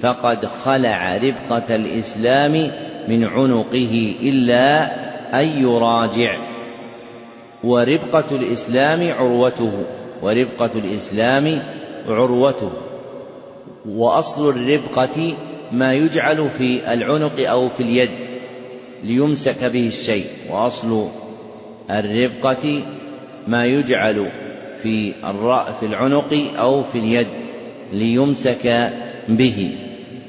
فقد خلع ربقة الإسلام من عنقه إلا أن يراجع. وربقة الإسلام عروته. وربقة الإسلام عروته. وأصل الربقة ما يجعل في العنق أو في اليد. ليمسك به الشيء. وأصل الربقة ما يجعل في العنق أو في اليد. ليمسك به.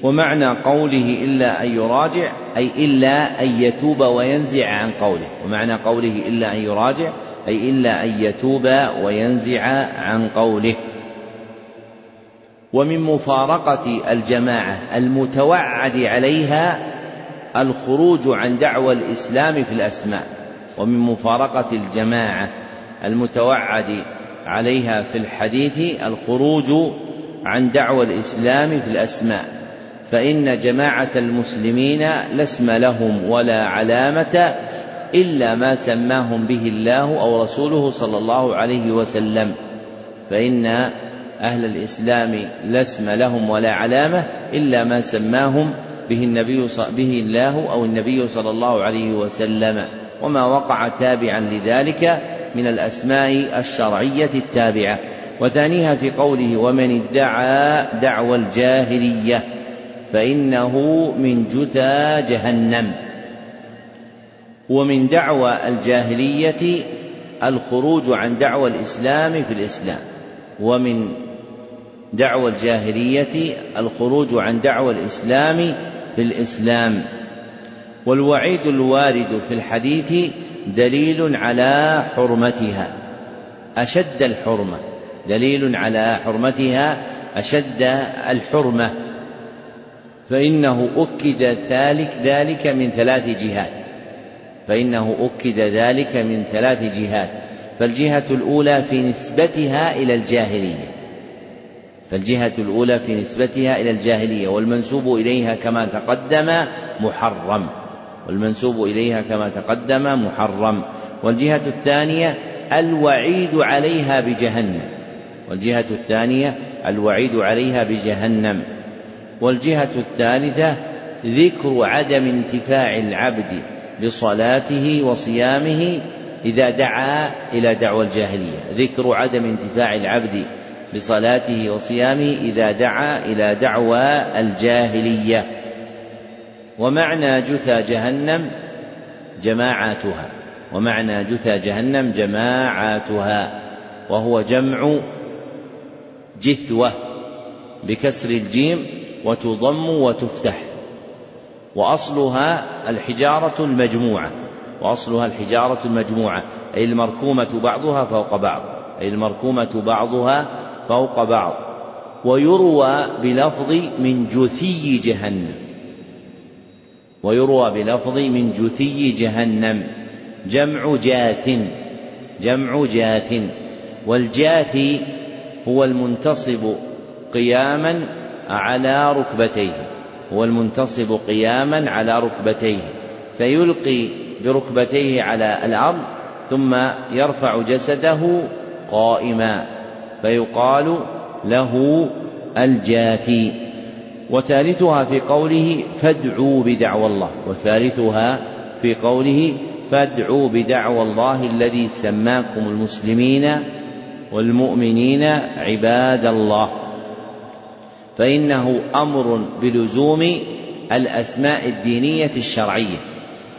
ومعنى قوله إلا أن يراجع أي إلا أن يتوب وينزع عن قوله. ومعنى قوله إلا أن يراجع أي إلا أن يتوب وينزع عن قوله. ومن مفارقة الجماعة المتوعد عليها الخروج عن دعوى الإسلام في الأسماء. ومن مفارقة الجماعة المتوعد عليها في الحديث الخروج عن دعوى الإسلام في الأسماء. فإن جماعة المسلمين لا اسم لهم ولا علامة إلا ما سماهم به الله أو رسوله صلى الله عليه وسلم. فإن أهل الإسلام لا اسم لهم ولا علامة إلا ما سماهم به النبي به الله أو النبي صلى الله عليه وسلم. وما وقع تابعا لذلك من الأسماء الشرعية التابعة. وثانيها في قوله ومن ادعى دعوى الجاهلية فإنه من جثى جهنم. ومن دعوى الجاهلية الخروج عن دعوى الإسلام في الإسلام. ومن دعوى الجاهلية الخروج عن دعوى الإسلام في الإسلام. والوعيد الوارد في الحديث دليل على حرمتها. أشد الحرمة. دليل على حرمتها أشد الحرمة. فإنه أكد ذلك ذلك من ثلاث جهات. فإنه أكد ذلك من ثلاث جهات. فالجهة الأولى في نسبتها إلى الجاهلية. فالجهة الأولى في نسبتها إلى الجاهلية والمنسوب إليها كما تقدم محرم. والمنسوب إليها كما تقدم محرم. والجهة الثانية الوعيد عليها بجهنم. والجهة الثانية الوعيد عليها بجهنم. والجهة الثالثة ذكر عدم انتفاع العبد بصلاته وصيامه إذا دعا إلى دعوى الجاهلية. ذكر عدم انتفاع العبد بصلاته وصيامه إذا دعا إلى دعوى الجاهلية. ومعنى جثى جهنم جماعاتها. ومعنى جثى جهنم جماعاتها. وهو جمع جثوة بكسر الجيم وتضم وتفتح. وأصلها الحجارة المجموعة. وأصلها الحجارة المجموعة. أي المركومة بعضها فوق بعض. أي المركومة بعضها فوق بعض. ويروى بلفظ من جثي جهنم. ويروى بلفظ من جثي جهنم. جمع جاث. جمع جاث. والجاثي هو المنتصب قياما على ركبتيه هو المنتصب قياما على ركبتيه فيلقي بركبتيه على الأرض ثم يرفع جسده قائما فيقال له الجاثي وثالثها في قوله فادعوا بدعوى الله وثالثها في قوله فادعوا بدعوى الله الذي سماكم المسلمين والمؤمنين عباد الله. فإنه أمر بلزوم الأسماء الدينية الشرعية.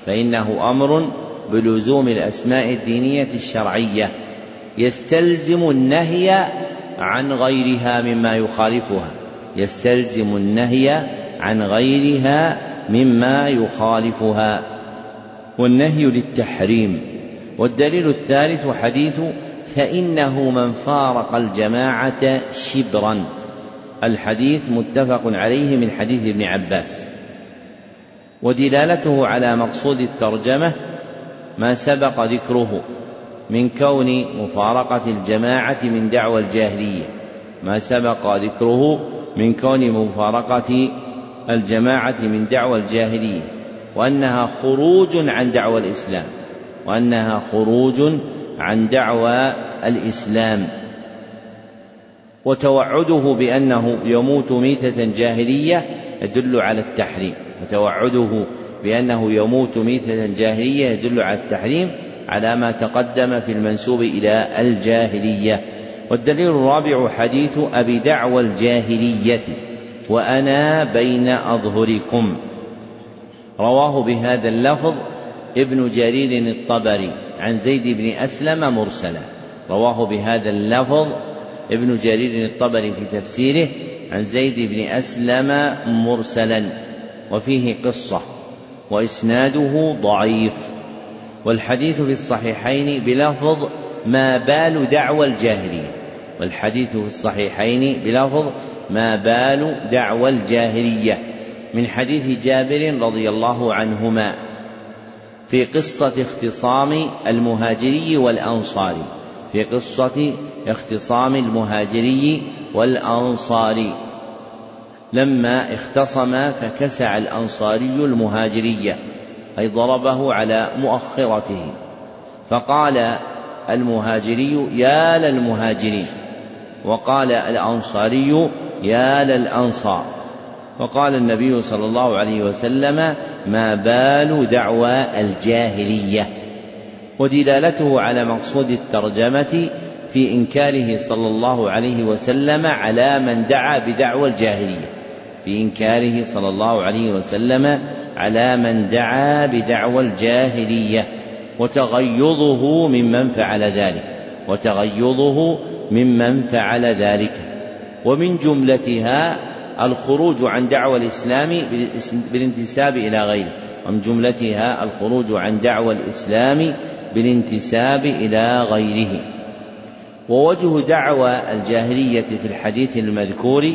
فإنه أمر بلزوم الأسماء الدينية الشرعية. يستلزم النهي عن غيرها مما يخالفها. يستلزم النهي عن غيرها مما يخالفها. والنهي للتحريم. والدليل الثالث حديث فإنه من فارق الجماعة شبرا. الحديث متفق عليه من حديث ابن عباس. ودلالته على مقصود الترجمة ما سبق ذكره من كون مفارقة الجماعة من دعوى الجاهلية. ما سبق ذكره من كون مفارقة الجماعة من دعوى الجاهلية. وأنها خروج عن دعوى الإسلام. وأنها خروج عن دعوى الإسلام. وتوعده بأنه يموت ميتة جاهلية يدل على التحريم. وتوعده بأنه يموت ميتة جاهلية يدل على التحريم على ما تقدم في المنسوب إلى الجاهلية. والدليل الرابع حديث أبي دعوى الجاهلية. وأنا بين أظهركم. رواه بهذا اللفظ ابن جرير الطبري عن زيد بن أسلم مرسلا. رواه بهذا اللفظ ابن جرير الطبري في تفسيره عن زيد بن أسلم مرسلا وفيه قصة وإسناده ضعيف والحديث في الصحيحين بلفظ ما بال دعوى الجاهلية والحديث في الصحيحين بلفظ ما بال دعوى الجاهلية من حديث جابر رضي الله عنهما في قصة اختصام المهاجري والأنصاري. في قصة اختصام المهاجري والأنصاري لما اختصم فكسع الأنصاري المهاجري أي ضربه على مؤخرته. فقال المهاجري يا للمهاجرين. وقال الأنصاري يا للأنصار. وقال النبي صلى الله عليه وسلم ما بال دعوى الجاهلية. ودلالته على مقصود الترجمة في إنكاره صلى الله عليه وسلم على من دعا بدعوى الجاهلية. في إنكاره صلى الله عليه وسلم على من دعا بدعوى الجاهلية. وتغيظه ممن فعل ذلك. وتغيظه ممن فعل ذلك. ومن جملتها الخروج عن دعوى الإسلام بالانتساب إلى غيره. ومن جملتها الخروج عن دعوى الإسلام بالانتساب إلى غيره. ووجه دعوى الجاهلية في الحديث المذكور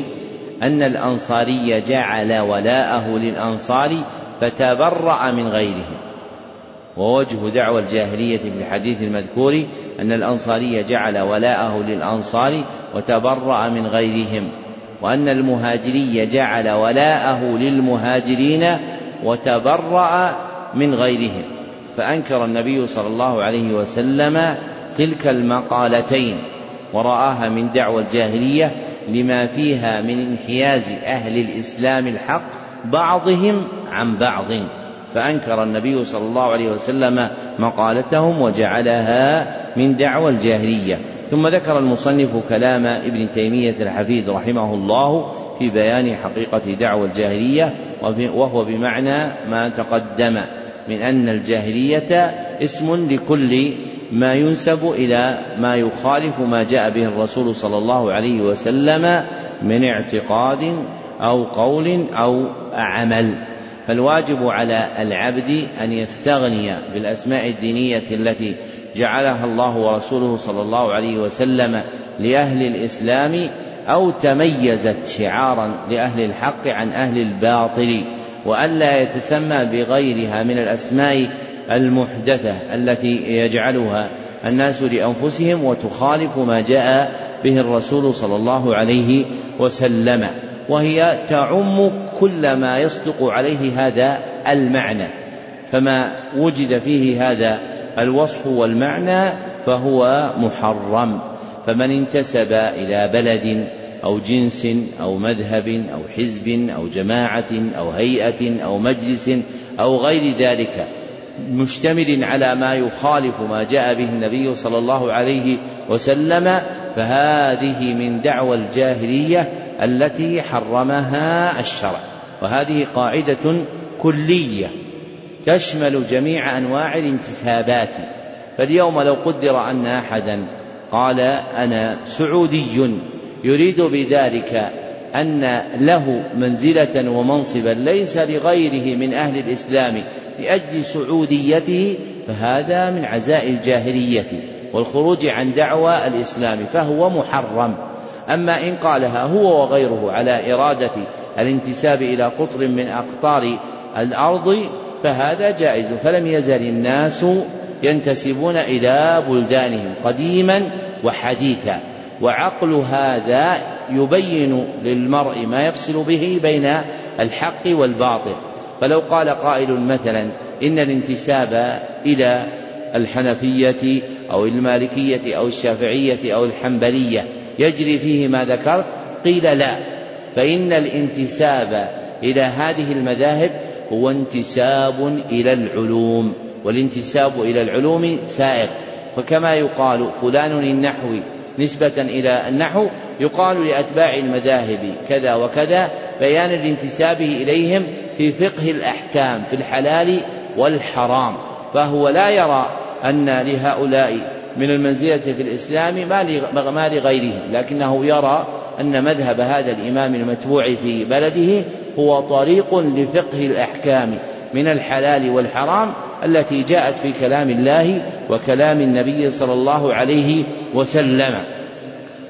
أن الأنصاري جعل ولاءه للأنصار فتبرأ من غيرهم ووجه دعوى الجاهلية في الحديث المذكور أن الأنصاري جعل ولاءه للأنصار وتبرأ من غيرهم وأن المهاجري جعل ولاءه للمهاجرين وتبرأ من غيرهم. فأنكر النبي صلى الله عليه وسلم تلك المقالتين ورآها من دعوى الجاهلية لما فيها من انحياز أهل الإسلام الحق بعضهم عن بعض. فأنكر النبي صلى الله عليه وسلم مقالتهم وجعلها من دعوى الجاهلية. ثم ذكر المصنف كلام ابن تيمية الحفيد رحمه الله في بيان حقيقة دعوى الجاهلية وهو بمعنى ما تقدم من أن الجاهلية اسم لكل ما ينسب إلى ما يخالف ما جاء به الرسول صلى الله عليه وسلم من اعتقاد أو قول أو عمل. فالواجب على العبد أن يستغني بالأسماء الدينية التي جعلها الله ورسوله صلى الله عليه وسلم لأهل الإسلام أو تميزت شعارا لأهل الحق عن أهل الباطل وألا يتسمى بغيرها من الأسماء المحدثة التي يجعلها الناس لأنفسهم وتخالف ما جاء به الرسول صلى الله عليه وسلم وهي تعم كل ما يصدق عليه هذا المعنى فما وجد فيه هذا الوصف والمعنى فهو محرم فمن انتسب إلى بلد أو جنس أو مذهب أو حزب أو جماعة أو هيئة أو مجلس أو غير ذلك مشتمل على ما يخالف ما جاء به النبي صلى الله عليه وسلم فهذه من دعوى الجاهلية التي حرمها الشرع. وهذه قاعدة كلية تشمل جميع أنواع الانتسابات. فاليوم لو قدر أن أحدا قال أنا سعودي يريد بذلك أن له منزلة ومنصبا ليس لغيره من أهل الإسلام لأجل سعوديته فهذا من عزاء الجاهلية والخروج عن دعوى الإسلام فهو محرم. أما إن قالها هو وغيره على إرادة الانتساب إلى قطر من أقطار الأرض فهذا جائز. فلم يزل الناس ينتسبون إلى بلدانهم قديما وحديثا. وعقل هذا يبين للمرء ما يفصل به بين الحق والباطل. فلو قال قائل مثلا إن الانتساب إلى الحنفية أو المالكية أو الشافعية أو الحنبلية يجري فيه ما ذكرت؟ قيل لا. فإن الانتساب إلى هذه المذاهب هو انتساب إلى العلوم والانتساب إلى العلوم سائغ. فكما يقال فلان النحوي نسبة إلى النحو يقال لأتباع المذاهب كذا وكذا بيانا لانتسابه إليهم في فقه الأحكام في الحلال والحرام فهو لا يرى أن لهؤلاء من المنزلة في الإسلام ما لغيرهم لكنه يرى أن مذهب هذا الإمام المتبوع في بلده هو طريق لفقه الأحكام من الحلال والحرام التي جاءت في كلام الله وكلام النبي صلى الله عليه وسلم.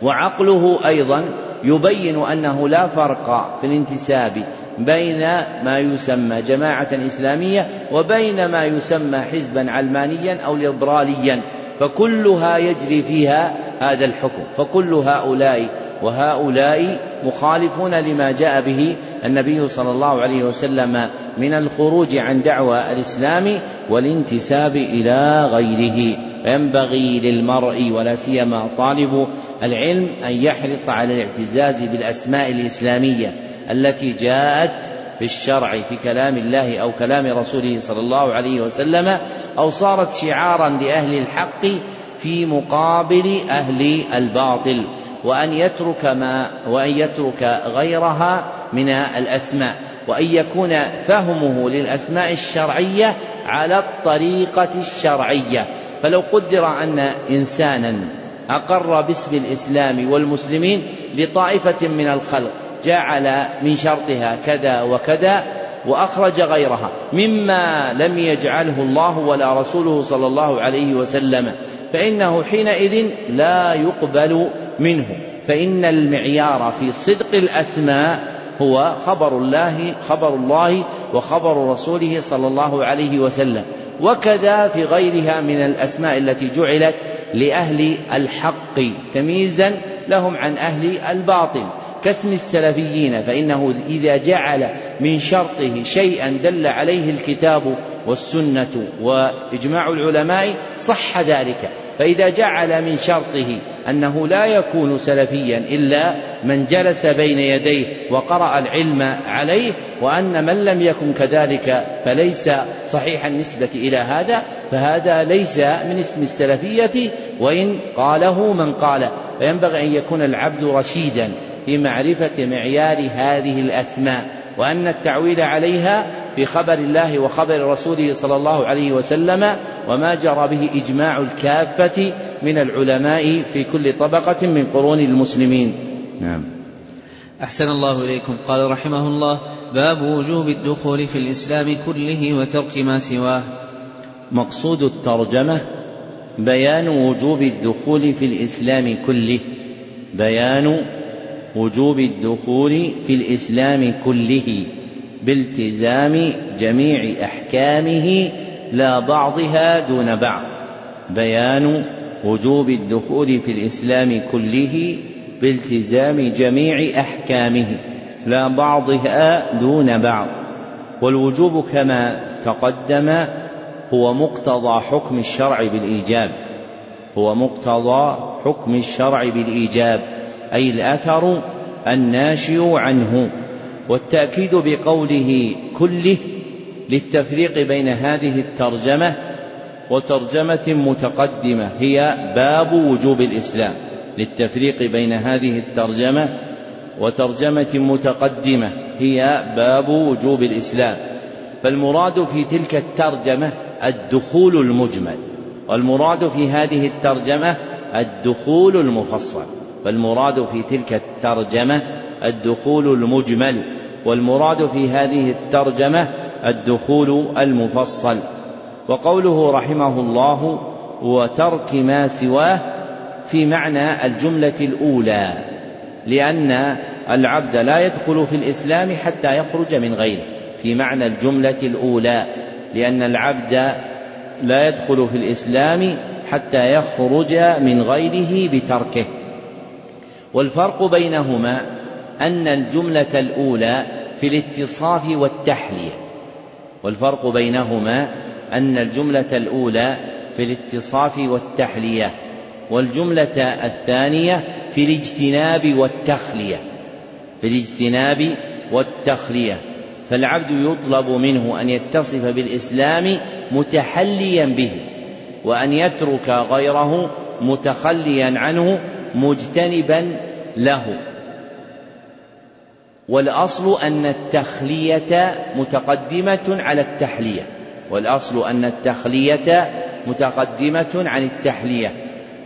وعقله أيضا يبين أنه لا فرق في الانتساب بين ما يسمى جماعة إسلامية وبين ما يسمى حزبا علمانيا أو ليبراليا. فكلها يجري فيها هذا الحكم. فكل هؤلاء وهؤلاء مخالفون لما جاء به النبي صلى الله عليه وسلم من الخروج عن دعوى الإسلام والانتساب إلى غيره. فينبغي للمرء ولا سيما طالب العلم أن يحرص على الاعتزاز بالأسماء الإسلامية التي جاءت في الشرع في كلام الله أو كلام رسوله صلى الله عليه وسلم أو صارت شعارا لأهل الحق في مقابل أهل الباطل وأن يترك ما وأن يترك غيرها من الأسماء وأن يكون فهمه للأسماء الشرعية على الطريقة الشرعية. فلو قدر أن إنسانا أقر باسم الإسلام والمسلمين لطائفة من الخلق جعل من شرطها كذا وكذا وأخرج غيرها مما لم يجعله الله ولا رسوله صلى الله عليه وسلم. فإنه حينئذ لا يقبل منه. فإن المعيار في صدق الأسماء هو خبر الله خبر الله وخبر رسوله صلى الله عليه وسلم. وكذا في غيرها من الأسماء التي جعلت لأهل الحق تمييزا لهم عن أهل الباطل. كاسم السلفيين فإنه إذا جعل من شرطه شيئا دل عليه الكتاب والسنة وإجماع العلماء صح ذلك. فإذا جعل من شرطه أنه لا يكون سلفيا إلا من جلس بين يديه وقرأ العلم عليه وأن من لم يكن كذلك فليس صحيح النسبة إلى هذا فهذا ليس من اسم السلفية وإن قاله من قال. فينبغي أن يكون العبد رشيدا في معرفة معيار هذه الأسماء وأن التعويل عليها في خبر الله وخبر رسوله صلى الله عليه وسلم وما جرى به إجماع الكافة من العلماء في كل طبقة من قرون المسلمين. نعم. أحسن الله إليكم. قال رحمه الله باب وجوب الدخول في الإسلام كله وترك ما سواه. مقصود الترجمة بيان وجوب الدخول في الإسلام كله. بيان وجوب الدخول في الإسلام كله. بالتزام جميع أحكامه لا بعضها دون بعض. بيان وجوب الدخول في الإسلام كله بالتزام جميع أحكامه لا بعضها دون بعض. والوجوب كما تقدم هو مقتضى حكم الشرع بالإيجاب. هو مقتضى حكم الشرع بالإيجاب. أي الأثر الناشئ عنه. والتأكيد بقوله كله للتفريق بين هذه الترجمة وترجمة متقدمة هي باب وجوب الإسلام. للتفريق بين هذه الترجمة وترجمة متقدمة هي باب وجوب الإسلام. فالمراد في تلك الترجمة الدخول المجمل والمراد في هذه الترجمة الدخول المفصل فالمراد في تلك الترجمة الدخول المجمل والمراد في هذه الترجمة الدخول المفصل. وقوله رحمه الله وترك ما سواه في معنى الجملة الأولى لأن العبد لا يدخل في الإسلام حتى يخرج من غيره في معنى الجملة الأولى. لأن العبد لا يدخل في الإسلام حتى يخرج من غيره بتركه. والفرق بينهما أن الجملة الأولى في الاتصاف والتحلية. والفرق بينهما أن الجملة الأولى في الاتصاف والتحلية والجملة الثانية في الاجتناب والتخلية. في الاجتناب والتخلية. فالعبد يطلب منه أن يتصف بالإسلام متحليا به وأن يترك غيره متخليا عنه مجتنبا له. والأصل أن التخلية متقدمة على التحلية. والأصل أن التخلية متقدمة عن التحلية.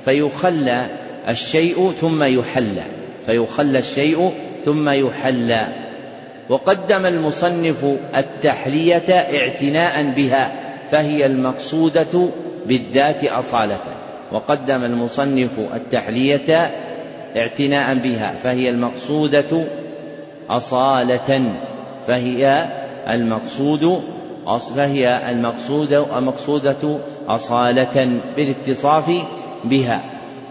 فيخلى الشيء ثم يحلى. فيخلى الشيء ثم يحلى. وقدم المصنف التحلية اعتناء بها فهي المقصودة بالذات أصالة. وقدم المصنف التحلية اعتناء بها فهي المقصودة أصالة فهي المقصود فهي المقصودة المقصودة أصالة بالاتصاف بها.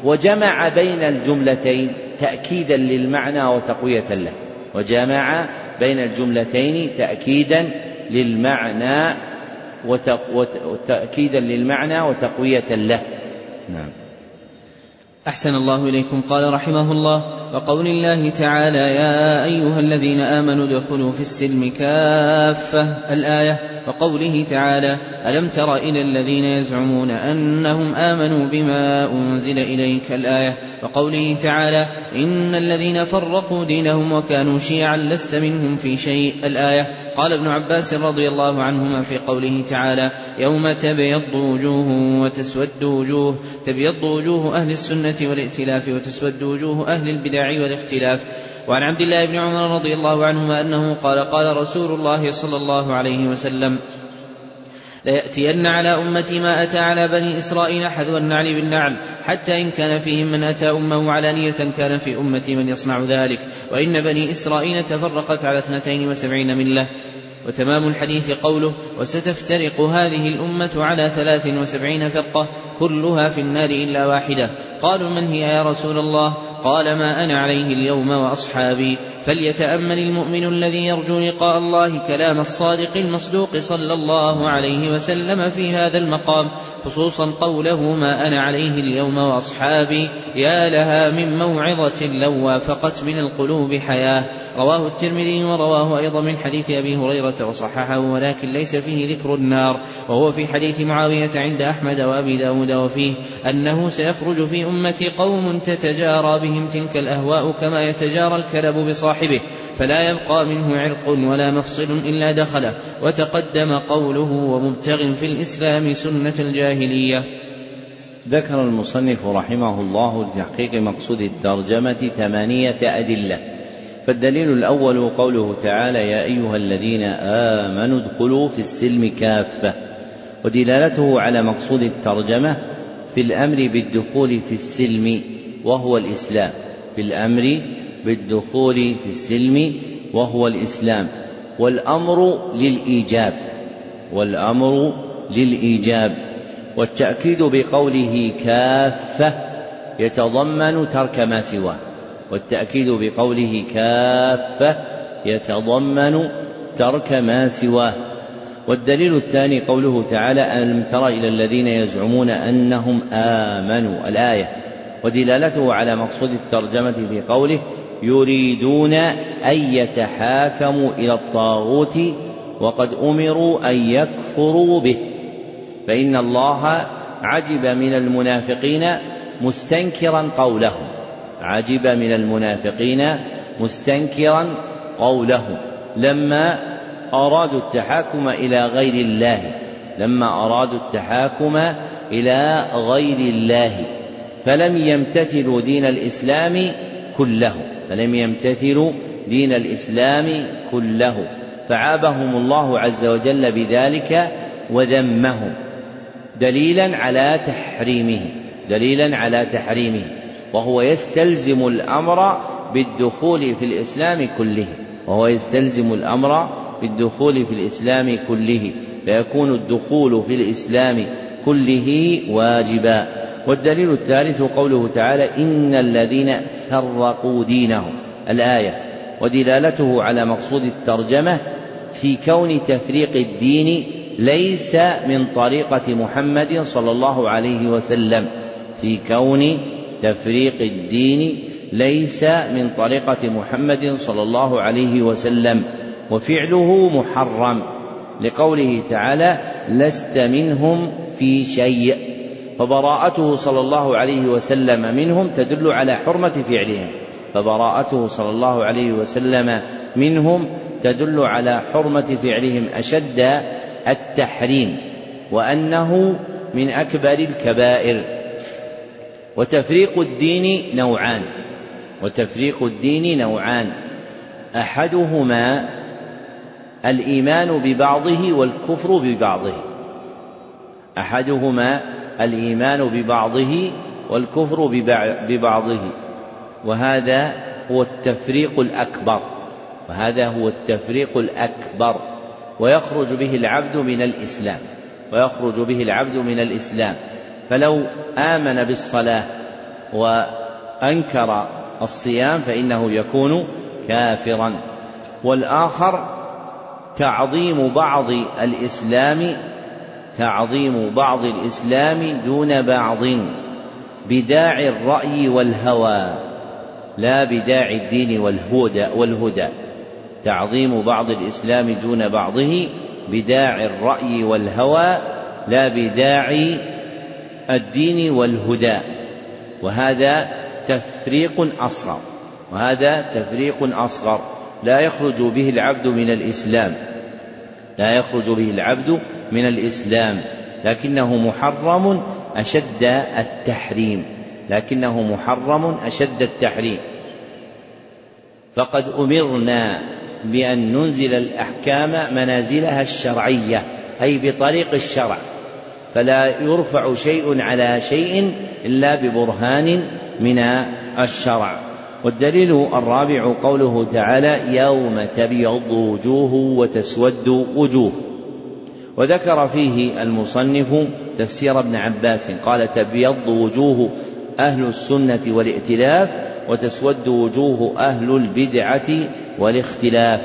وجمع بين الجملتين تأكيدا للمعنى وتقوية له. وجمع بين الجملتين تأكيدا للمعنى وتأكيدا للمعنى وتقوية له. نعم. أحسن الله إليكم. قال رحمه الله وقول الله تعالى يا أيها الذين آمنوا ادخلوا في السلم كافة الآية. وقوله تعالى ألم تر إلى الذين يزعمون أنهم آمنوا بما أنزل إليك الآية؟ وقوله تعالى إن الذين فرقوا دينهم وكانوا شيعا لست منهم في شيء الآية قال ابن عباس رضي الله عنهما في قوله تعالى يوم تبيض وجوه وتسود وجوه تبيض وجوه أهل السنة والائتلاف وتسود وجوه أهل البدع والاختلاف وعن عبد الله بن عمر رضي الله عنهما أنه قال قال رسول الله صلى الله عليه وسلم ليأتين على أمتي ما أتى على بني إسرائيل حذو النعل بالنعل حتى إن كان فيهم من أتى أمة علانية كان في أمتي من يصنع ذلك. وإن بني إسرائيل تفرقت على اثنتين وسبعين ملة. وتمام الحديث قوله وستفترق هذه الأمة على ثلاث وسبعين فرقة كلها في النار إلا واحدة. قالوا من هي يا رسول الله؟ قال ما أنا عليه اليوم وأصحابي. فليتأمل المؤمن الذي يرجو لقاء الله كلام الصادق المصدوق صلى الله عليه وسلم في هذا المقام خصوصا قوله ما أنا عليه اليوم وأصحابي. يا لها من موعظة لو وافقت من القلوب حياة. رواه الترمذي ورواه أيضا من حديث أبي هريرة وصححه ولكن ليس فيه ذكر النار وهو في حديث معاوية عند أحمد وأبي داود وفيه أنه سيخرج في أمتي قوم تتجارى بهم تلك الأهواء كما يتجارى الكلب بصاحبه فلا يبقى منه عرق ولا مفصل إلا دخله وتقدم قوله ومبتغ في الإسلام سنة الجاهلية. ذكر المصنف رحمه الله لتحقيق مقصود الترجمة ثمانية أدلة. فالدليل الأول قوله تعالى يا أيها الذين آمنوا ادخلوا في السلم كافة ودلالته على مقصود الترجمة في الأمر بالدخول في السلم وهو الإسلام في الأمر بالدخول في السلم وهو الإسلام والأمر للإيجاب والأمر للإيجاب والتأكيد بقوله كافة يتضمن ترك ما سواه. والتأكيد بقوله كافة يتضمن ترك ما سواه. والدليل الثاني قوله تعالى ألم تر إلى الذين يزعمون أنهم آمنوا؟ الآية. ودلالته على مقصود الترجمة في قوله يريدون أن يتحاكموا إلى الطاغوت وقد أمروا أن يكفروا به. فإن الله عجب من المنافقين مستنكرا قولهم. عجب من المنافقين مستنكرا قولهم لما أرادوا التحاكم إلى غير الله لما أرادوا التحاكم إلى غير الله فلم يمتثلوا دين الإسلام كله فلم يمتثلوا دين الإسلام كله فعابهم الله عز وجل بذلك وذمهم دليلا على تحريمه دليلا على تحريمه. وهو يستلزم الأمر بالدخول في الإسلام كله. وهو يستلزم الأمر بالدخول في الإسلام كله. فيكون الدخول في الإسلام كله واجبا. والدليل الثالث قوله تعالى إن الذين فرقوا دينهم. الآية ودلالته على مقصود الترجمة في كون تفريق الدين ليس من طريقة محمد صلى الله عليه وسلم. في كون تفريق الدين ليس من طريقة محمد صلى الله عليه وسلم وفعله محرم. لقوله تعالى لست منهم في شيء فبراءته صلى الله عليه وسلم منهم تدل على حرمة فعلهم. فبراءته صلى الله عليه وسلم منهم تدل على حرمة فعلهم أشد التحريم وأنه من أكبر الكبائر. وتفريق الدين نوعان. وتفريق الدين نوعان. أحدهما الإيمان ببعضه والكفر ببعضه. أحدهما الإيمان ببعضه والكفر ببعضه. وهذا هو التفريق الأكبر. وهذا هو التفريق الأكبر. ويخرج به العبد من الإسلام. ويخرج به العبد من الإسلام. فلو آمن بالصلاة وأنكر الصيام فإنه يكون كافرا. والآخر تعظيم بعض الإسلام تعظيم بعض الإسلام دون بعض بداعي الرأي والهوى لا بداعي الدين والهدى والهدى. تعظيم بعض الإسلام دون بعضه بداعي الرأي والهوى لا بداعي الدين والهدى وهذا تفريق أصغر وهذا تفريق أصغر. لا يخرج به العبد من الإسلام لا يخرج به العبد من الإسلام لكنه محرم أشد التحريم لكنه محرم أشد التحريم. فقد أمرنا بأن ننزل الأحكام منازلها الشرعية أي بطريق الشرع. فلا يرفع شيء على شيء إلا ببرهان من الشرع. والدليل الرابع قوله تعالى يوم تبيض وجوه وتسود وجوه. وذكر فيه المصنف تفسير ابن عباس قال تبيض وجوه أهل السنة والائتلاف وتسود وجوه أهل البدعة والاختلاف.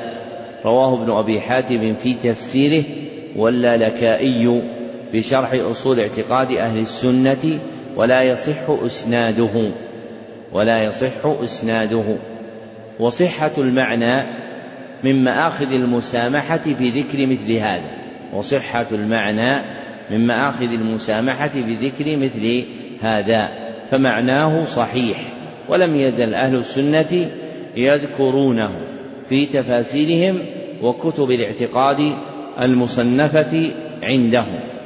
رواه ابن أبي حاتم في تفسيره واللالكائي في شرح أصول اعتقاد أهل السنة ولا يصح إسناده ولا يصح إسناده. وصحة المعنى من مآخذ المسامحة في ذكر مثل هذا. وصحة المعنى من مآخذ المسامحة في ذكر مثل هذا. فمعناه صحيح. ولم يزل أهل السنة يذكرونه في تفاسيرهم وكتب الاعتقاد المصنفة عندهم.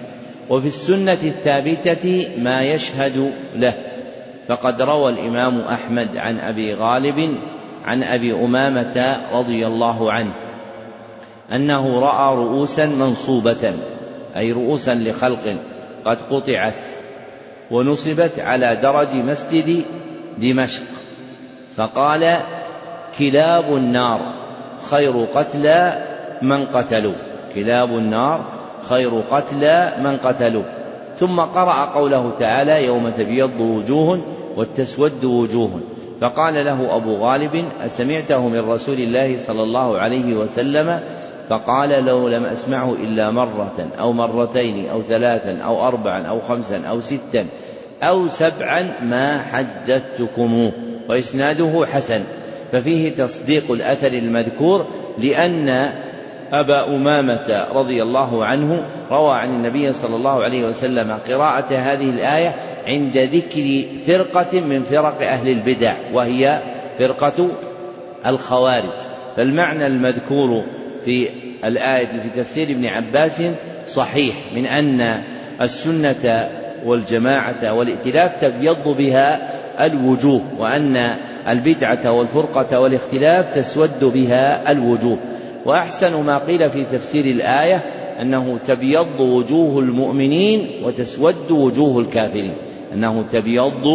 وفي السنة الثابتة ما يشهد له. فقد روى الإمام أحمد عن أبي غالب عن أبي أمامة رضي الله عنه أنه رأى رؤوسا منصوبة أي رؤوسا لخلق قد قطعت ونصبت على درج مسجد دمشق. فقال كلاب النار خير قتلى من قتلوا كلاب النار خير قتلى من قتلوا ثم قرأ قوله تعالى يوم تبيض وجوه وتسود وجوه. فقال له أبو غالب أسمعته من رسول الله صلى الله عليه وسلم؟ فقال لو لم أسمعه إلا مرة أو مرتين أو ثلاثا أو أربعا أو خمسا أو ستا أو سبعا ما حدثتكم وإسناده حسن. ففيه تصديق الأثر المذكور لأن أبا أمامة رضي الله عنه روى عن النبي صلى الله عليه وسلم قراءة هذه الآية عند ذكر فرقة من فرق أهل البدع وهي فرقة الخوارج. فالمعنى المذكور في الآية في تفسير ابن عباس صحيح من أن السنة والجماعة والائتلاف تبيض بها الوجوه وأن البدعة والفرقة والاختلاف تسود بها الوجوه. وأحسن ما قيل في تفسير الآية أنه تبيض وجوه المؤمنين وتسود وجوه الكافرين. أنه تبيض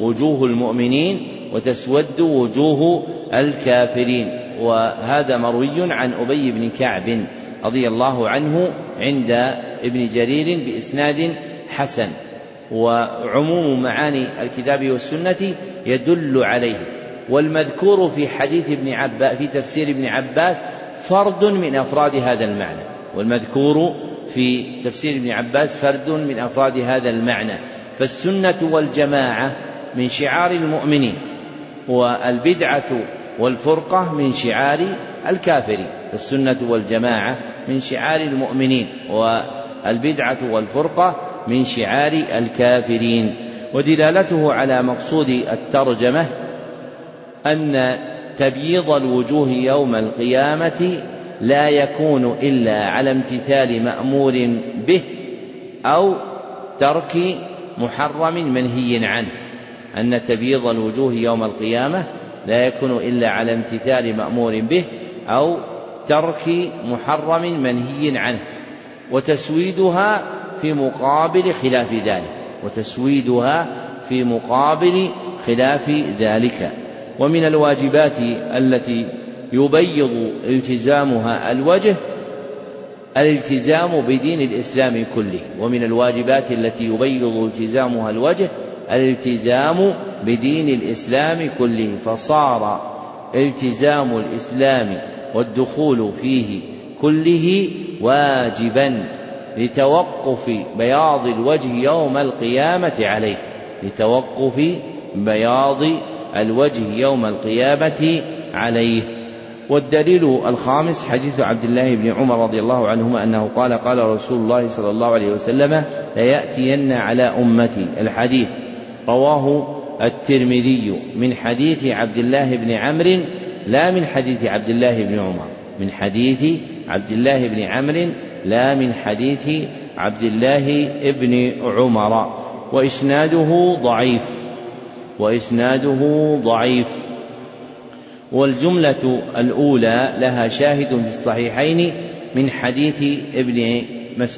وجوه المؤمنين وتسود وجوه الكافرين. وهذا مروي عن أبي بن كعب رضي الله عنه عند ابن جرير بإسناد حسن. وعموم معاني الكتاب والسنة يدل عليه. والمذكور في حديث ابن عباس في تفسير ابن عباس فرد من أفراد هذا المعنى والمذكور في تفسير ابن عباس فرد من أفراد هذا المعنى. فالسنة والجماعة من شعار المؤمنين والبدعة والفرقة من شعار الكافرين. السنة والجماعة من شعار المؤمنين والبدعة والفرقة من شعار الكافرين. ودلالته على مقصود الترجمة أن تبييض الوجوه يوم القيامة لا يكون إلا على امتثال مأمور به أو ترك محرم منهي عنه. أن تبييض الوجوه يوم القيامة لا يكون إلا على امتثال مأمور به أو ترك محرم منهي عنه. وتسويدها في مقابل خلاف ذلك. وتسويدها في مقابل خلاف ذلك. ومن الواجبات التي يبيض التزامها الوجه الالتزام بدين الإسلام كله. ومن الواجبات التي يبيض التزامها الوجه الالتزام بدين الإسلام كله. فصار التزام الإسلام والدخول فيه كله واجبا لتوقف بياض الوجه يوم القيامة عليه لتوقف بياض الوجه يوم القيامة عليه. والدليل الخامس حديث عبد الله بن عمر رضي الله عنهما أنه قال قال رسول الله صلى الله عليه وسلم ليأتين على أمتي. الحديث رواه الترمذي من حديث عبد الله بن عمرو لا من حديث عبد الله بن عمر. من حديث عبد الله بن عمرو لا من حديث عبد الله بن عمر. وإسناده ضعيف. وإسناده ضعيف. والجملة الأولى لها شاهد في الصحيحين من حديث ابن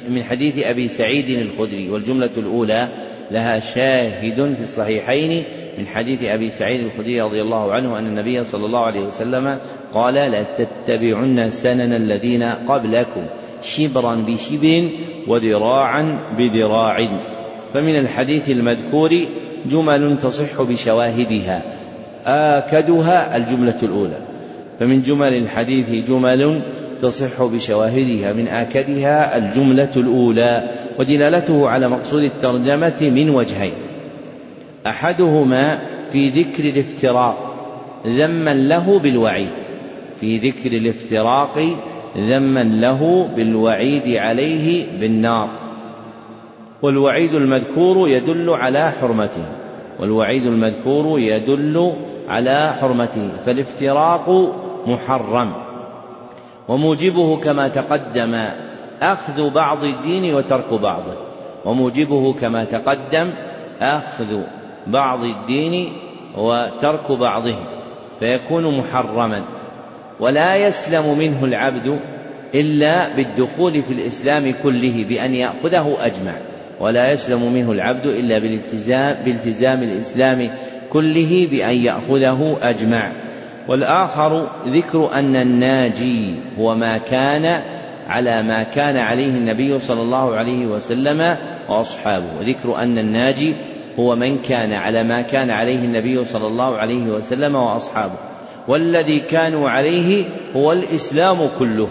من حديث أبي سعيد الخدري والجملة الأولى لها شاهد في الصحيحين من حديث أبي سعيد الخدري رضي الله عنه أن النبي صلى الله عليه وسلم قال لتتبعن سنن الذين قبلكم شبرا بشبر وذراعا بذراع فمن الحديث المذكور جمل تصح بشواهدها. آكدها الجملة الأولى. فمن جمل الحديث جمل تصح بشواهدها. من آكدها الجملة الأولى. ودلالته على مقصود الترجمة من وجهين. أحدهما في ذكر الافتراق ذما له بالوعيد. في ذكر الافتراق ذما له بالوعيد عليه بالنار. والوعيد المذكور يدل على حرمته والوعيد المذكور يدل على حرمته فالافتراق محرم. وموجبه كما تقدم أخذ بعض الدين وترك بعضه وموجبه كما تقدم أخذ بعض الدين وترك بعضه فيكون محرما. ولا يسلم منه العبد إلا بالدخول في الإسلام كله بأن يأخذه أجمع. ولا يسلم منه العبد إلا بالالتزام بالتزام الإسلام كله بأن يأخذه أجمع. والآخر ذكر أن الناجي هو ما كان على ما كان عليه النبي صلى الله عليه وسلم وأصحابه. وذكر أن الناجي هو من كان على ما كان عليه النبي صلى الله عليه وسلم وأصحابه. والذي كانوا عليه هو الإسلام كله.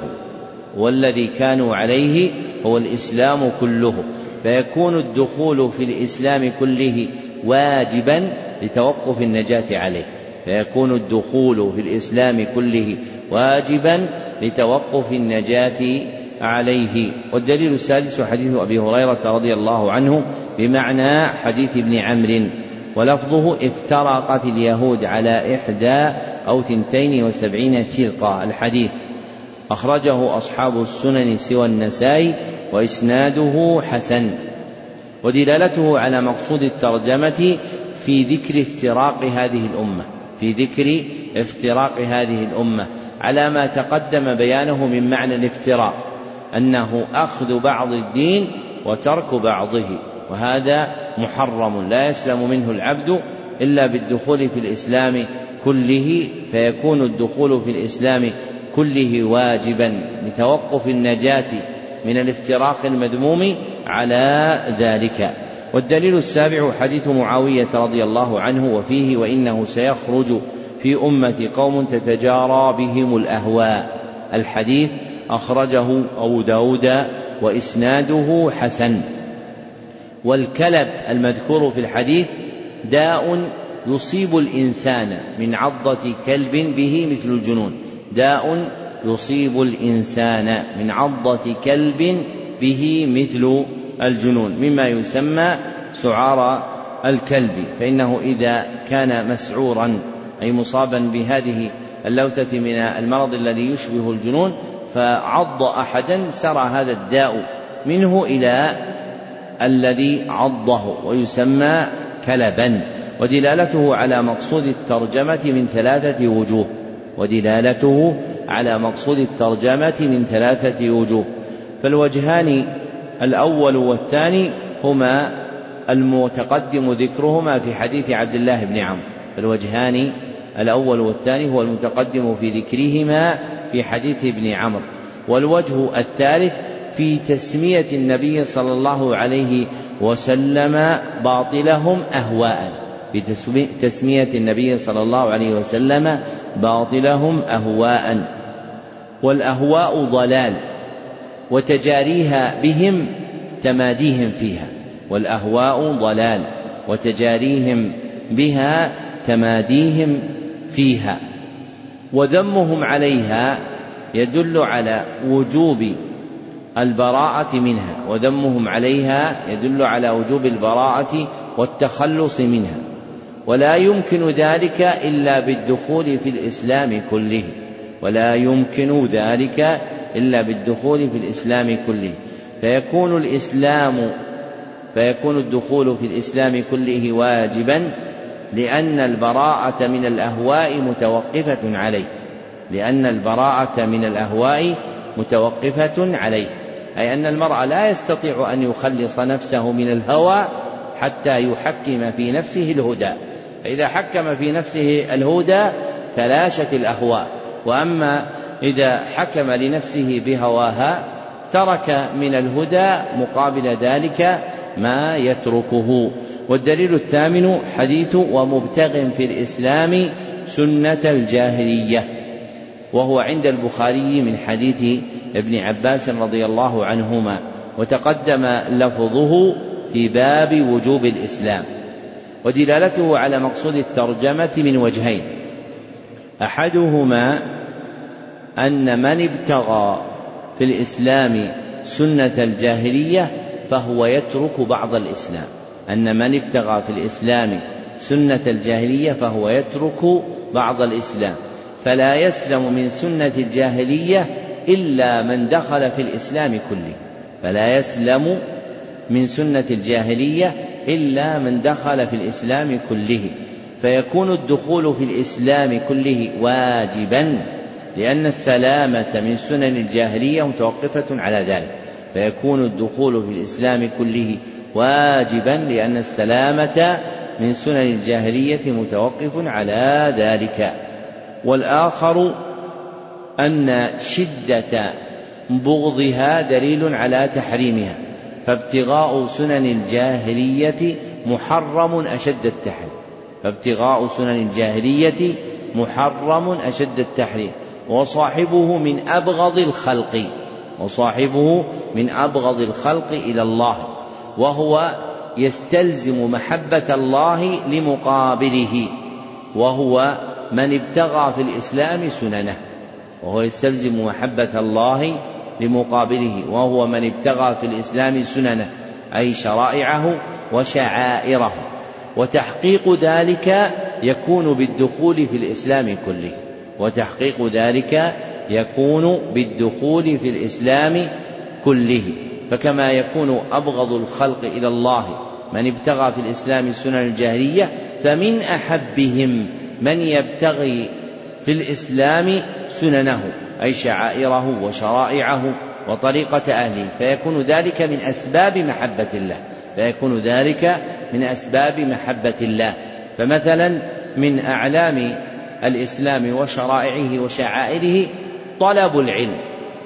والذي كانوا عليه هو الإسلام كله. فيكون الدخول في الإسلام كله واجبا لتوقف النجاة عليه. فيكون الدخول في الإسلام كله واجبا لتوقف النجاة عليه. والدليل السادس حديث أبي هريرة رضي الله عنه بمعنى حديث ابن عمرو ولفظه افترقت اليهود على إحدى أو ثنتين وسبعين فرقة. الحديث أخرجه أصحاب السنن سوى النسائي وإسناده حسن ودلالته على مقصود الترجمة في ذكر افتراق هذه الأمة في ذكر افتراق هذه الأمة على ما تقدم بيانه من معنى الافتراق أنه أخذ بعض الدين وترك بعضه وهذا محرم لا يسلم منه العبد إلا بالدخول في الإسلام كله فيكون الدخول في الإسلام كله واجبا لتوقف النجاة من الافتراق المذموم على ذلك. والدليل السابع حديث معاوية رضي الله عنه وفيه وإنه سيخرج في أمة قوم تتجارى بهم الأهواء. الحديث أخرجه أبو داود وإسناده حسن. والكلب المذكور في الحديث داء يصيب الإنسان من عضة كلب به مثل الجنون. داء يصيب الإنسان من عضة كلب به مثل الجنون مما يسمى سعار الكلب. فإنه إذا كان مسعورا أي مصابا بهذه اللوثة من المرض الذي يشبه الجنون فعض أحدا سرى هذا الداء منه إلى الذي عضه ويسمى كلبا. ودلالته على مقصود الترجمة من ثلاثة وجوه. ودلالته على مقصود الترجمة من ثلاثة وجوه. فالوجهان الأول والثاني هما المتقدم ذكرهما في حديث عبد الله بن عمرو. فالوجهان الأول والثاني هو المتقدم في ذكرهما في حديث ابن عمرو. والوجه الثالث في تسمية النبي صلى الله عليه وسلم باطلهم أهواء. في تسمية النبي صلى الله عليه وسلم باطلهم أهواء والأهواء ضلال وتجاريها بهم تماديهم فيها والأهواء ضلال وتجاريهم بها تماديهم فيها وذمهم عليها يدل على وجوب البراءة منها وذمهم عليها يدل على وجوب البراءة والتخلص منها. ولا يمكن ذلك إلا بالدخول في الإسلام كله. ولا يمكن ذلك إلا بالدخول في الإسلام كله. فيكون الإسلام فيكون الدخول في الإسلام كله واجبا لأن البراءة من الأهواء متوقفة عليه. لأن البراءة من الأهواء متوقفة عليه. أي أن المرء لا يستطيع أن يخلص نفسه من الهوى حتى يحكم في نفسه الهدى. فإذا حكم في نفسه الهدى تلاشت الأهواء. وأما إذا حكم لنفسه بهواها ترك من الهدى مقابل ذلك ما يتركه. والدليل الثامن حديث ومبتغ في الإسلام سنة الجاهلية وهو عند البخاري من حديث ابن عباس رضي الله عنهما وتقدم لفظه في باب وجوب الإسلام. ودلالته على مقصود الترجمة من وجهين. أحدهما أن من ابتغى في الإسلام سنة الجاهلية فهو يترك بعض الإسلام. أن من ابتغى في الإسلام سنة الجاهلية فهو يترك بعض الإسلام. فلا يسلم من سنة الجاهلية إلا من دخل في الإسلام كله. فلا يسلم من سنة الجاهلية إلا من دخل في الإسلام كله. فيكون الدخول في الإسلام كله واجبا لأن السلامة من سنن الجاهلية متوقفة على ذلك. فيكون الدخول في الإسلام كله واجبا لأن السلامة من سنن الجاهلية متوقف على ذلك. والآخر أن شدة بغضها دليل على تحريمها. فابتغاء سنن الجاهلية محرم أشد التحريم. فابتغاء سنن الجاهلية محرم أشد التحريم. وصاحبه من أبغض الخلق. وصاحبه من أبغض الخلق إلى الله. وهو يستلزم محبة الله لمقابله. وهو من ابتغى في الإسلام سننه. وهو يستلزم محبة الله لمقابله وهو من ابتغى في الإسلام سننه أي شرائعه وشعائره. وتحقيق ذلك يكون بالدخول في الإسلام كله. وتحقيق ذلك يكون بالدخول في الإسلام كله. فكما يكون أبغض الخلق إلى الله من ابتغى في الإسلام سنن الجاهلية فمن أحبهم من يبتغي في الإسلام سننه. أي شعائره وشرائعه وطريقة أهله فيكون ذلك من أسباب محبة الله فيكون ذلك من أسباب محبة الله. فمثلا من أعلام الإسلام وشرائعه وشعائره طلب العلم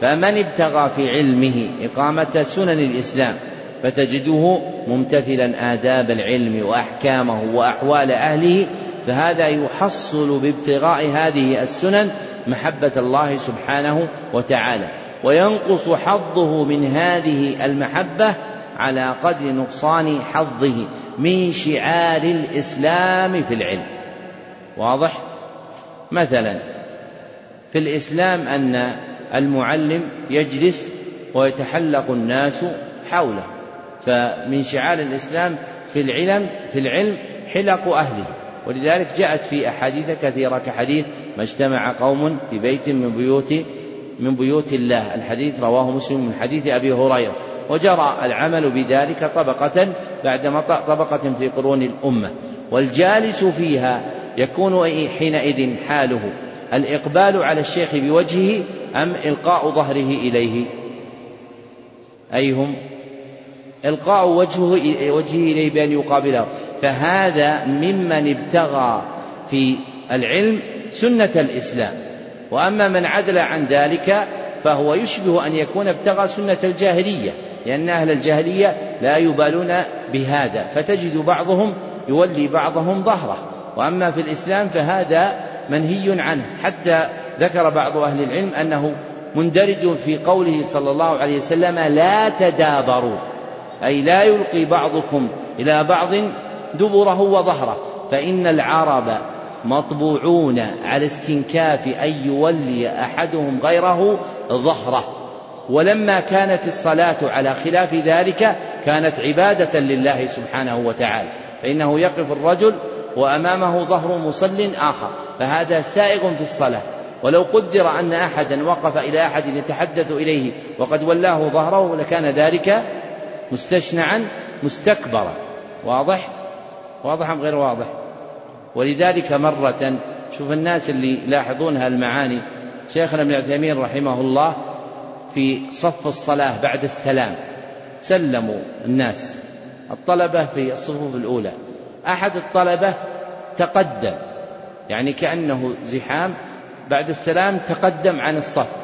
فمن ابتغى في علمه إقامة سنن الإسلام فتجده ممتثلا آداب العلم وأحكامه وأحوال أهله فهذا يحصل بابتغاء هذه السنن محبة الله سبحانه وتعالى وينقص حظه من هذه المحبة على قدر نقصان حظه من شعار الإسلام في العلم. واضح؟ مثلا في الإسلام أن المعلم يجلس ويتحلق الناس حوله فمن شعار الإسلام في العلم في العلم حلق أهله. ولذلك جاءت في أحاديث كثيرة كحديث ما اجتمع قوم في بيت من بيوت من بيوت الله. الحديث رواه مسلم من حديث أبي هريرة. وجرى العمل بذلك طبقة بعد طبقة في قرون الأمة. والجالس فيها يكون حينئذ حاله. الإقبال على الشيخ بوجهه أم إلقاء ظهره إليه؟ أيهم؟ إلقاء وجهه وجهه إليه بأن يقابله. فهذا ممن ابتغى في العلم سنة الإسلام. وأما من عدل عن ذلك فهو يشبه أن يكون ابتغى سنة الجاهلية لأن أهل الجاهلية لا يبالون بهذا فتجد بعضهم يولي بعضهم ظهره. وأما في الإسلام فهذا منهي عنه. حتى ذكر بعض أهل العلم أنه مندرج في قوله صلى الله عليه وسلم لا تدابروا أي لا يلقي بعضكم إلى بعض دبره وظهره. فإن العرب مطبوعون على استنكاف أن يولي أحدهم غيره ظهره. ولما كانت الصلاة على خلاف ذلك كانت عبادة لله سبحانه وتعالى. فإنه يقف الرجل وأمامه ظهر مصل آخر. فهذا سائغ في الصلاة. ولو قدر أن أحدا وقف إلى أحد يتحدث إليه وقد ولاه ظهره لكان ذلك مستشنعا مستكبرا. واضح؟ واضح أم غير واضح؟ ولذلك مرة شوف الناس اللي يلاحظون هالمعاني شيخنا ابن عثيمين رحمه الله في صف الصلاة بعد السلام سلموا الناس الطلبة في الصفوف الأولى. أحد الطلبة تقدم يعني كأنه زحام بعد السلام تقدم عن الصف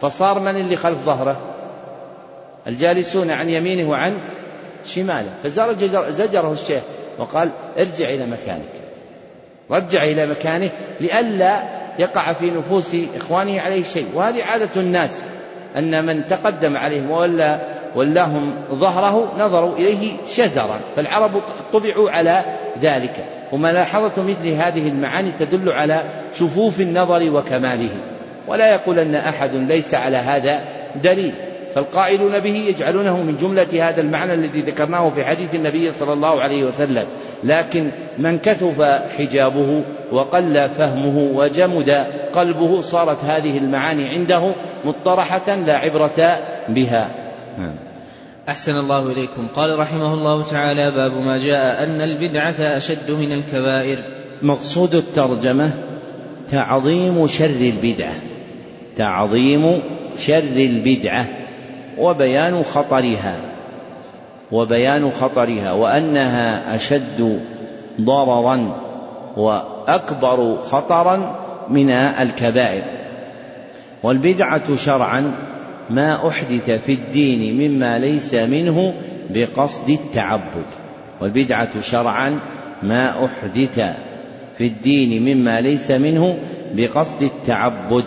فصار من اللي خلف ظهره؟ الجالسون عن يمينه وعن شماله فزجره الشيخ. وقال ارجع إلى مكانك. رجع إلى مكانه لئلا يقع في نفوس إخوانه عليه شيء. وهذه عادة الناس أن من تقدم عليهم ولا ولاهم ظهره نظروا إليه شزرا فالعرب طبعوا على ذلك. وملاحظة مثل هذه المعاني تدل على شفوف النظر وكماله. ولا يقول أن أحد ليس على هذا دليل. فالقائلون به يجعلونه من جملة هذا المعنى الذي ذكرناه في حديث النبي صلى الله عليه وسلم. لكن من كثف حجابه وقل فهمه وجمد قلبه صارت هذه المعاني عنده مطرحة لا عبرة بها. نعم. أحسن الله إليكم. قال رحمه الله تعالى باب ما جاء أن البدعة أشد من الكبائر. مقصود الترجمة تعظيم شر البدعة. تعظيم شر البدعة. وبيان خطرها وبيان خطرها وأنها أشد ضررا وأكبر خطرا من الكبائر. والبدعة شرعا ما أحدث في الدين مما ليس منه بقصد التعبد. والبدعة شرعا ما أحدث في الدين مما ليس منه بقصد التعبد.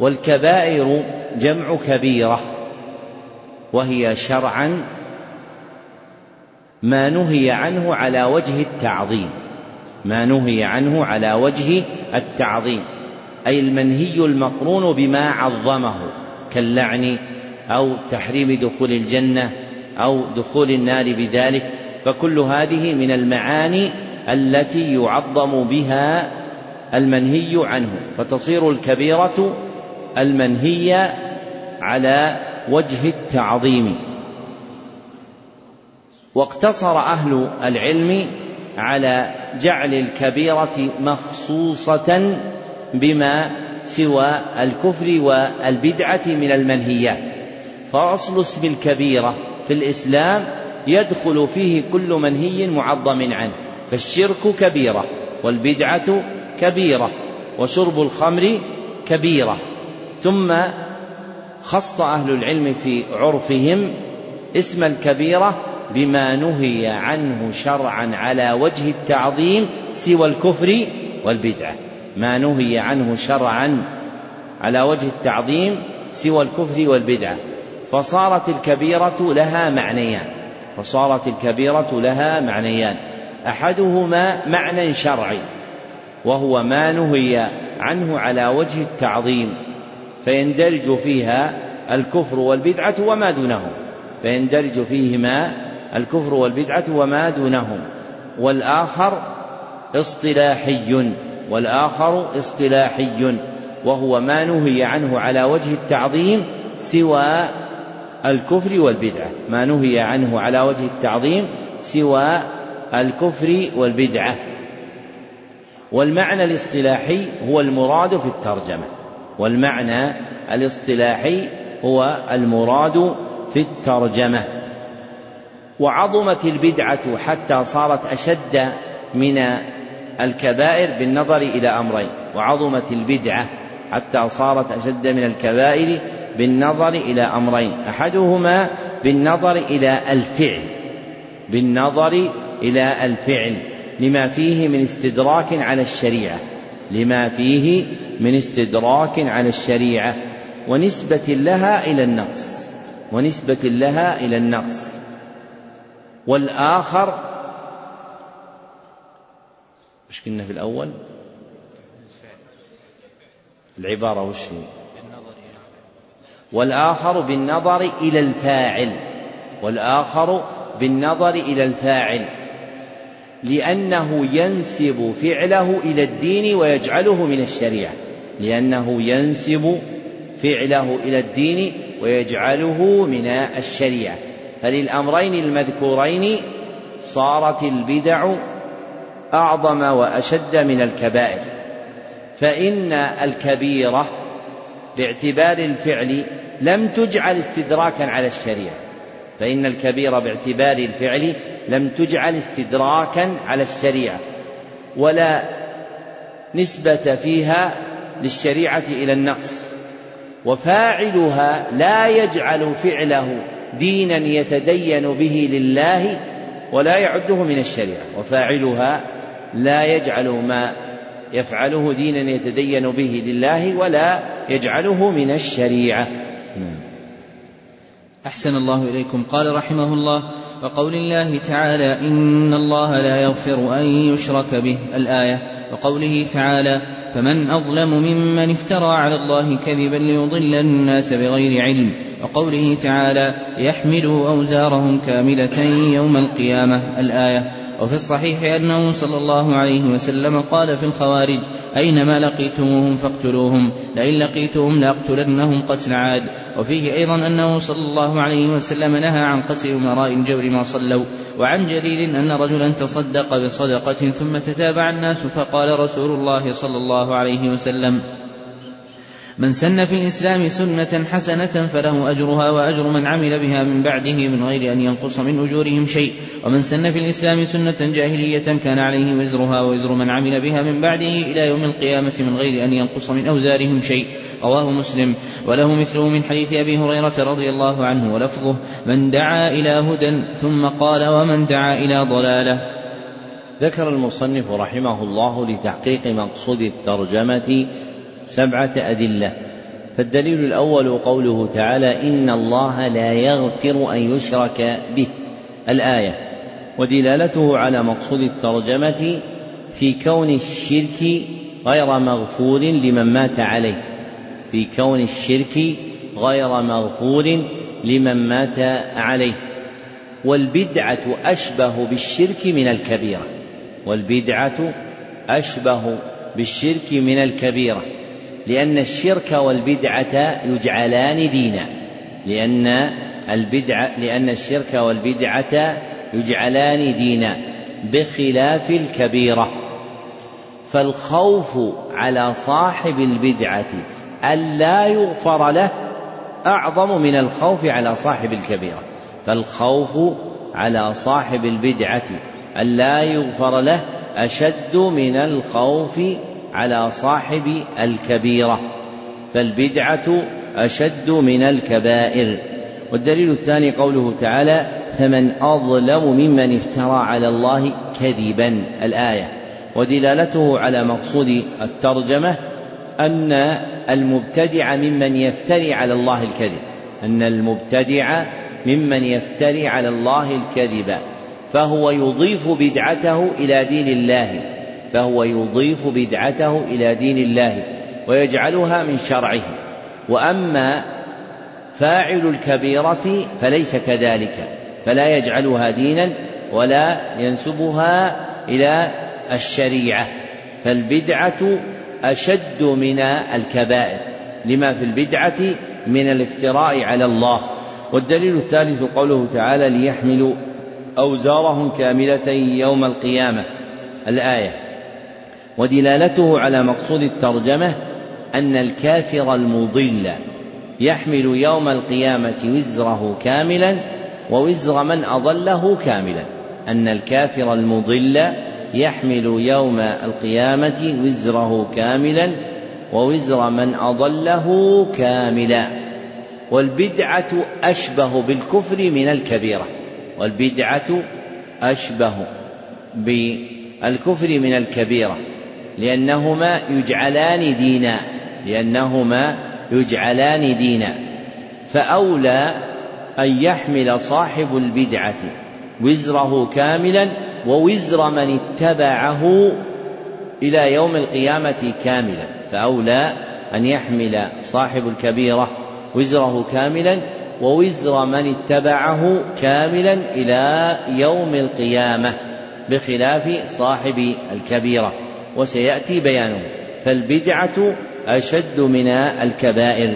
والكبائر جمع كبيرة. وهي شرعا ما نهي عنه على وجه التعظيم. ما نهي عنه على وجه التعظيم. أي المنهي المقرون بما عظمه كاللعن أو تحريم دخول الجنة أو دخول النار بذلك. فكل هذه من المعاني التي يعظم بها المنهي عنه. فتصير الكبيرة المنهي على وجه التعظيم. واقتصر أهل العلم على جعل الكبيرة مخصوصة بما سوى الكفر والبدعة من المنهيات. فأصل اسم الكبيرة في الإسلام يدخل فيه كل منهي معظم عنه. فالشرك كبيرة والبدعة كبيرة وشرب الخمر كبيرة. ثم خص أهل العلم في عرفهم اسم الكبيرة بما نهي عنه شرعا على وجه التعظيم سوى الكفر والبدعة. ما نهي عنه شرعا على وجه التعظيم سوى الكفر والبدعة. فصارت الكبيرة لها معنيان. فصارت الكبيرة لها معنيان. أحدهما معنى شرعي وهو ما نهي عنه على وجه التعظيم فيندرج فيها الكفر والبدعة وما دونهم. فيندرج فيهما الكفر والبدعة وما دونهم. والآخر اصطلاحي والآخر اصطلاحي وهو ما نهي عنه على وجه التعظيم سوى الكفر والبدعة. ما نهي عنه على وجه التعظيم سوى الكفر والبدعة. والمعنى الاصطلاحي هو المراد في الترجمة. والمعنى الاصطلاحي هو المراد في الترجمة. وعظمت البدعة حتى صارت أشد من الكبائر بالنظر إلى أمرين. وعظمت البدعة حتى صارت أشد من الكبائر بالنظر إلى أمرين. أحدهما بالنظر إلى الفعل. بالنظر إلى الفعل لما فيه من استدراك على الشريعة. لما فيه من استدراك على الشريعة ونسبة لها إلى النقص ونسبة لها إلى النقص. والآخر مش قلنا في الأول؟ العبارة وش هي؟ والآخر بالنظر إلى الفاعل والآخر بالنظر إلى الفاعل. لأنه ينسب فعله إلى الدين ويجعله من الشريعة. لأنه ينسب فعله إلى الدين ويجعله من الشريعة. فللأمرين المذكورين صارت البدع أعظم وأشد من الكبائر. فإن الكبيرة باعتبار الفعل لم تجعل استدراكا على الشريعة. فإن الكبيرة باعتبار الفعل لم تجعل استدراكا على الشريعة ولا نسبة فيها للشريعة إلى النقص. وفاعلها لا يجعل فعله دينا يتدين به لله ولا يعده من الشريعة. وفاعلها لا يجعل ما يفعله دينا يتدين به لله ولا يجعله من الشريعة. نعم. أحسن الله إليكم. قال رحمه الله وقول الله تعالى إن الله لا يغفر أن يشرك به. الآية وقوله تعالى فمن أظلم ممن افترى على الله كذبا ليضل الناس بغير علم. وقوله تعالى يحملوا أوزارهم كاملة يوم القيامة. الآية وفي الصحيح أنه صلى الله عليه وسلم قال في الخوارج أينما لقيتموهم فاقتلوهم لئن لقيتهم لأقتلنهم قتل عاد. وفيه أيضا أنه صلى الله عليه وسلم نهى عن قتل أمراء الجور ما صلوا وعن جليل أن رجلا تصدق بصدقة ثم تتابع الناس فقال رسول الله صلى الله عليه وسلم من سن في الإسلام سنة حسنة فله أجرها وأجر من عمل بها من بعده من غير أن ينقص من أجورهم شيء. ومن سن في الإسلام سنة جاهلية كان عليه وزرها ووزر من عمل بها من بعده إلى يوم القيامة من غير أن ينقص من أوزارهم شيء. رواه مسلم. وله مثله من حديث أبي هريرة رضي الله عنه ولفظه من دعا إلى هدى ثم قال ومن دعا إلى ضلالة ذكر المصنف رحمه الله لتحقيق مقصود الترجمة سبعة أدلة. فالدليل الأول قوله تعالى إن الله لا يغفر أن يشرك به. الآية. ودلالته على مقصود الترجمة في كون الشرك غير مغفور لمن مات عليه. في كون الشرك غير مغفور لمن مات عليه. والبدعة أشبه بالشرك من الكبيرة. والبدعة أشبه بالشرك من الكبيرة. لأن الشرك والبدعة يجعلان دينا. لأن البدعة لأن الشرك والبدعة يجعلان دينا بخلاف الكبيرة. فالخوف على صاحب البدعة ألا يغفر له أعظم من الخوف على صاحب الكبيرة. فالخوف على صاحب البدعة ألا يغفر له أشد من الخوف على صاحب الكبيرة فالبدعة أشد من الكبائر. والدليل الثاني قوله تعالى فمن أظلم ممن افترى على الله كذبا. الآية. ودلالته على مقصود الترجمة أن المبتدع ممن يفتري على الله الكذب أن المبتدع ممن يفتري على الله الكذب فهو يضيف بدعته إلى دين الله. فهو يضيف بدعته إلى دين الله ويجعلها من شرعه. وأما فاعل الكبيرة فليس كذلك فلا يجعلها دينا ولا ينسبها إلى الشريعة فالبدعة أشد من الكبائر لما في البدعة من الافتراء على الله. والدليل الثالث قوله تعالى ليحملوا أوزارهم كاملة يوم القيامة الآية. ودلالته على مقصود الترجمة أن الكافر المضل يحمل يوم القيامة وزره كاملا ووزر من أضله كاملا. أن الكافر المضل يحمل يوم القيامة وزره كاملا ووزر من أضله كاملا. والبدعة أشبه بالكفر من الكبيرة. والبدعة أشبه بالكفر من الكبيرة. لأنهما يجعلان دينا لأنهما يجعلان دينا. فأولى أن يحمل صاحب البدعة وزره كاملا ووزر من اتبعه إلى يوم القيامة كاملا. فأولى أن يحمل صاحب الكبيرة وزره كاملا ووزر من اتبعه كاملا إلى يوم القيامة بخلاف صاحب الكبيرة. وسيأتي بيانه. فالبدعة أشد من الكبائر.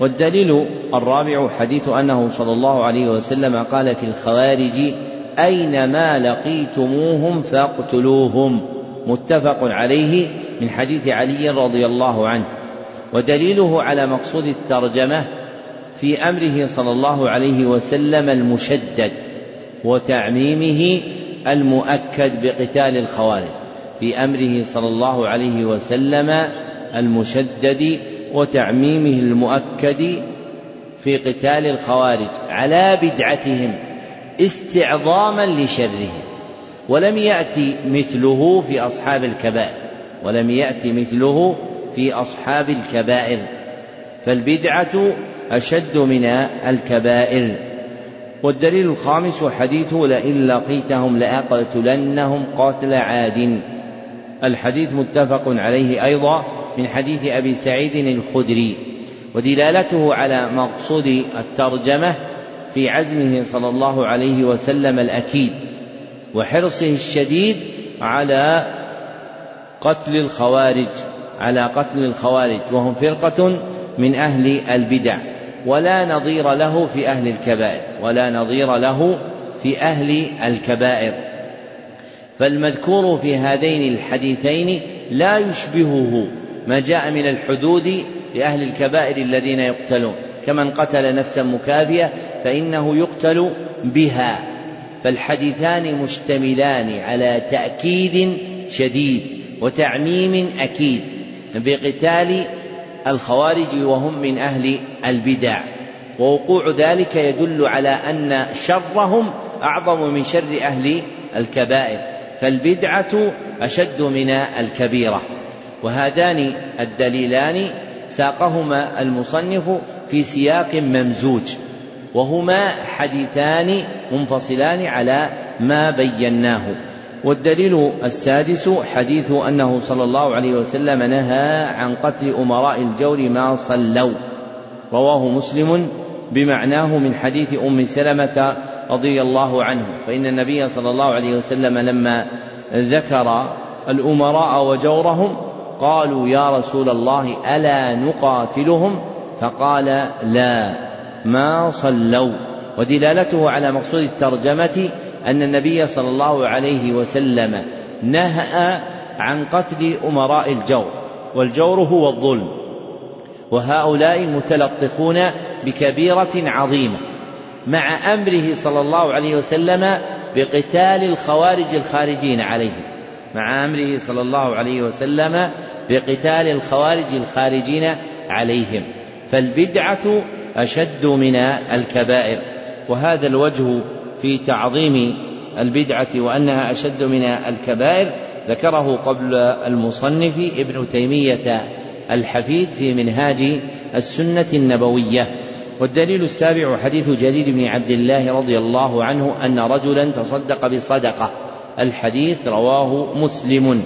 والدليل الرابع حديث أنه صلى الله عليه وسلم قال في الخوارج أينما لقيتموهم فاقتلوهم. متفق عليه من حديث علي رضي الله عنه. ودليله على مقصود الترجمة في أمره صلى الله عليه وسلم المشدد وتعميمه المؤكد بقتال الخوارج. في أمره صلى الله عليه وسلم المشدد وتعميمه المؤكد في قتال الخوارج على بدعتهم استعظاما لشره ولم يأتي مثله في أصحاب الكبائر ولم يأتي مثله في أصحاب الكبائر. فالبدعة أشد من الكبائر. والدليل الخامس حديث لئن لقيتهم لأقتلنهم قاتل عاد. الحديث متفق عليه أيضا من حديث أبي سعيد الخدري ودلالته على مقصود الترجمة في عزمه صلى الله عليه وسلم الأكيد وحرصه الشديد على قتل الخوارج على قتل الخوارج وهم فرقة من أهل البدع ولا نظير له في أهل الكبائر ولا نظير له في أهل الكبائر. فالمذكور في هذين الحديثين لا يشبهه ما جاء من الحدود لأهل الكبائر الذين يقتلون. كمن قتل نفسا مكافية فإنه يقتل بها. فالحديثان مشتملان على تأكيد شديد وتعميم أكيد بقتال الخوارج وهم من أهل البدع. ووقوع ذلك يدل على أن شرهم أعظم من شر أهل الكبائر. فالبدعة أشد من الكبيرة. وهذان الدليلان ساقهما المصنف في سياق ممزوج. وهما حديثان منفصلان على ما بيناه. والدليل السادس حديث أنه صلى الله عليه وسلم نهى عن قتل أمراء الجور ما صلوا. رواه مسلم بمعناه من حديث أم سلمة رضي الله عنه. فإن النبي صلى الله عليه وسلم لما ذكر الأمراء وجورهم قالوا يا رسول الله ألا نقاتلهم؟ فقال لا ما صلوا. ودلالته على مقصود الترجمة أن النبي صلى الله عليه وسلم نهى عن قتل أمراء الجور والجور هو الظلم. وهؤلاء متلطخون بكبيرة عظيمة. مع أمره صلى الله عليه وسلم بقتال الخوارج الخارجين عليهم مع أمره صلى الله عليه وسلم بقتال الخوارج الخارجين عليهم. فالبدعة أشد من الكبائر. وهذا الوجه في تعظيم البدعة وأنها أشد من الكبائر ذكره قبل المصنف ابن تيمية الحفيد في منهاج السنة النبوية. والدليل السابع حديث جرير بن عبد الله رضي الله عنه أن رجلا تصدق بصدقة. الحديث رواه مسلم.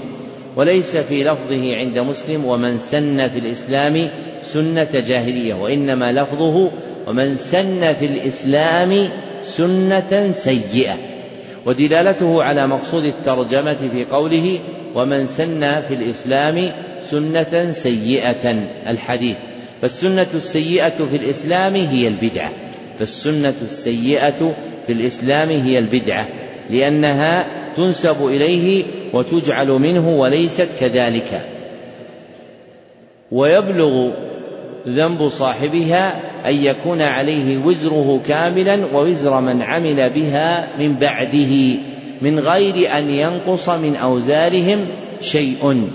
وليس في لفظه عند مسلم ومن سن في الإسلام سنة جاهلية وإنما لفظه ومن سن في الإسلام سنة سيئة. ودلالته على مقصود الترجمة في قوله ومن سن في الإسلام سنة سيئة. الحديث. فالسنة السيئة في الإسلام هي البدعة. فالسنة السيئة في الإسلام هي البدعة لأنها تنسب إليه وتجعل منه وليست كذلك. ويبلغ ذنب صاحبها أن يكون عليه وزره كاملا ووزر من عمل بها من بعده من غير أن ينقص من أوزارهم شيء.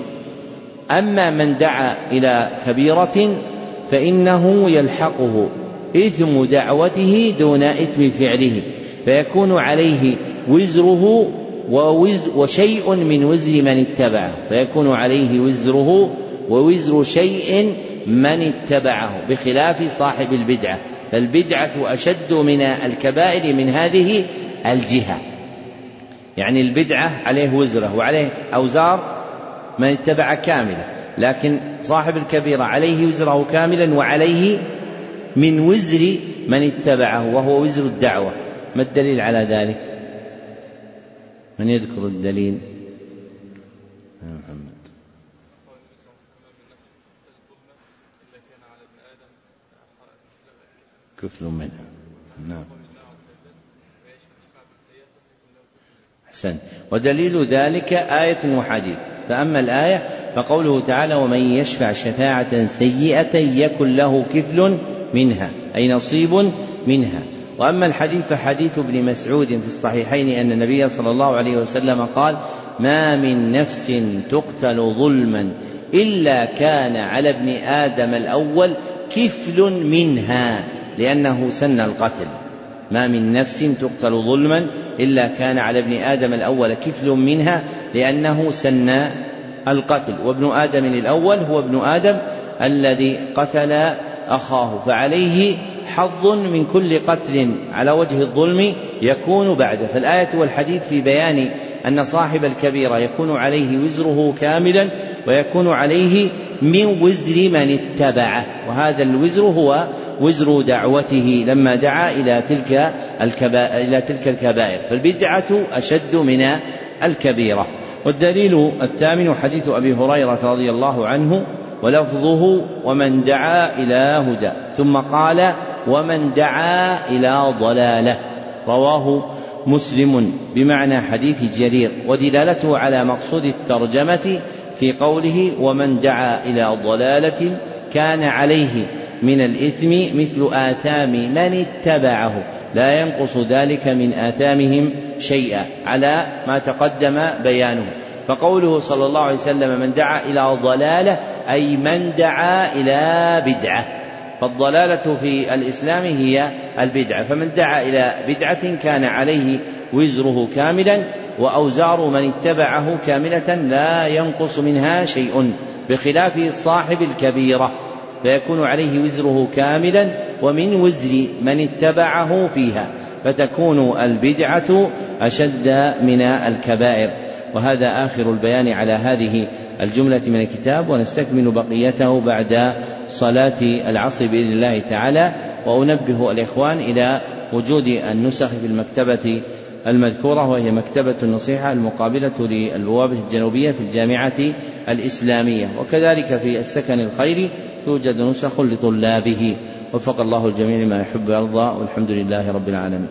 أما من دعا إلى كبيرة فإنه يلحقه إثم دعوته دون إثم فعله فيكون عليه وزره ووز وشيء من وزر من اتبعه فيكون عليه وزره ووزر شيء من اتبعه بخلاف صاحب البدعة. فالبدعة أشد من الكبائر من هذه الجهة. يعني البدعة عليه وزره وعليه أوزار من اتبع كاملة لكن صاحب الكبيرة عليه وزره كاملا وعليه من وزر من اتبعه وهو وزر الدعوة. ما الدليل على ذلك؟ من يذكر الدليل؟ كفل منها نعم. أحسن. ودليل ذلك آية وحديث. فأما الآية فقوله تعالى ومن يشفع شفاعة سيئة يكن له كفل منها أي نصيب منها. وأما الحديث فحديث ابن مسعود في الصحيحين أن النبي صلى الله عليه وسلم قال ما من نفس تقتل ظلما إلا كان على ابن آدم الأول كفل منها لأنه سن القتل. ما من نفس تقتل ظلما إلا كان على ابن آدم الأول كفل منها لأنه سن القتل. وابن آدم الأول هو ابن آدم الذي قتل أخاه فعليه حظ من كل قتل على وجه الظلم يكون بعده فالآية والحديث في بيان أن صاحب الكبيرة يكون عليه وزره كاملا ويكون عليه من وزر من اتبعه وهذا الوزر هو وزر دعوته لما دعا إلى تلك الكبائر إلى تلك الكبائر. فالبدعة أشد من الكبيرة. والدليل الثامن حديث أبي هريرة رضي الله عنه ولفظه ومن دعا إلى هدى. ثم قال ومن دعا إلى ضلالة. رواه مسلم بمعنى حديث جرير. ودلالته على مقصود الترجمة في قوله ومن دعا إلى ضلالة كان عليه من الإثم مثل آثام من اتبعه. لا ينقص ذلك من آثامهم شيئا على ما تقدم بيانه. فقوله صلى الله عليه وسلم من دعا إلى ضلالة أي من دعا إلى بدعة. فالضلالة في الإسلام هي البدعة. فمن دعا إلى بدعة كان عليه وزره كاملا وأوزار من اتبعه كاملة لا ينقص منها شيء بخلاف صاحب الكبيرة. فيكون عليه وزره كاملا ومن وزر من اتبعه فيها فتكون البدعة أشد من الكبائر. وهذا آخر البيان على هذه الجملة من الكتاب ونستكمل بقيته بعد صلاة العصر بإذن الله تعالى. وأنبه الإخوان إلى وجود النسخ في المكتبة المذكورة وهي مكتبة النصيحة المقابلة للبوابة الجنوبية في الجامعة الإسلامية. وكذلك في السكن الخيري توجد نسخ لطلابه. وفق الله الجميع لما يحب ويرضى والحمد لله رب العالمين.